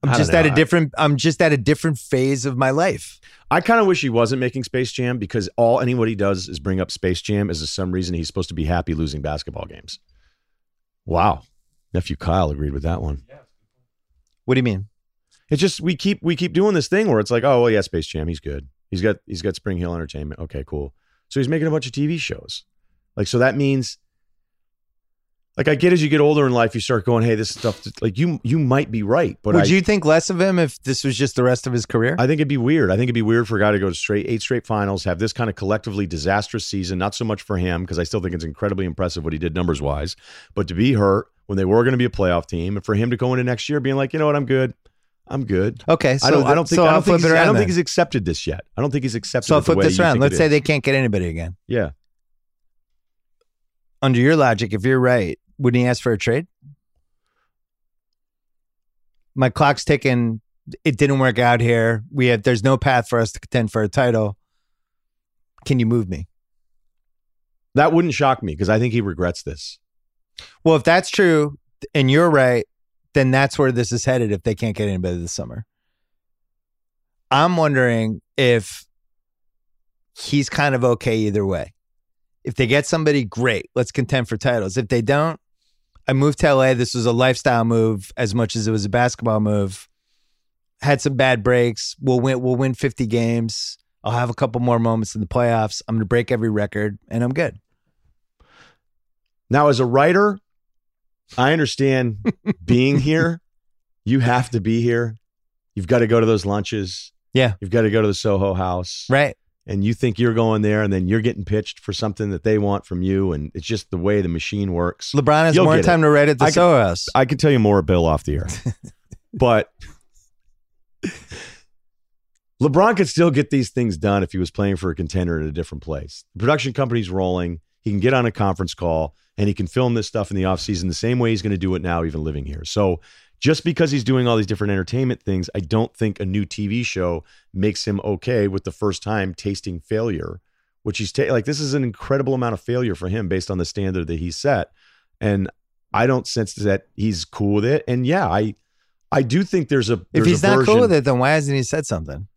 I'm just know. at a different. I'm just at a different phase of my life. I kind of wish he wasn't making Space Jam because all anybody does is bring up Space Jam as some reason he's supposed to be happy losing basketball games. Wow, nephew Kyle agreed with that one. What do you mean? It's just we keep we keep doing this thing where it's like, oh well, yeah, Space Jam, he's good. He's got he's got SpringHill Entertainment. Okay, cool. So he's making a bunch of TV shows. Like so that means like I get as you get older in life, you start going, hey, this stuff like you you might be right, but Would I, you think less of him if this was just the rest of his career? I think it'd be weird. I think it'd be weird for a guy to go to straight eight straight finals, have this kind of collectively disastrous season. Not so much for him because I still think it's incredibly impressive what he did numbers wise, but to be hurt when they were going to be a playoff team, and for him to go into next year being like, you know what, I'm good, I'm good. okay, so I don't. I don't think. so I don't think. He's, I don't think he's accepted this yet. I don't think he's accepted. So I'll flip this around. Let's say is. they can't get anybody again. Yeah. Under your logic, if you're right, wouldn't he ask for a trade? My clock's ticking. It didn't work out here. We have there's no path for us to contend for a title. Can you move me? That wouldn't shock me because I think he regrets this. Well, if that's true and you're right, then that's where this is headed if they can't get anybody this summer. I'm wondering if he's kind of okay either way. If they get somebody, great. Let's contend for titles. If they don't, I moved to LA. This was a lifestyle move as much as it was a basketball move. Had some bad breaks. We'll win. We'll win 50 games. I'll have a couple more moments in the playoffs. I'm going to break every record, and I'm good. Now, as a writer, I understand *laughs* being here. You have to be here. You've got to go to those lunches. Yeah. You've got to go to the Soho House. Right. and you think you're going there and then you're getting pitched for something that they want from you and it's just the way the machine works LeBron has You'll more get it. time to write at the I can- Soho House. i can tell you more bill off the air *laughs* but lebron could still get these things done if he was playing for a contender in a different place the production company's rolling he can get on a conference call and he can film this stuff in the offseason the same way he's going to do it now even living here so just because he's doing all these different entertainment things i don't think a new tv show makes him okay with the first time tasting failure which he's ta- like this is an incredible amount of failure for him based on the standard that he set and i don't sense that he's cool with it and yeah i i do think there's a if he's a not cool with it, then why hasn't he said something?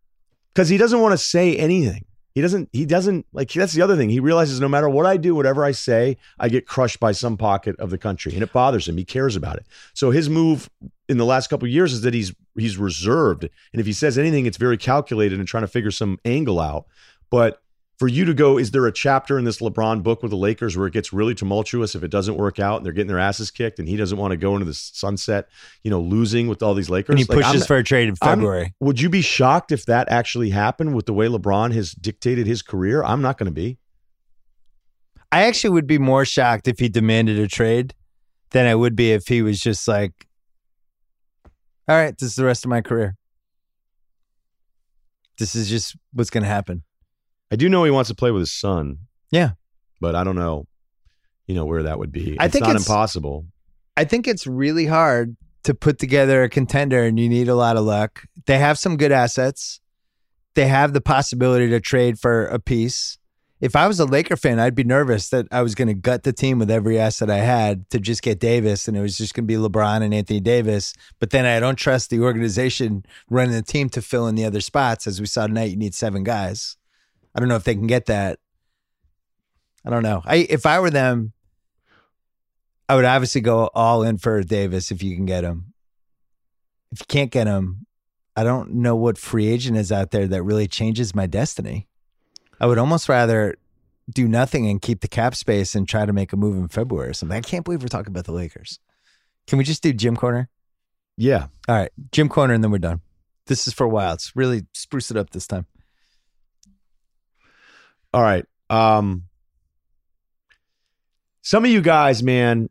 because he doesn't want to say anything. He doesn't. He doesn't like. That's the other thing. He realizes no matter what I do, whatever I say, I get crushed by some pocket of the country, and it bothers him. He cares about it. So his move in the last couple years is that he's he's reserved, and if he says anything, it's very calculated and trying to figure some angle out. But for you to go, is there a chapter in this LeBron book with the Lakers where it gets really tumultuous if it doesn't work out and they're getting their asses kicked, and he doesn't want to go into the sunset, you know, losing with all these Lakers? And he Like, pushes I'm- for a trade in I'm- February. would you be shocked if that actually happened with the way LeBron has dictated his career? I'm not going to be. I actually would be more shocked if he demanded a trade than I would be if he was just like, all right, this is the rest of my career. This is just what's going to happen. I do know he wants to play with his son. Yeah. But I don't know, you know, where that would be. I it's think not it's- impossible. I think it's really hard to put together a contender and you need a lot of luck. They have some good assets. They have the possibility to trade for a piece. If I was a Laker fan, I'd be nervous that I was going to gut the team with every asset I had to just get Davis and it was just going to be LeBron and Anthony Davis. But then I don't trust the organization running the team to fill in the other spots. As we saw tonight, you need seven guys. I don't know if they can get that. I don't know. I if I were them, I would obviously go all in for Davis if you can get him. If you can't get him, I don't know what free agent is out there that really changes my destiny. I would almost rather do nothing and keep the cap space and try to make a move in February or something. I can't believe we're talking about the Lakers. Can we just do Gym Corner? Yeah. All right, Gym Corner, and then we're done. This is for Wildes. Really spruce it up this time. All right. Um some of you guys, man,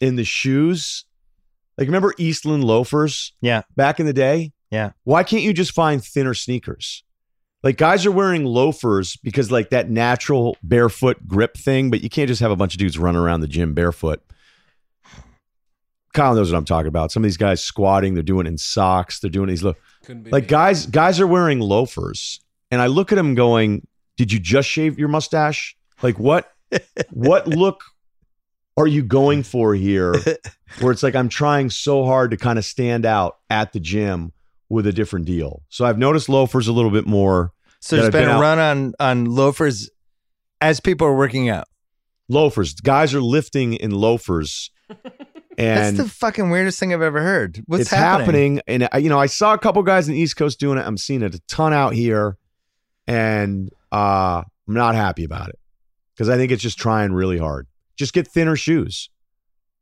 in the shoes, like remember Eastland loafers Yeah, back in the day? yeah. Why can't you just find thinner sneakers? Like guys are wearing loafers because like that natural barefoot grip thing, but you can't just have a bunch of dudes running around the gym barefoot. Kyle knows what I'm talking about. Some of these guys squatting, they're doing it in socks, they're doing these lo- like me. guys guys are wearing loafers and i look at them going did you just shave your mustache like what what *laughs* look are you going for here *laughs* where it's like i'm trying so hard to kind of stand out at the gym with a different deal so i've noticed loafers a little bit more So there's been been a out- run on on loafers as people are working out. loafers guys are lifting in loafers *laughs* and That's the fucking weirdest thing I've ever heard. What's it's happening? and uh, you know i saw a couple guys in the east coast doing it i'm seeing it a ton out here and uh i'm not happy about it. Because i think it's just trying really hard. Just get thinner shoes.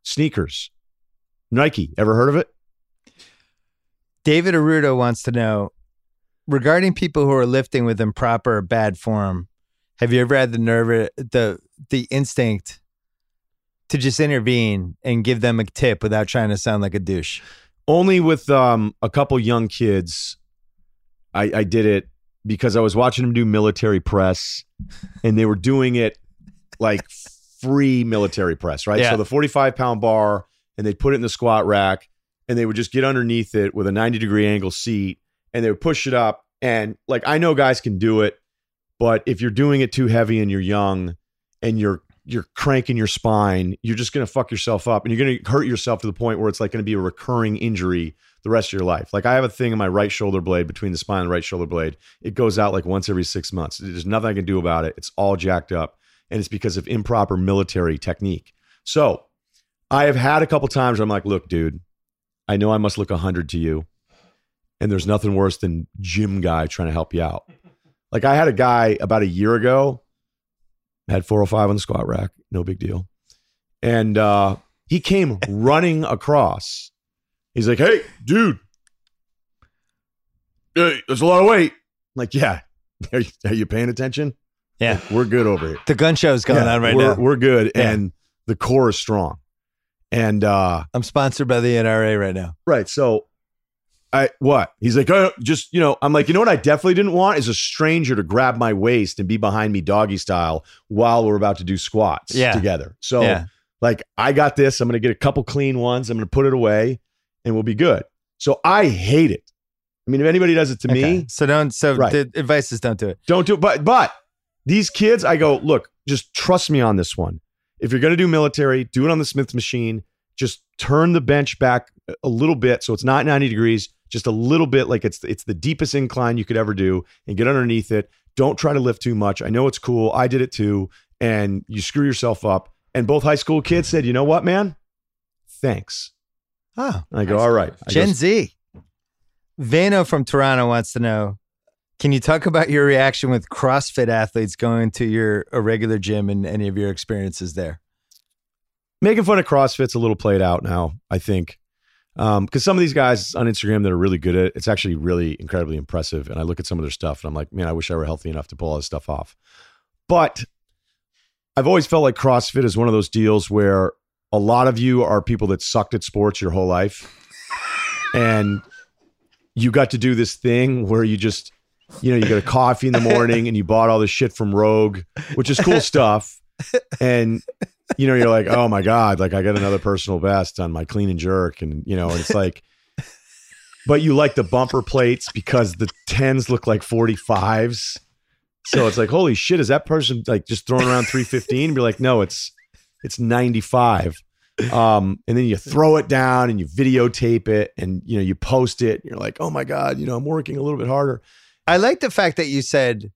Sneakers. Nike. Ever heard of it? David Arudo wants to know regarding people who are lifting with improper or bad form. Have you ever had the nerve, the the instinct to just intervene and give them a tip without trying to sound like a douche? only with um a couple young kids i i did it because i was watching them do military press and they were doing it like free military press right Yeah. so the 45 pound bar and they'd put it in the squat rack and they would just get underneath it with a 90 degree angle seat and they would push it up and like i know guys can do it but if you're doing it too heavy and you're young and you're you're cranking your spine, you're just to fuck yourself up and you're to hurt yourself to the point where it's like to be a recurring injury the rest of your life. Like I have a thing in my right shoulder blade between the spine and the right shoulder blade. It goes out like once every 6 months. There's nothing I can do about it. It's all jacked up and it's because of improper military technique. So, I have had a couple times where I'm like, "Look, dude, I know I must look 100 to you." And there's nothing worse than gym guy trying to help you out. *laughs* Like I had a guy about a year ago had 405 on the squat rack, no big deal. And uh, he came running across. He's like, "Hey, dude, hey, there's a lot of weight." I'm like, yeah, *laughs* are you, are you paying attention? Yeah. we're good over here. The gun show is going Yeah, on right we're, now. We're good, Yeah. and the core is strong. And uh, I'm sponsored by the NRA right now. right, so I what? He's like, oh, just you know, I'm like, you know what? I definitely didn't want is a stranger to grab my waist and be behind me doggy style while we're about to do squats Yeah. together. So yeah. like, I got this. I'm gonna get a couple clean ones. I'm gonna put it away, and we'll be good. So I hate it. I mean, if anybody does it to Okay. me, So don't. So Right. the advice is don't do it. don't do it. But but these kids, I go, look, just trust me on this one. If you're gonna do military, do it on the Smith machine. Just turn the bench back a little bit so it's not 90 degrees, just a little bit like it's it's the deepest incline you could ever do, and get underneath it. Don't try to lift too much. I know it's cool. I did it too, and you screw yourself up. And both high school kids said, you know what, man? Thanks. Oh, And I go, all right. I Gen go, Z. Vano from Toronto wants to know Can you talk about your reaction with CrossFit athletes going to your a regular gym and any of your experiences there? making fun of CrossFit's a little played out now, I think. Um, because some of these guys on Instagram that are really good at it, it's actually really incredibly impressive. And I look at some of their stuff and I'm like, man, I wish I were healthy enough to pull all this stuff off. But I've always felt like CrossFit is one of those deals where a lot of you are people that sucked at sports your whole life. And you got to do this thing where you just, you know, you got a coffee in the morning and you bought all this shit from Rogue, which is cool stuff. And you know, you're like, oh my God, like I got another personal best on my clean and jerk. And, you know, and it's like, but you like the bumper plates because the 10s look like 45s. So it's like, holy shit, is that person like just throwing around 315? Be like, no, it's it's 95. Um, and then you throw it down and you videotape it and you know you post it. And you're like, oh my God, you know, I'm working a little bit harder. I like the fact that you said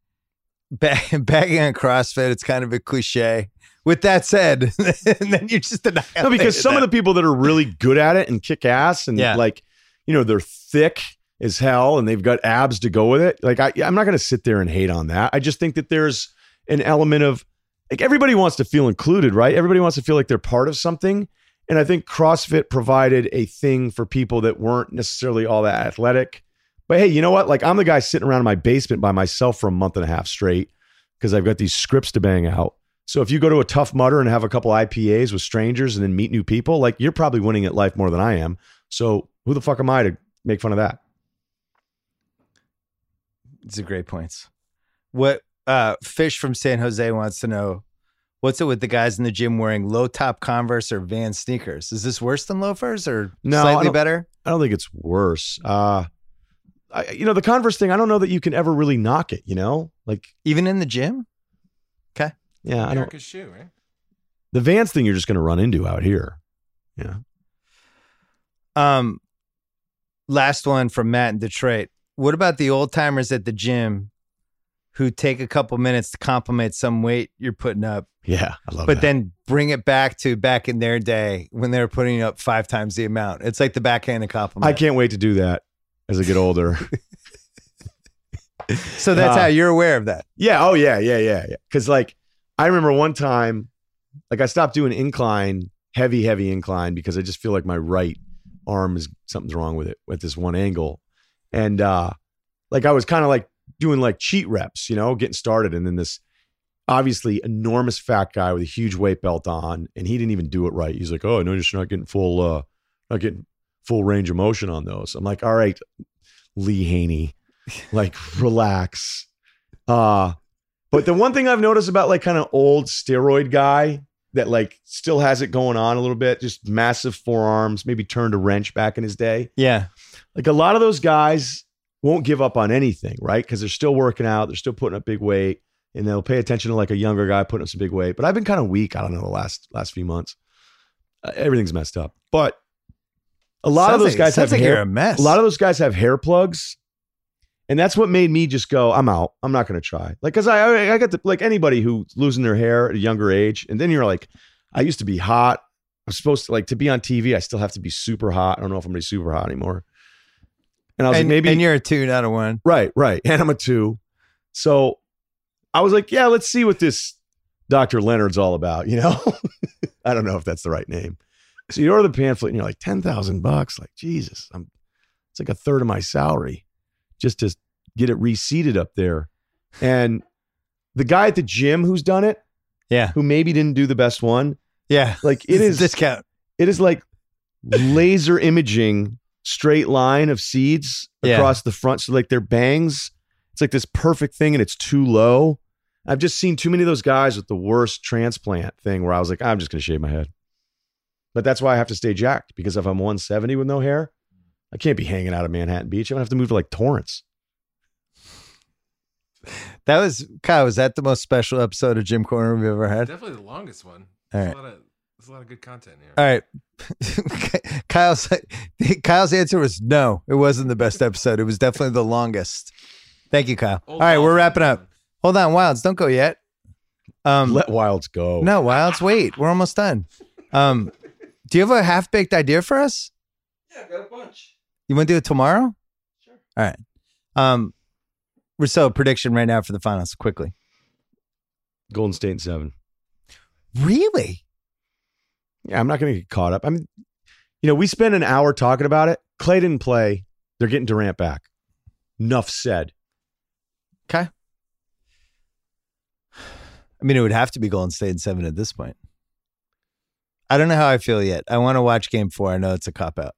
ba- *laughs* bagging on CrossFit. It's kind of a cliche. With that said, *laughs* and then you just No, because some of the people that are really good at it and kick ass and Yeah. like, you know, they're thick as hell and they've got abs to go with it. Like, I, I'm not going to sit there and hate on that. I just think that there's an element of like everybody wants to feel included, right? Everybody wants to feel like they're part of something. And I think CrossFit provided a thing for people that weren't necessarily all that athletic. But hey, you know what? Like, I'm the guy sitting around in my basement by myself for a month and a half straight because I've got these scripts to bang out. So if you go to a Tough Mudder and have a couple IPAs with strangers and then meet new people, like you're probably winning at life more than I am. So who the fuck am I to make fun of that? It's a great points. What uh Fish from San Jose wants to know what's it with the guys in the gym wearing low top Converse or Van sneakers? Is this worse than loafers or No, slightly don't- better? I don't think it's worse. Uh, I, you know, the Converse thing, I don't know that you can ever really knock it, you know? Like, Even in the gym? Okay. Yeah, I don't. Shoe, right? The Vans thing you're just going to run into out here. Yeah. Um last one from Matt in Detroit. What about the old timers at the gym who take a couple minutes to compliment some weight you're putting up, Yeah. I love but that. then bring it back to back in their day when they were putting up five times the amount? It's like the backhanded compliment. I can't wait to do that as I get older. *laughs* So that's Uh, how you're aware of that. Yeah. Oh, yeah. Yeah. Yeah. Yeah. Cause like, I remember one time, like, I stopped doing incline, heavy, heavy incline because I just feel like my right arm is something's wrong with it with this one angle. And, uh, like, I was kind of like doing like cheat reps, you know, getting started. And then this obviously enormous fat guy with a huge weight belt on, and he didn't even do it right. He's like, Oh, no, you're just not getting full, uh, not getting full range of motion on those. I'm like, All right, Lee Haney, like, *laughs* relax. Uh, but the one thing I've noticed about like kind of old steroid guy that like still has it going on a little bit, just massive forearms, maybe turned a wrench back in his day. Yeah. Like a lot of those guys won't give up on anything, right? Because they're still working out, they're still putting up big weight, and they'll pay attention to like a younger guy putting up some big weight. But I've been kind of weak. I don't know the last last few months. Uh, everything's messed up. But a lot of Sounds those like- guys have like hair, a mess. a lot of those guys have hair plugs. And that's what made me just go, I'm out. I'm not going to try. Like, cause I, I, I got the, like anybody who's losing their hair at a younger age. And then you're like, I used to be hot. I'm supposed to like to be on TV. I still have to be super hot. I don't know if I'm going to be super hot anymore. And I was and, like, maybe, and you're a two, not a one. right, right. *laughs* And I'm a two. So I was like, yeah, let's see what this Dr. Leonard's all about. You know, *laughs* I don't know if that's the right name. So you order the pamphlet and you're like, 10,000 bucks. Like, Jesus, I'm, it's like a third of my salary just to get it reseated up there. And the guy at the gym who's done it, Yeah. who maybe didn't do the best one, Yeah. like it is discount. it is like *laughs* laser imaging straight line of seeds Yeah. across the front. So like their bangs, it's like this perfect thing and it's too low. I've just seen too many of those guys with the worst transplant thing where I was like, I'm just gonna shave my head. But that's why I have to stay jacked because if I'm 170 with no hair, I can't be hanging out of Manhattan Beach. I'm gonna have to move to like Torrance. That was Kyle. Was that the most special episode of Gym Corner we've ever had? Definitely the longest one. All right. A lot of, there's a lot of good content here. All right. *laughs* Kyle's *laughs* Kyle's answer was no. It wasn't the best episode. It was definitely the longest. Thank you, Kyle. Old All right, we're wrapping up. Hold on, Wildes, don't go yet. Um, Let Wildes go. no, Wildes, wait. We're almost done. Um, do you have a half baked idea for us? Yeah, I've got a bunch. You want to do it tomorrow? Sure. All right. Um, Rousseau, prediction right now for the finals, quickly. Golden State in seven. Really? Yeah, I'm not going to get caught up. I mean, you know, we spent an hour talking about it. Clay didn't play. They're getting Durant back. Enough said. Okay. I mean, it would have to be Golden State in seven at this point. I don't know how I feel yet. I want to watch game four. I know it's a cop out.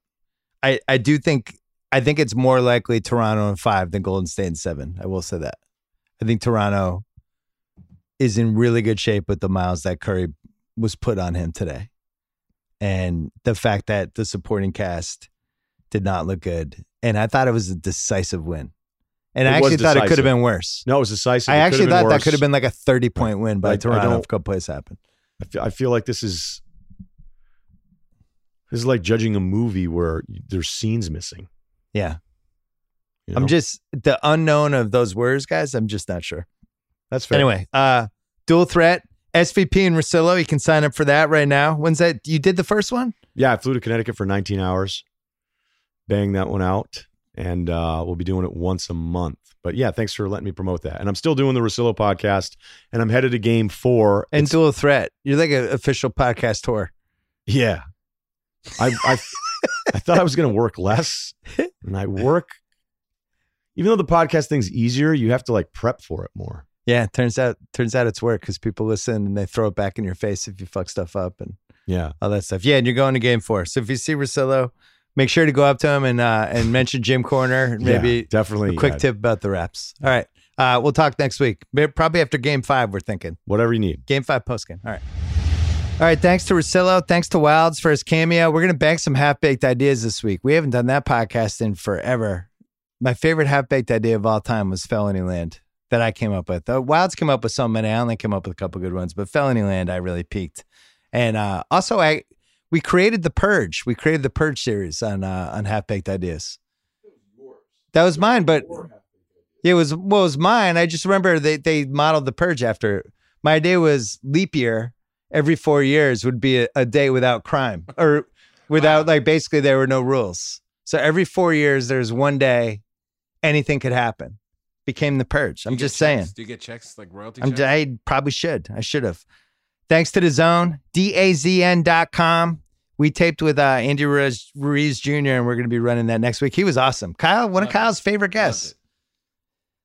I, I do think I think it's more likely Toronto in five than Golden State in seven. I will say that. I think Toronto is in really good shape with the miles that Curry was put on him today, and the fact that the supporting cast did not look good, and I thought it was a decisive win, and I It was actually thought it could have been worse. No, it was decisive. I It actually thought that could have been like a thirty point win by I- I Toronto don't- if a couple plays happened. I feel, I feel like this is this is like judging a movie where there's scenes missing. Yeah, you I'm just the unknown of those words, guys. I'm just not sure. that's fair. Anyway, uh, dual threat. SVP and Russillo, you can sign up for that right now. When's that? You did the first one? yeah, I flew to Connecticut for 19 hours, bang that one out, and uh, we'll be doing it once a month. But yeah, thanks for letting me promote that. And I'm still doing the Russillo podcast, and I'm headed to Game Four. And It's- dual threat. You're like an official podcast tour. yeah, I I, I thought I was going to work less, and I work. Even though the podcast thing's easier, you have to like prep for it more. Yeah, turns out turns out it's work because people listen and they throw it back in your face if you fuck stuff up and Yeah, all that stuff. Yeah, and you're going to game four. So if you see Russillo, make sure to go up to him and uh, and mention Gym Corner and Yeah, maybe definitely a quick yeah, tip about the reps. All right. Uh, we'll talk next week. Probably after game five, we're thinking. Whatever you need. Game five post game. All right. All right. Thanks to Russillo. Thanks to Wildes for his cameo. We're going to bank some half baked ideas this week. We haven't done that podcast in forever. My favorite half baked idea of all time was Felony Land that I came up with. Uh, Wildes came up with so many. I only came up with a couple good ones, but Felony Land, I really peaked. And uh, also, I we created the Purge. We created the Purge series on uh, on half baked ideas. That was mine, but it was well, it was mine. I just remember they they modeled the Purge after. My idea was leap year every four years would be a, a day without crime or without like basically there were no rules. So every four years there's one day anything could happen. Became the Purge. I'm just saying. checks? Do you get checks like royalty? Checks? I probably should. I should have. Thanks to the zone, dazn.com. We taped with uh, Andy Ruiz, Ruiz Jr., and we're going to be running that next week. He was awesome. Kyle, one of Loved it. Kyle's favorite guests.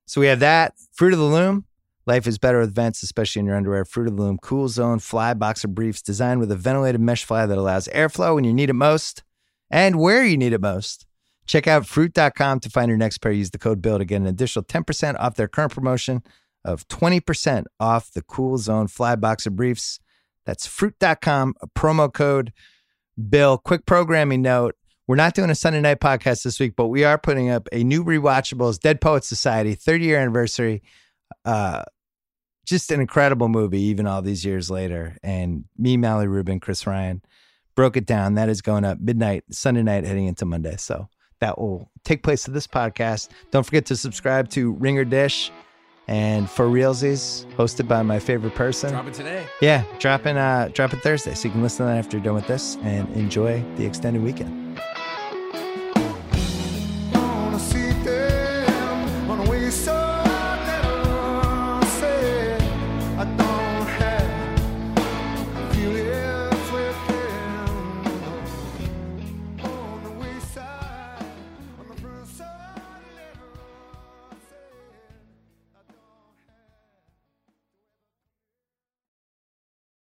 So we have that. Fruit of the Loom. Life is better with vents, especially in your underwear. Fruit of the Loom Cool Zone Fly Boxer Briefs designed with a ventilated mesh fly that allows airflow when you need it most and where you need it most. Check out fruit.com to find your next pair. Use the code BILL to get an additional 10% off their current promotion of 20% off the Cool Zone Fly Boxer Briefs. That's fruit.com, a promo code Bill. Quick programming note. We're not doing a Sunday night podcast this week, but we are putting up a new rewatchables Dead Poets Society 30 year anniversary. Uh, just an incredible movie, even all these years later. And me, Mally Rubin, Chris Ryan broke it down. That is going up midnight, Sunday night, heading into Monday. So that will take place to this podcast. Don't forget to subscribe to Ringer Dish and For Realsies, hosted by my favorite person. Drop it today. Yeah, dropping uh dropping Thursday. So you can listen to that after you're done with this and enjoy the extended weekend.